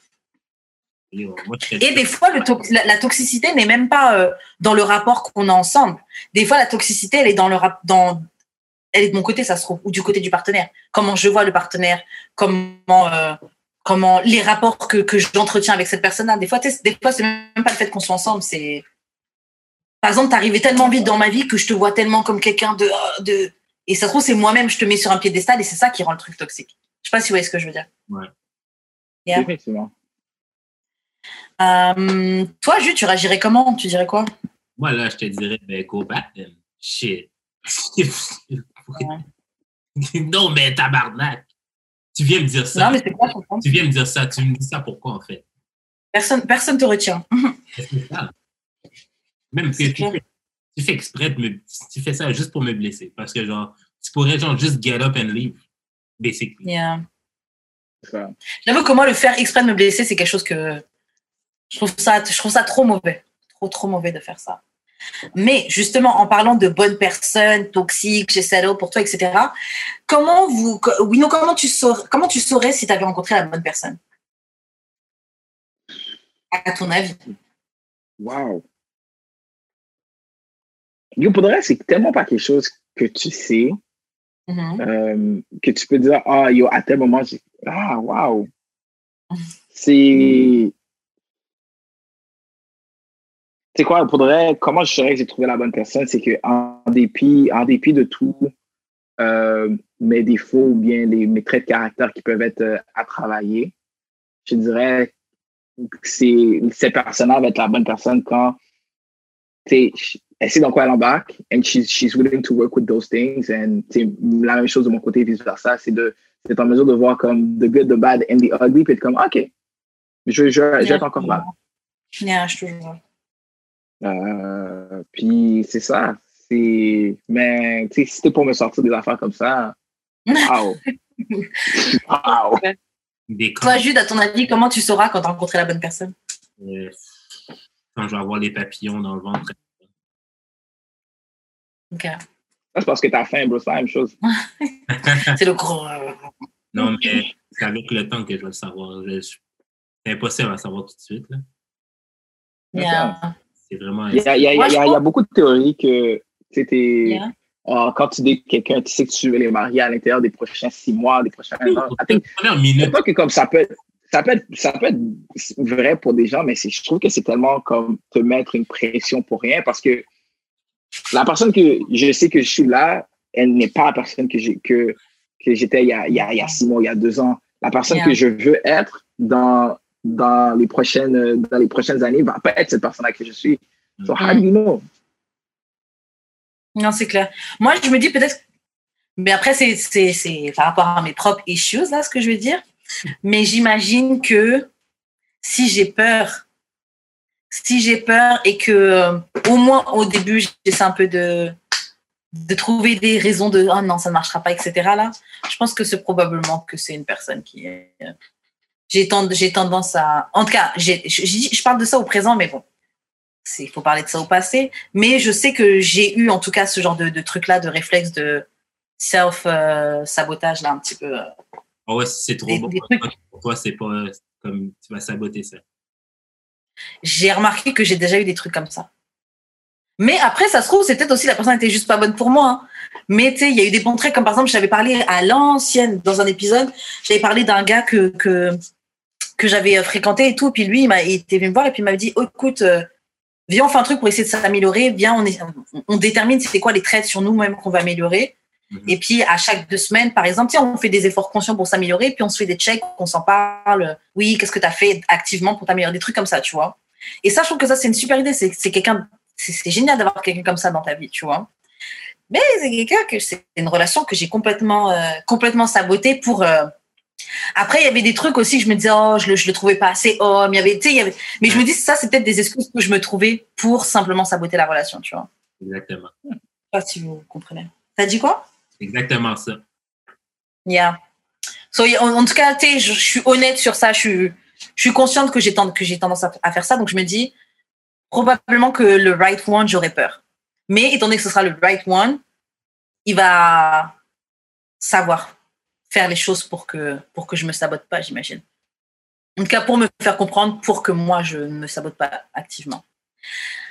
Et des fois, le to- la, la toxicité n'est même pas euh, dans le rapport qu'on a ensemble. Des fois, la toxicité, elle est dans le rap- dans, elle est de mon côté, ça se trouve, ou du côté du partenaire. Comment je vois le partenaire, comment, euh, comment les rapports que, que j'entretiens avec cette personne-là. Des fois, des fois, c'est même pas le fait qu'on soit ensemble, c'est par exemple, t'es arrivé tellement vite dans ma vie que je te vois tellement comme quelqu'un de, de, et ça se trouve, c'est moi-même, je te mets sur un piédestal et c'est ça qui rend le truc toxique. Je sais pas si vous voyez ce que je veux dire. Yeah. Effectivement. Euh, toi, Jus, tu réagirais comment? Tu dirais quoi? Moi, là, je te dirais, ben, go back, then. Shit. non, mais tabarnak. Tu viens me dire ça. Non, mais c'est quoi ton Tu viens me dire ça. Tu me dis ça pourquoi, en fait? Personne, personne te retient. C'est ça. Même que tu fais, tu fais exprès de me. Tu fais ça juste pour me blesser. Parce que, genre, tu pourrais, genre, juste get up and leave. Basically. Yeah. J'avoue que moi, le faire exprès de me blesser, c'est quelque chose que je trouve ça, je trouve ça trop mauvais. Trop, trop mauvais de faire ça. Mais justement, en parlant de bonnes personnes, toxiques, chez Salo, pour toi, etc., comment vous, Wino, comment tu saurais, comment tu saurais si tu avais rencontré la bonne personne? À ton avis Wow. Yo, pour vrai, c'est tellement pas quelque chose que tu sais Mhm. euh, que tu peux dire, ah, yo, à tel moment, j'ai. Ah, wow. C'est. C'est quoi, pour de comment je saurais que j'ai trouvé la bonne personne? C'est que en dépit, en dépit de tout, euh, mes défauts ou bien mes traits de caractère qui peuvent être euh, à travailler, je dirais que c'est, cette personne-là va être la bonne personne quand tu sais, elle sait dans quoi elle embarque and she's, she's willing to work with those things. And tu sais, la même chose de mon côté, vice-versa, c'est de, d'être en mesure de voir comme the good, the bad and the ugly, puis être comme, OK, je, je, être encore mal. Yeah, je te. Euh, puis c'est ça. C'est, mais si c'était pour me sortir des affaires comme ça, wow. wow. Des Toi, Jude, à ton avis, comment tu sauras quand tu as rencontré la bonne personne? Euh, quand je vais avoir les papillons dans le ventre. Ok. Ça, c'est parce que t'as faim, bro. C'est la même chose. C'est le gros. non, mais c'est avec le temps que je vais le savoir. C'est impossible à le savoir tout de suite. là. Yeah. C'est vraiment. Il y a, il y a- il y a- Moi, je il y a- il y a beaucoup de théories que Yeah. ah, quand tu dis quelqu'un, tu sais que tu veux les marier à l'intérieur des prochains six mois, des prochains Oui, ans. pas que comme ça peut être, ça peut être, ça peut être vrai pour des gens, mais je trouve que c'est tellement comme te mettre une pression pour rien parce que la personne que je sais que je suis là, elle n'est pas la personne que j'ai, que, que j'étais il y a, il y a, il y a six mois, il y a deux ans. La personne Yeah. que je veux être dans, dans les prochaines, dans les prochaines années va pas être cette personne-là que je suis. So how do you know? Non, c'est clair. Moi, je me dis peut-être. Mais après, c'est, c'est, c'est par rapport à mes propres issues, là, ce que je veux dire. Mais j'imagine que si j'ai peur, si j'ai peur et que, euh, au moins au début, j'essaie un peu de, de trouver des raisons de oh non, ça ne marchera pas, etc. Là, je pense que c'est probablement que c'est une personne qui est. euh, J'ai, tend- j'ai tendance à. En tout cas, je, je- parle de ça au présent, mais bon. Il faut parler de ça au passé. Mais je sais que j'ai eu en tout cas ce genre de, de truc-là, de réflexe de self-sabotage, là, un petit peu. euh. Ah ouais, c'est trop Des- bon des pour toi, c'est pas euh, comme tu vas saboter ça. J'ai remarqué que j'ai déjà eu des trucs comme ça. Mais après, ça se trouve, c'est peut-être aussi la personne était juste pas bonne pour moi. hein. Mais tu sais, il y a eu des bons traits, comme par exemple, j'avais parlé à l'ancienne, dans un épisode, j'avais parlé d'un gars que, que, que j'avais euh, fréquenté et tout. Puis lui, il, m'a, il était venu me voir et puis il m'avait dit oh, écoute, euh, viens, on fait un truc pour essayer de s'améliorer. Viens, on, est, on, détermine c'est quoi les traits sur nous-mêmes qu'on va améliorer. Mhm. Et puis, à chaque deux semaines, par exemple, tiens, on fait des efforts conscients pour s'améliorer, puis on se fait des checks, on s'en parle. Oui, qu'est-ce que tu as fait activement pour t'améliorer? Des trucs comme ça, tu vois. Et ça, je trouve que ça, c'est une super idée. C'est, c'est quelqu'un, c'est, c'est génial d'avoir quelqu'un comme ça dans ta vie, tu vois. Mais c'est quelqu'un que c'est une relation que j'ai complètement, euh, complètement sabotée pour. euh, Après, il y avait des trucs aussi, je me disais, oh, je le, je le trouvais pas assez homme. Il y avait, tu sais, il y avait... Mais je me dis, ça, c'est peut-être des excuses que je me trouvais pour simplement saboter la relation, tu vois. Exactement. Je sais pas si vous comprenez. T'as dit quoi? Exactement ça. Yeah. So, en, en tout cas, tu sais, je, je suis honnête sur ça. Je suis, je suis consciente que j'ai tend- que j'ai tendance à, à faire ça. Donc, je me dis, probablement que le right one, j'aurais peur. Mais étant donné que ce sera le right one, il va savoir faire les choses pour que, pour que je me sabote pas, j'imagine. En tout cas, pour me faire comprendre, pour que moi, je ne me sabote pas activement.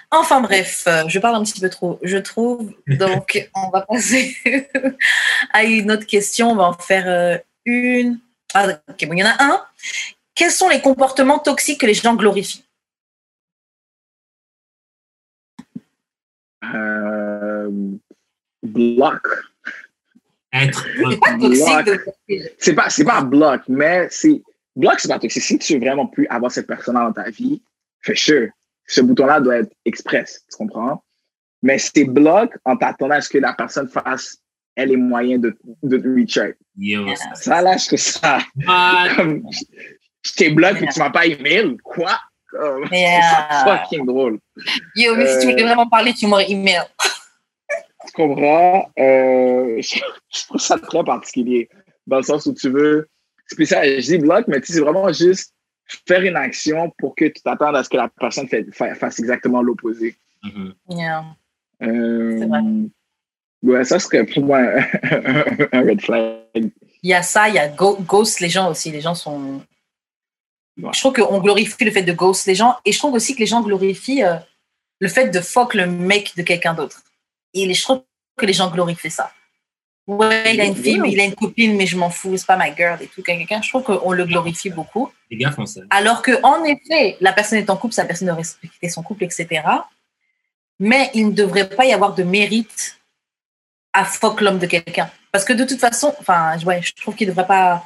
Enfin bref, euh, je parle un petit peu trop, je trouve. Donc, on va passer à une autre question. On va en faire euh, une. Ah, ok, bon, il y en a un. Quels sont les comportements toxiques que les gens glorifient? Euh, block. Être C'est pas toxique de C'est pas, c'est pas block, mais c'est. Block, c'est pas toxique. Si tu veux vraiment plus avoir cette personne-là dans ta vie, fais sure. Ce bouton-là doit être express. Tu comprends? Mais c'est block en t'attendant à ce que la personne fasse, elle les moyens de, de te reach out. yo, ça. Je trouve ça. Comme, je t'ai bloqué et tu m'as pas email. Quoi? C'est ça fucking drôle. Yo, mais si tu voulais Euh, vraiment parler, tu m'aurais email. Tu comprends? Euh, je, je trouve ça très particulier. Dans le sens où tu veux. spécial. Je dis bloc, mais tu sais, c'est vraiment juste faire une action pour que tu t'attendes à ce que la personne fait- fasse exactement l'opposé. Mhm. Yeah. Euh, C'est vrai. Ouais, ça serait pour moi un, un red flag. Il y a ça, il y a go- ghost les gens aussi. Les gens sont. Ouais. Je trouve qu'on glorifie le fait de ghost les gens et je trouve aussi que les gens glorifient euh, le fait de fuck le mec de quelqu'un d'autre. Et je trouve que les gens glorifient ça. Ouais, il a une fille, il a une copine, mais je m'en fous, c'est pas ma girl et tout. Quelqu'un, je trouve qu'on le glorifie beaucoup. Les gars font ça. Alors que, en effet, la personne est en couple, sa personne doit respecter son couple, etc. Mais il ne devrait pas y avoir de mérite à fuck l'homme de quelqu'un. Parce que de toute façon, enfin, ouais, je trouve qu'il ne devrait pas.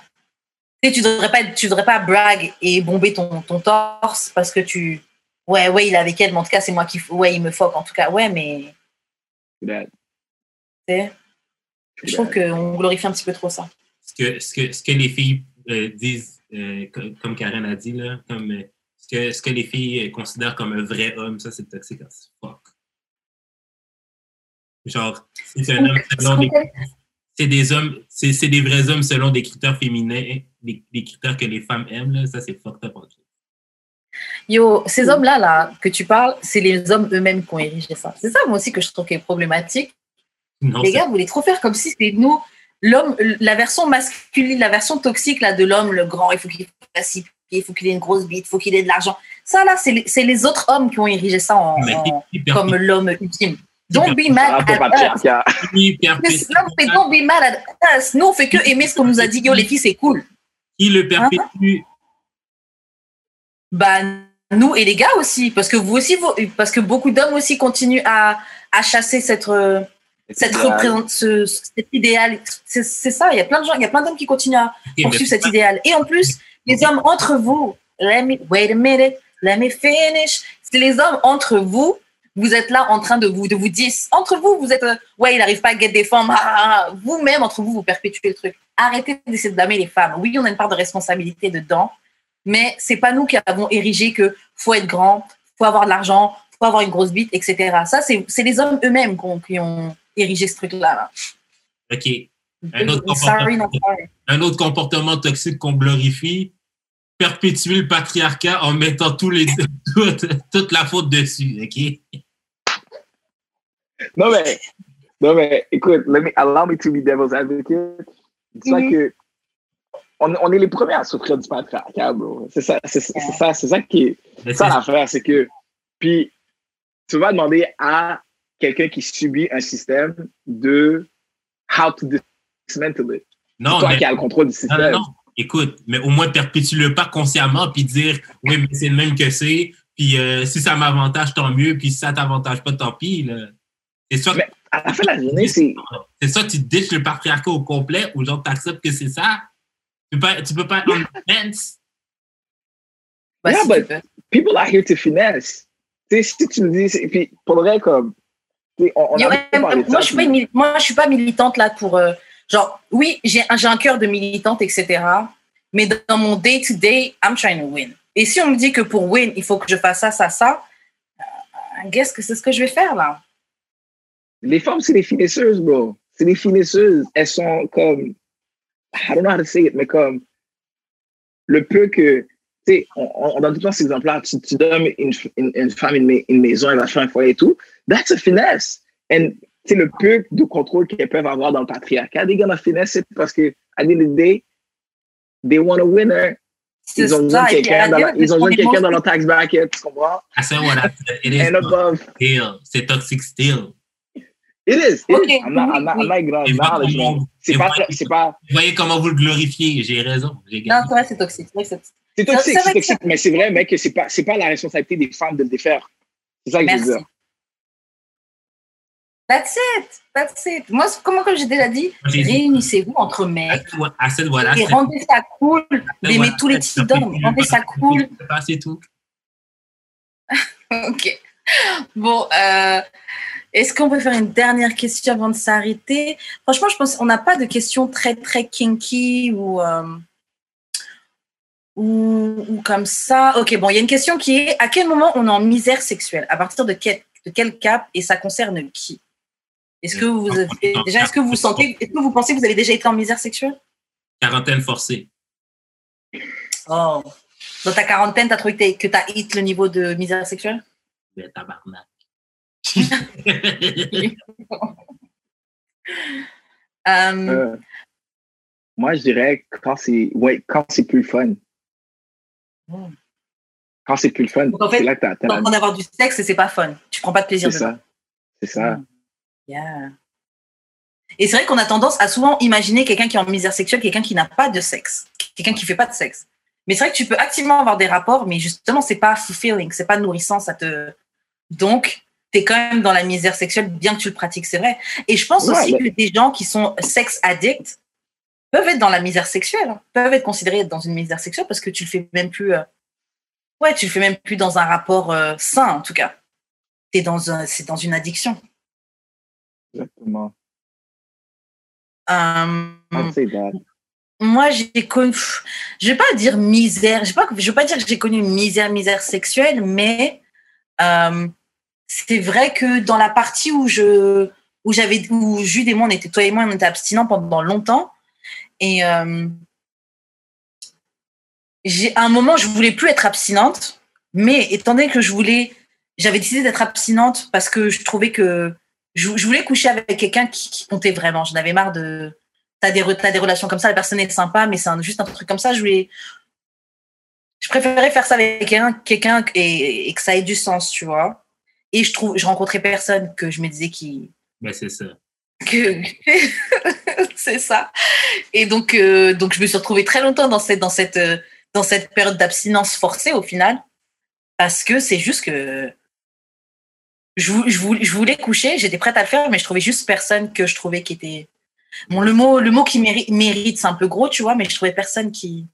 Tu tu devrais pas, tu devrais pas brag et bomber ton, ton torse parce que tu. Ouais, ouais, il est avec elle, mais en tout cas, c'est moi qui. Ouais, il me fuck, en tout cas. Ouais, mais. That- Je trouve qu'on glorifie un petit peu trop ça. Ce que, ce que, ce que les filles euh, disent, euh, co- comme Karen a dit, là, comme, euh, ce, que, ce que les filles euh, considèrent comme un vrai homme, ça, c'est toxique as fuck. Genre, c'est un homme selon des, c'est des hommes, c'est c'est des vrais hommes selon des critères féminins, des, des critères que les femmes aiment, là, ça, c'est fucked up. en. Yo, ces hommes-là, là, que tu parles, c'est les hommes eux-mêmes qui ont érigé ça. C'est ça, moi aussi, que je trouve qui est problématique. Non, les gars, vous voulez trop faire comme si c'était nous, l'homme, la version masculine, la version toxique là, de l'homme, le grand, il faut qu'il fasse il faut qu'il ait une grosse bite, il faut qu'il ait de l'argent. Ça, là, c'est les, autres hommes qui ont érigé ça en, comme l'homme ultime. Don't be mad at us. don't be mad at us. Nous, on fait que aimer ce qu'on nous a dit. Yo, les filles, c'est cool. Qui le perpétue? Bah, nous et les gars aussi. Parce que vous aussi, vous, parce que beaucoup d'hommes aussi continuent à, à chasser cette, euh, cette idéal. représente, ce, cet idéal. C'est ça. Il y a plein de gens, il y a plein d'hommes qui continuent à poursuivre cet idéal. Et en plus, les hommes entre vous, let me, wait a minute, let me finish. C'est les hommes entre vous, vous êtes là en train de vous, de vous dire, entre vous, vous êtes, euh, ouais, il n'arrive pas à get des femmes. ah, ah, ah. Vous-même, entre vous, vous perpétuez le truc. Arrêtez d'essayer de blâmer les femmes. Oui, on a une part de responsabilité dedans, mais c'est pas nous qui avons érigé que faut être grand, faut avoir de l'argent, faut avoir une grosse bite, etc. Ça, c'est c'est les hommes eux-mêmes qui ont- qui ont érigé ce truc-là. là. Ok. Un autre Sorry, not sorry. un autre comportement toxique qu'on glorifie, perpétuer le patriarcat en mettant tous les, toute, toute la faute dessus, OK? Non, mais, non, mais écoute, let me, allow me to be devil's advocate. Dis-toi Mhm. que on, on est les premiers à souffrir du patriarcat, bro. C'est ça, c'est c'est ça, c'est ça qui est. Mais Ça, c'est- l'affaire, c'est que. Puis, tu vas demander à quelqu'un qui subit un système de how to dismantle it. non, Toi mais- qui as le contrôle du non, système. non, non. Écoute, mais au moins perpétue-le pas consciemment puis dire oui, mais c'est le même que c'est. Puis euh, si ça m'avantage, tant mieux. Puis si ça t'avantage pas, tant pis. là. C'est soit, Mais à la fin de la journée, c'est. c'est soit tu ditches le patriarcat au complet ou genre t'acceptes que c'est ça? Tu peux pas, tu peux pas être on the fence. Bah, Yeah, si but-. People are here to finesse. Tu sais, si tu me dis. c'est- Puis, pour le vrai, comme. On, on de moi, ça, je suis pas moi, je suis pas militante là pour. euh, genre, oui, j'ai un, cœur de militante, etc. Mais dans mon day-to-day, I'm trying to win. Et si on me dit que pour win, il faut que je fasse ça, ça, ça, euh, guess que c'est ce que je vais faire là. Les femmes, c'est des finisseuses, bro. C'est des finisseuses. Elles sont comme. I don't know how to say it, mais comme. Le peu que. Tu sais, on, on donne tout le temps ces exemples-là. Tu, tu donnes une, une, une femme une, ma- une maison, elle va faire un foyer et tout. That's a finesse. And tu sais, le peu de contrôle qu'elles peuvent avoir dans le patriarcat, des gars, la finesse, c'est parce que, à the end of the day, they want a winner. C'est Ils ont besoin de quelqu'un dans, leur tax bracket, tu comprends? I said what I said. It is And above. C'est toxic still. It is. It Ok, is. I'm not, I'm not, I'm not acknowledging. C'est pas, c'est pas, Vous voyez comment vous le glorifiez. J'ai raison. J'ai Non, gagné. c'est vrai, c'est toxique. C'est toxique, c'est toxique, mais c'est vrai, mec, que c'est pas, c'est pas la responsabilité des femmes de le défaire. C'est ça que je veux Merci. dire. That's it. That's it. Moi, comment, comme j'ai déjà dit, réunissez-vous entre mecs what I et rendez ça cool. I tous les petits d'hommes. Rendez ça cool. C'est tout. Ok. Bon, euh, est-ce qu'on peut faire une dernière question avant de s'arrêter? Franchement, je pense qu'on n'a pas de questions très, très kinky ou, euh, ou, ou comme ça. Ok, bon, il y a une question qui est à quel moment on est en misère sexuelle? À partir de quel, de quel cap et ça concerne qui? Est-ce que vous avez, déjà, est-ce que vous sentez, est-ce que vous pensez que vous avez déjà été en misère sexuelle? Quarantaine forcée. Oh. Dans ta quarantaine, t'as trouvé que que t'as hit le niveau de misère sexuelle? Ben, tabarnak. Euh, Euh, moi, je dirais quand c'est ouais, quand c'est plus fun. Mm. Quand c'est plus le fun, Donc, en fait, là que t'as T'es en d'avoir du sexe c'est pas fun. Tu prends pas de plaisir C'est dedans. ça. C'est ça. Mm. Yeah. Et c'est vrai qu'on a tendance à souvent imaginer quelqu'un qui est en misère sexuelle, quelqu'un qui n'a pas de sexe, quelqu'un qui fait pas de sexe. Mais c'est vrai que tu peux activement avoir des rapports, mais justement, c'est pas fulfilling, c'est pas nourrissant, ça te. Donc, quand même dans la misère sexuelle, bien que tu le pratiques, c'est vrai. Et je pense Ouais, aussi mais- que des gens qui sont sex addicts peuvent être dans la misère sexuelle, hein, peuvent être considérés être dans une misère sexuelle parce que tu le fais même plus. euh, Ouais, tu le fais même plus dans un rapport euh, sain, en tout cas. T'es dans un, c'est dans une addiction. Exactement. Euh, moi, j'ai connu, je vais pas dire misère, je vais pas, je vais pas dire que j'ai connu une misère, misère sexuelle, mais euh, c'est vrai que dans la partie où je, où j'avais, où Jude et moi, on était, toi et moi, on était abstinents pendant longtemps, et euh, j'ai, à un moment, je voulais plus être abstinente, mais étant donné que je voulais, j'avais décidé d'être abstinente parce que je trouvais que je, voulais coucher avec quelqu'un qui, comptait vraiment. J'en avais marre de, t'as des, relations comme ça, la personne est sympa, mais c'est juste un truc comme ça. Je voulais, je préférais faire ça avec quelqu'un, et que ça ait du sens, tu vois. Et je trouve, je rencontrais personne que je me disais qui, Ben, c'est ça. que c'est ça. Et donc, euh, donc je me suis retrouvée très longtemps dans cette, dans cette, euh, dans cette période d'abstinence forcée au final, parce que c'est juste que je, je voulais coucher, j'étais prête à le faire, mais je trouvais juste personne que je trouvais qui était. Bon, le mot, le mot qui mérite, mérite c'est un peu gros, tu vois, mais je trouvais personne qui,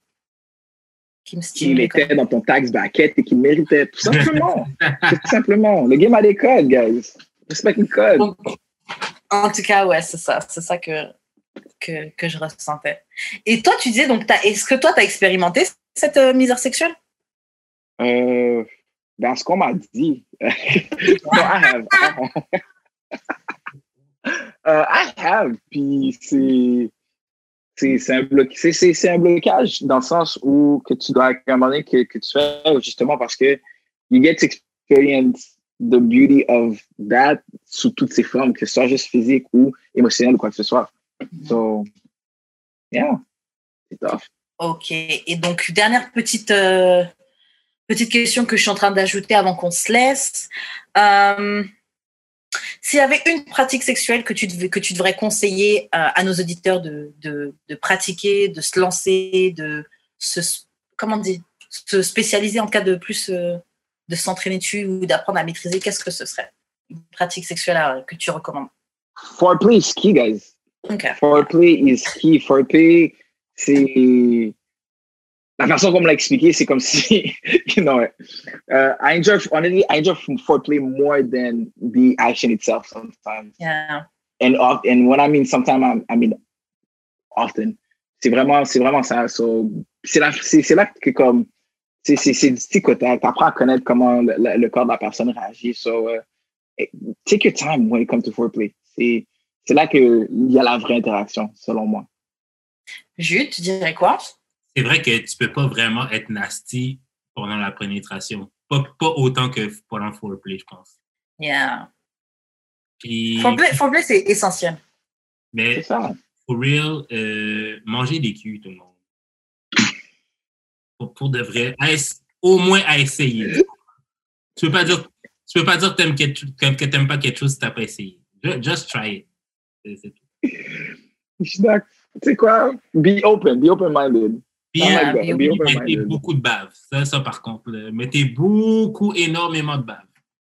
qui me Qui était dans ton tax bracket et qui méritait. Tout simplement. tout simplement. Le game a des codes, guys. Respect les codes. Donc, en tout cas, ouais, c'est ça. C'est ça que, que, que je ressentais. Et toi, tu disais, donc, t'as- est-ce que toi, tu as expérimenté cette euh, misère sexuelle? Euh, dans ce qu'on m'a dit. no, I have. I have. I have. Puis c'est. C'est un, un blocage dans le sens où que tu dois, à un moment donné, que, que tu fais justement parce que you get to experience the beauty of that sous toutes ses formes, que ce soit juste physique ou émotionnel ou quoi que ce soit. So, yeah, c'est tough. Ok. Et donc, dernière petite, euh, petite question que je suis en train d'ajouter avant qu'on se laisse. Euh, S'il y avait une pratique sexuelle que tu, devais- que tu devrais conseiller euh, à nos auditeurs de, de, de pratiquer, de se lancer, de se, comment spécialiser en cas de plus euh, de s'entraîner dessus ou d'apprendre à maîtriser, qu'est-ce que ce serait? Une pratique sexuelle euh, que tu recommandes? Foreplay is key, guys. Ok. Foreplay is key. Foreplay, c'est. La façon qu'on me l'a expliqué, c'est comme si. you know, uh, I enjoy, honestly, I enjoy foreplay more than the action itself sometimes. Yeah. And, of- and when I mean sometimes, I, I mean often. C'est vraiment, c'est vraiment ça. So, c'est là, c'est, c'est là que comme. C'est, c'est, c'est du petit côté. T'apprends à connaître comment le, le- le corps de la personne réagit. So, uh, take your time when it comes to foreplay. C'est, c'est là qu'il y a la vraie interaction, selon moi. Jude, tu dirais quoi? C'est vrai que tu peux pas vraiment être nasty pendant la pénétration. Pas, pas autant que pendant le foreplay, je pense. Yeah. Puis, Foreplay, foreplay, c'est essentiel. mais ça. for real, euh, manger des culs, tout le monde. Pour, pour de vrai, à au moins à essayer. Tu peux pas dire, tu peux pas dire que t'aimes quelque chose- que, que t'aimes pas quelque chose si t'as pas essayé. Ju- Just try it. C'est- c'est tout. Je suis d'accord. Tu sais quoi? Be open, be open-minded. Puis, Be puis open-minded. mettez beaucoup de bave. Ça, ça par contre, mettez beaucoup, énormément de bave.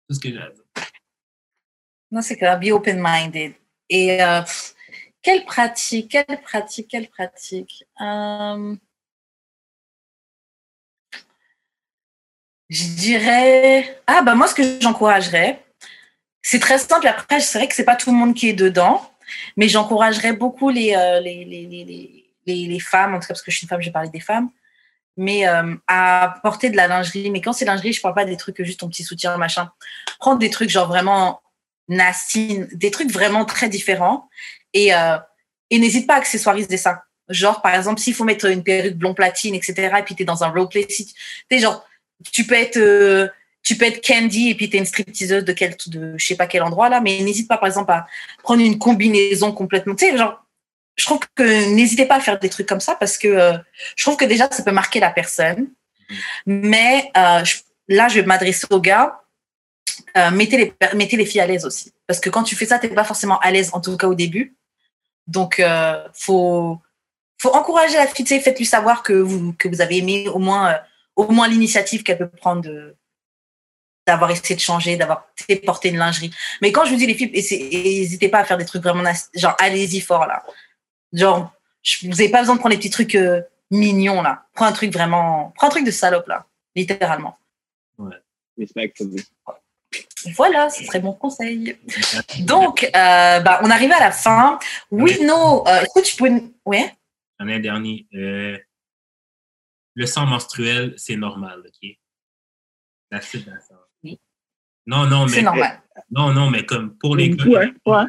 C'est ce que j'ai à dire. Non, c'est clair, be open-minded. Et euh, quelle pratique, quelle pratique, quelle pratique? Euh, Je dirais. Ah, bah moi, ce que j'encouragerais, c'est très simple. Après, c'est vrai que c'est pas tout le monde qui est dedans, mais j'encouragerais beaucoup les, euh, les, les, les, les, les- femmes, en tout cas parce que je suis une femme, j'ai parlé des femmes, mais euh, à porter de la lingerie. Mais quand c'est lingerie, je parle pas des trucs juste ton petit soutien, machin. Prendre des trucs genre vraiment nasty, des trucs vraiment très différents et, euh, et n'hésite pas à accessoiriser ça. Genre, par exemple, s'il faut mettre une perruque blond platine, etc., et puis tu es dans un roleplay, si sais, genre, tu peux être, euh, tu peux être Candy et puis tu es une stripteaseuse de quel, de je sais pas quel endroit là, mais n'hésite pas, par exemple, à prendre une combinaison complètement, tu sais, genre, je trouve que n'hésitez pas à faire des trucs comme ça parce que euh, je trouve que déjà, ça peut marquer la personne. Mais euh, là, je vais m'adresser aux gars. Euh, mettez, les, filles à l'aise aussi. Parce que quand tu fais ça, tu n'es pas forcément à l'aise, en tout cas au début. Donc, euh, faut, encourager la fille, faites-lui savoir que vous, avez aimé au moins, l'initiative qu'elle peut prendre d'avoir essayé de changer, d'avoir porté une lingerie. Mais quand je vous dis les filles, n'hésitez pas à faire des trucs vraiment genre allez-y fort là. Genre, je- vous n'avez pas besoin de prendre les petits trucs euh, mignons là. Prends un truc vraiment, prends un truc de salope là, littéralement. Respectfully. Voilà, ce serait mon conseil. Donc, euh, bah, on arrive à la fin. Oui, non. euh, Est-ce que tu peux. nous- Ouais? J'en ai un dernier. Euh, le sang menstruel, c'est normal, OK? That's it, that's all. Oui. Non, non, mais. C'est normal. Non, non, mais comme pour les gars. Ouais, ouais,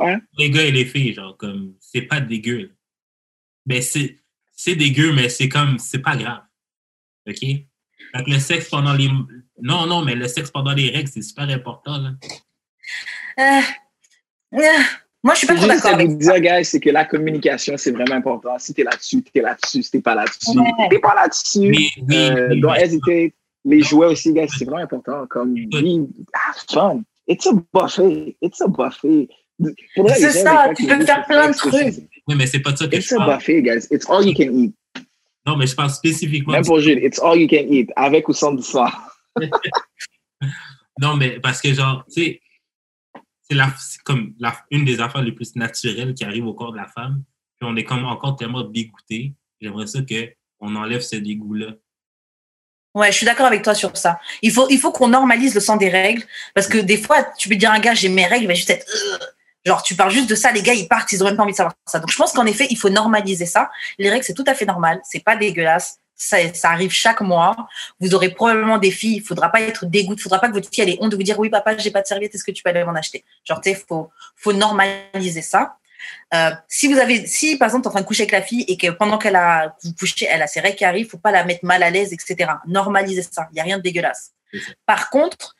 ouais. Les gars et les filles, genre, comme, c'est pas dégueu. Mais c'est, c'est dégueu, mais c'est comme, c'est pas grave. OK? Que le sexe pendant les. Non, non, mais le sexe pendant les règles, c'est super important, là. Euh, euh, moi, je suis pas trop d'accord à avec vous dire, guys, c'est que la communication, c'est vraiment important. Si t'es là-dessus, t'es là-dessus. Si t'es pas là-dessus, Ouais. t'es pas là-dessus. Oui, oui, Euh, oui, don't mais- hésiter. Les jouets aussi, guys, c'est vraiment important. Comme, oui, have fun. It's a buffet. It's a buffet. Pour vrai, C'est ça, tu peux faire plein de trucs. Oui, mais c'est pas de ça que It's je a parle. buffet, guys. It's all you can eat. Non, mais je parle spécifiquement. Même pour Jules, it's all you can eat. Avec ou sans du sang. Non, mais parce que, genre, tu sais, c'est comme la, une des affaires les plus naturelles qui arrivent au corps de la femme. Puis on est comme encore tellement dégoûté. J'aimerais ça qu'on enlève ce dégoût-là. Ouais, je suis d'accord avec toi sur ça. Il faut, il faut qu'on normalise le sang des règles. Parce que des fois, tu peux dire à un gars, j'ai mes règles, il va juste être. Genre, tu parles juste de ça, les gars, ils partent, ils ont même pas envie de savoir ça. Donc, je pense qu'en effet, il faut normaliser ça. Les règles, c'est tout à fait normal. C'est pas dégueulasse. Ça, ça arrive chaque mois. Vous aurez probablement des filles. Il faudra pas être dégoût. Il faudra pas que votre fille ait honte de vous dire, oui, papa, j'ai pas de serviette, est-ce que tu peux aller m'en acheter? Genre, tu sais, faut, faut normaliser ça. Euh, si vous avez, si par exemple, en train de coucher avec la fille et que pendant qu'elle a, vous couchez, elle a ses règles qui arrivent, faut pas la mettre mal à l'aise, etc. Normalisez ça. Il y a rien de dégueulasse. Par contre,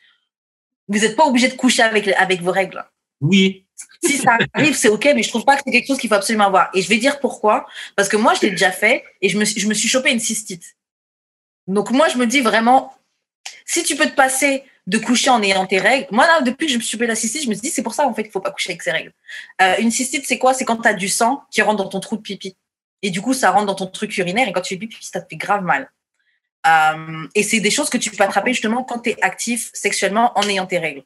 vous n'êtes pas obligé de coucher avec, avec vos règles. Oui, Si ça arrive, c'est ok, mais je trouve pas que c'est quelque chose qu'il faut absolument avoir. Et je vais dire pourquoi. Parce que moi, je l'ai déjà fait et je me, suis- chopé une cystite. Donc moi, je me dis vraiment, si tu peux te passer de coucher en ayant tes règles, moi là, depuis que je me suis chopé la cystite, je me suis dit, c'est pour ça en fait qu'il faut pas coucher avec ses règles. Euh, une cystite, c'est quoi? C'est quand tu as du sang qui rentre dans ton trou de pipi. Et du coup, ça rentre dans ton truc urinaire et quand tu fais pipi, ça te fait grave mal. Euh, et c'est des choses que tu peux attraper justement quand tu es actif sexuellement en ayant tes règles.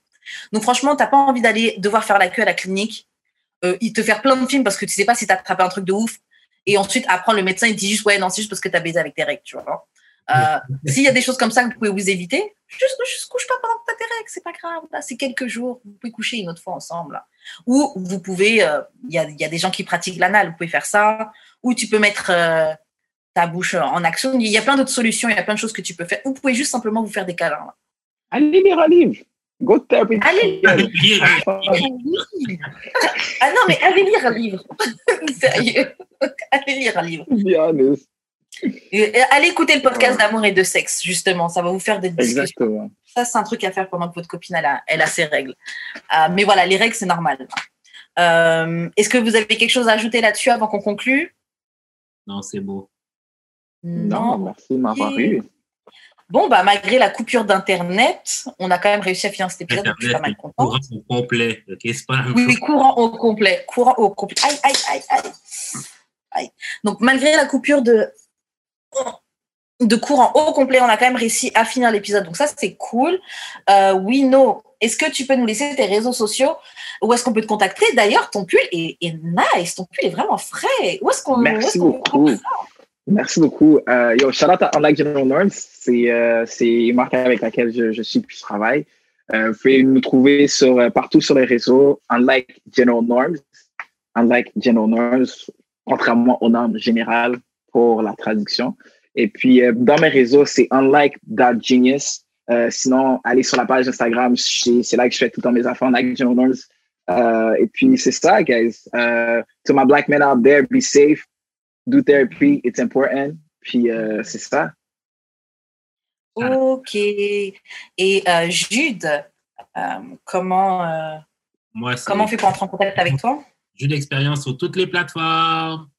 Donc franchement, t'as pas envie d'aller devoir faire la queue à la clinique, euh, il te faire plein de films parce que tu sais pas si t'as attrapé un truc de ouf, et ensuite après le médecin il te dit juste ouais non c'est juste parce que t'as baisé avec tes règles, tu vois. Euh, S'il y a des choses comme ça que vous pouvez vous éviter, juste, juste couche pas pendant que t'as tes règles, c'est pas grave, là c'est quelques jours, vous pouvez coucher une autre fois ensemble. Là. Ou vous pouvez, euh, il y, a, il y a des gens qui pratiquent l'anal, vous pouvez faire ça, ou tu peux mettre euh, ta bouche en action. Il y a plein d'autres solutions, il y a plein de choses que tu peux faire. Ou vous pouvez juste simplement vous faire des câlins. Allez lire un livre. Go to therapy. Allez Lire- Ah non, mais allez lire un livre. Sérieux. Allez lire un livre. Et allez écouter le podcast d'amour et de sexe, justement. Ça va vous faire des discussions. Exactement. Ça, c'est un truc à faire pendant que votre copine elle a, elle a ses règles. Euh, mais voilà, les règles, c'est normal. Euh, Est-ce que vous avez quelque chose à ajouter là-dessus avant qu'on conclue? Non, c'est beau. Non, merci de m'avoir eu. Bon, bah, malgré la coupure d'Internet, on a quand même réussi à finir cet épisode, donc je suis pas Internet, mal contente. courant au complet. OK? C'est pas la même Oui, chose. oui, courant au complet. Courant au complet. Aïe, aïe, aïe, aïe. Aïe. Donc, malgré la coupure de, de courant au complet, on a quand même réussi à finir l'épisode. Donc, ça, c'est cool. Euh, oui, no. Est-ce que tu peux nous laisser tes réseaux sociaux? Où est-ce qu'on peut te contacter? D'ailleurs, ton pull est, est nice. Ton pull est vraiment frais. Où est-ce qu'on où est-ce Merci qu'on- beaucoup. Merci beaucoup. Euh, yo, shout out à Unlike General Norms. C'est euh, une marque avec laquelle je, je suis puis je travaille. Euh, vous pouvez nous trouver sur, euh, partout sur les réseaux. Unlike General Norms. Unlike General Norms, contrairement aux normes générales pour la traduction. Et puis, dans mes réseaux, c'est unlike.genius. Euh, sinon, allez sur la page Instagram. C'est là que je fais tout dans mes affaires, Unlike General Norms. Et puis, c'est ça, guys. To my black men out there, be safe. Do therapy, it's important. Puis euh, c'est ça. Ok. Et euh, Jude, euh, comment, euh, Moi, comment on fait pour entrer en contact avec toi? Jeu d'expérience sur toutes les plateformes.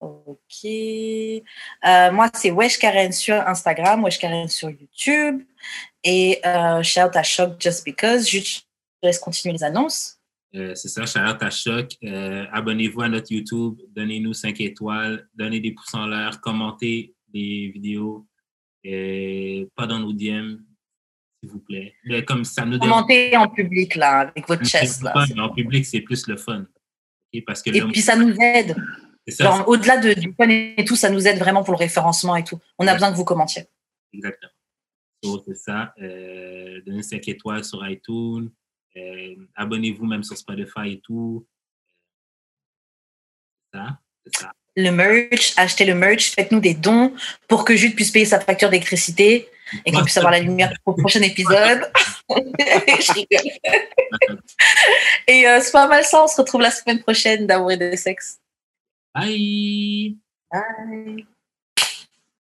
Ok. Euh, moi, c'est Wesh Karen sur Instagram, Wesh Karen sur YouTube. Et euh, shout à Choc Just Because. Je laisse continuer les annonces. Euh, c'est ça, Charlotte à choc. Euh, Abonnez-vous à notre YouTube, donnez-nous 5 étoiles, donnez des pouces en l'air, commentez les vidéos. Et pas dans nos DM, s'il vous plaît. Comme ça nous dérange Commentez en public, là, avec votre chest. Là. en public, c'est plus le fun. Parce que Et là, puis, ça nous aide. Au-delà de, du fun et tout, ça nous aide vraiment pour le référencement et tout. On a Ouais. besoin que vous commentiez. Exactement. So, c'est ça. Euh, donnez 5 étoiles sur iTunes. Euh, Abonnez-vous même sur Spotify et tout. Ça. Ça. Le merch, achetez le merch, faites-nous des dons pour que Jude puisse payer sa facture d'électricité et qu'on puisse avoir la lumière pour le prochain épisode. Et euh, c'est pas mal ça, on se retrouve la semaine prochaine d'amour et de sexe. Bye! Bye.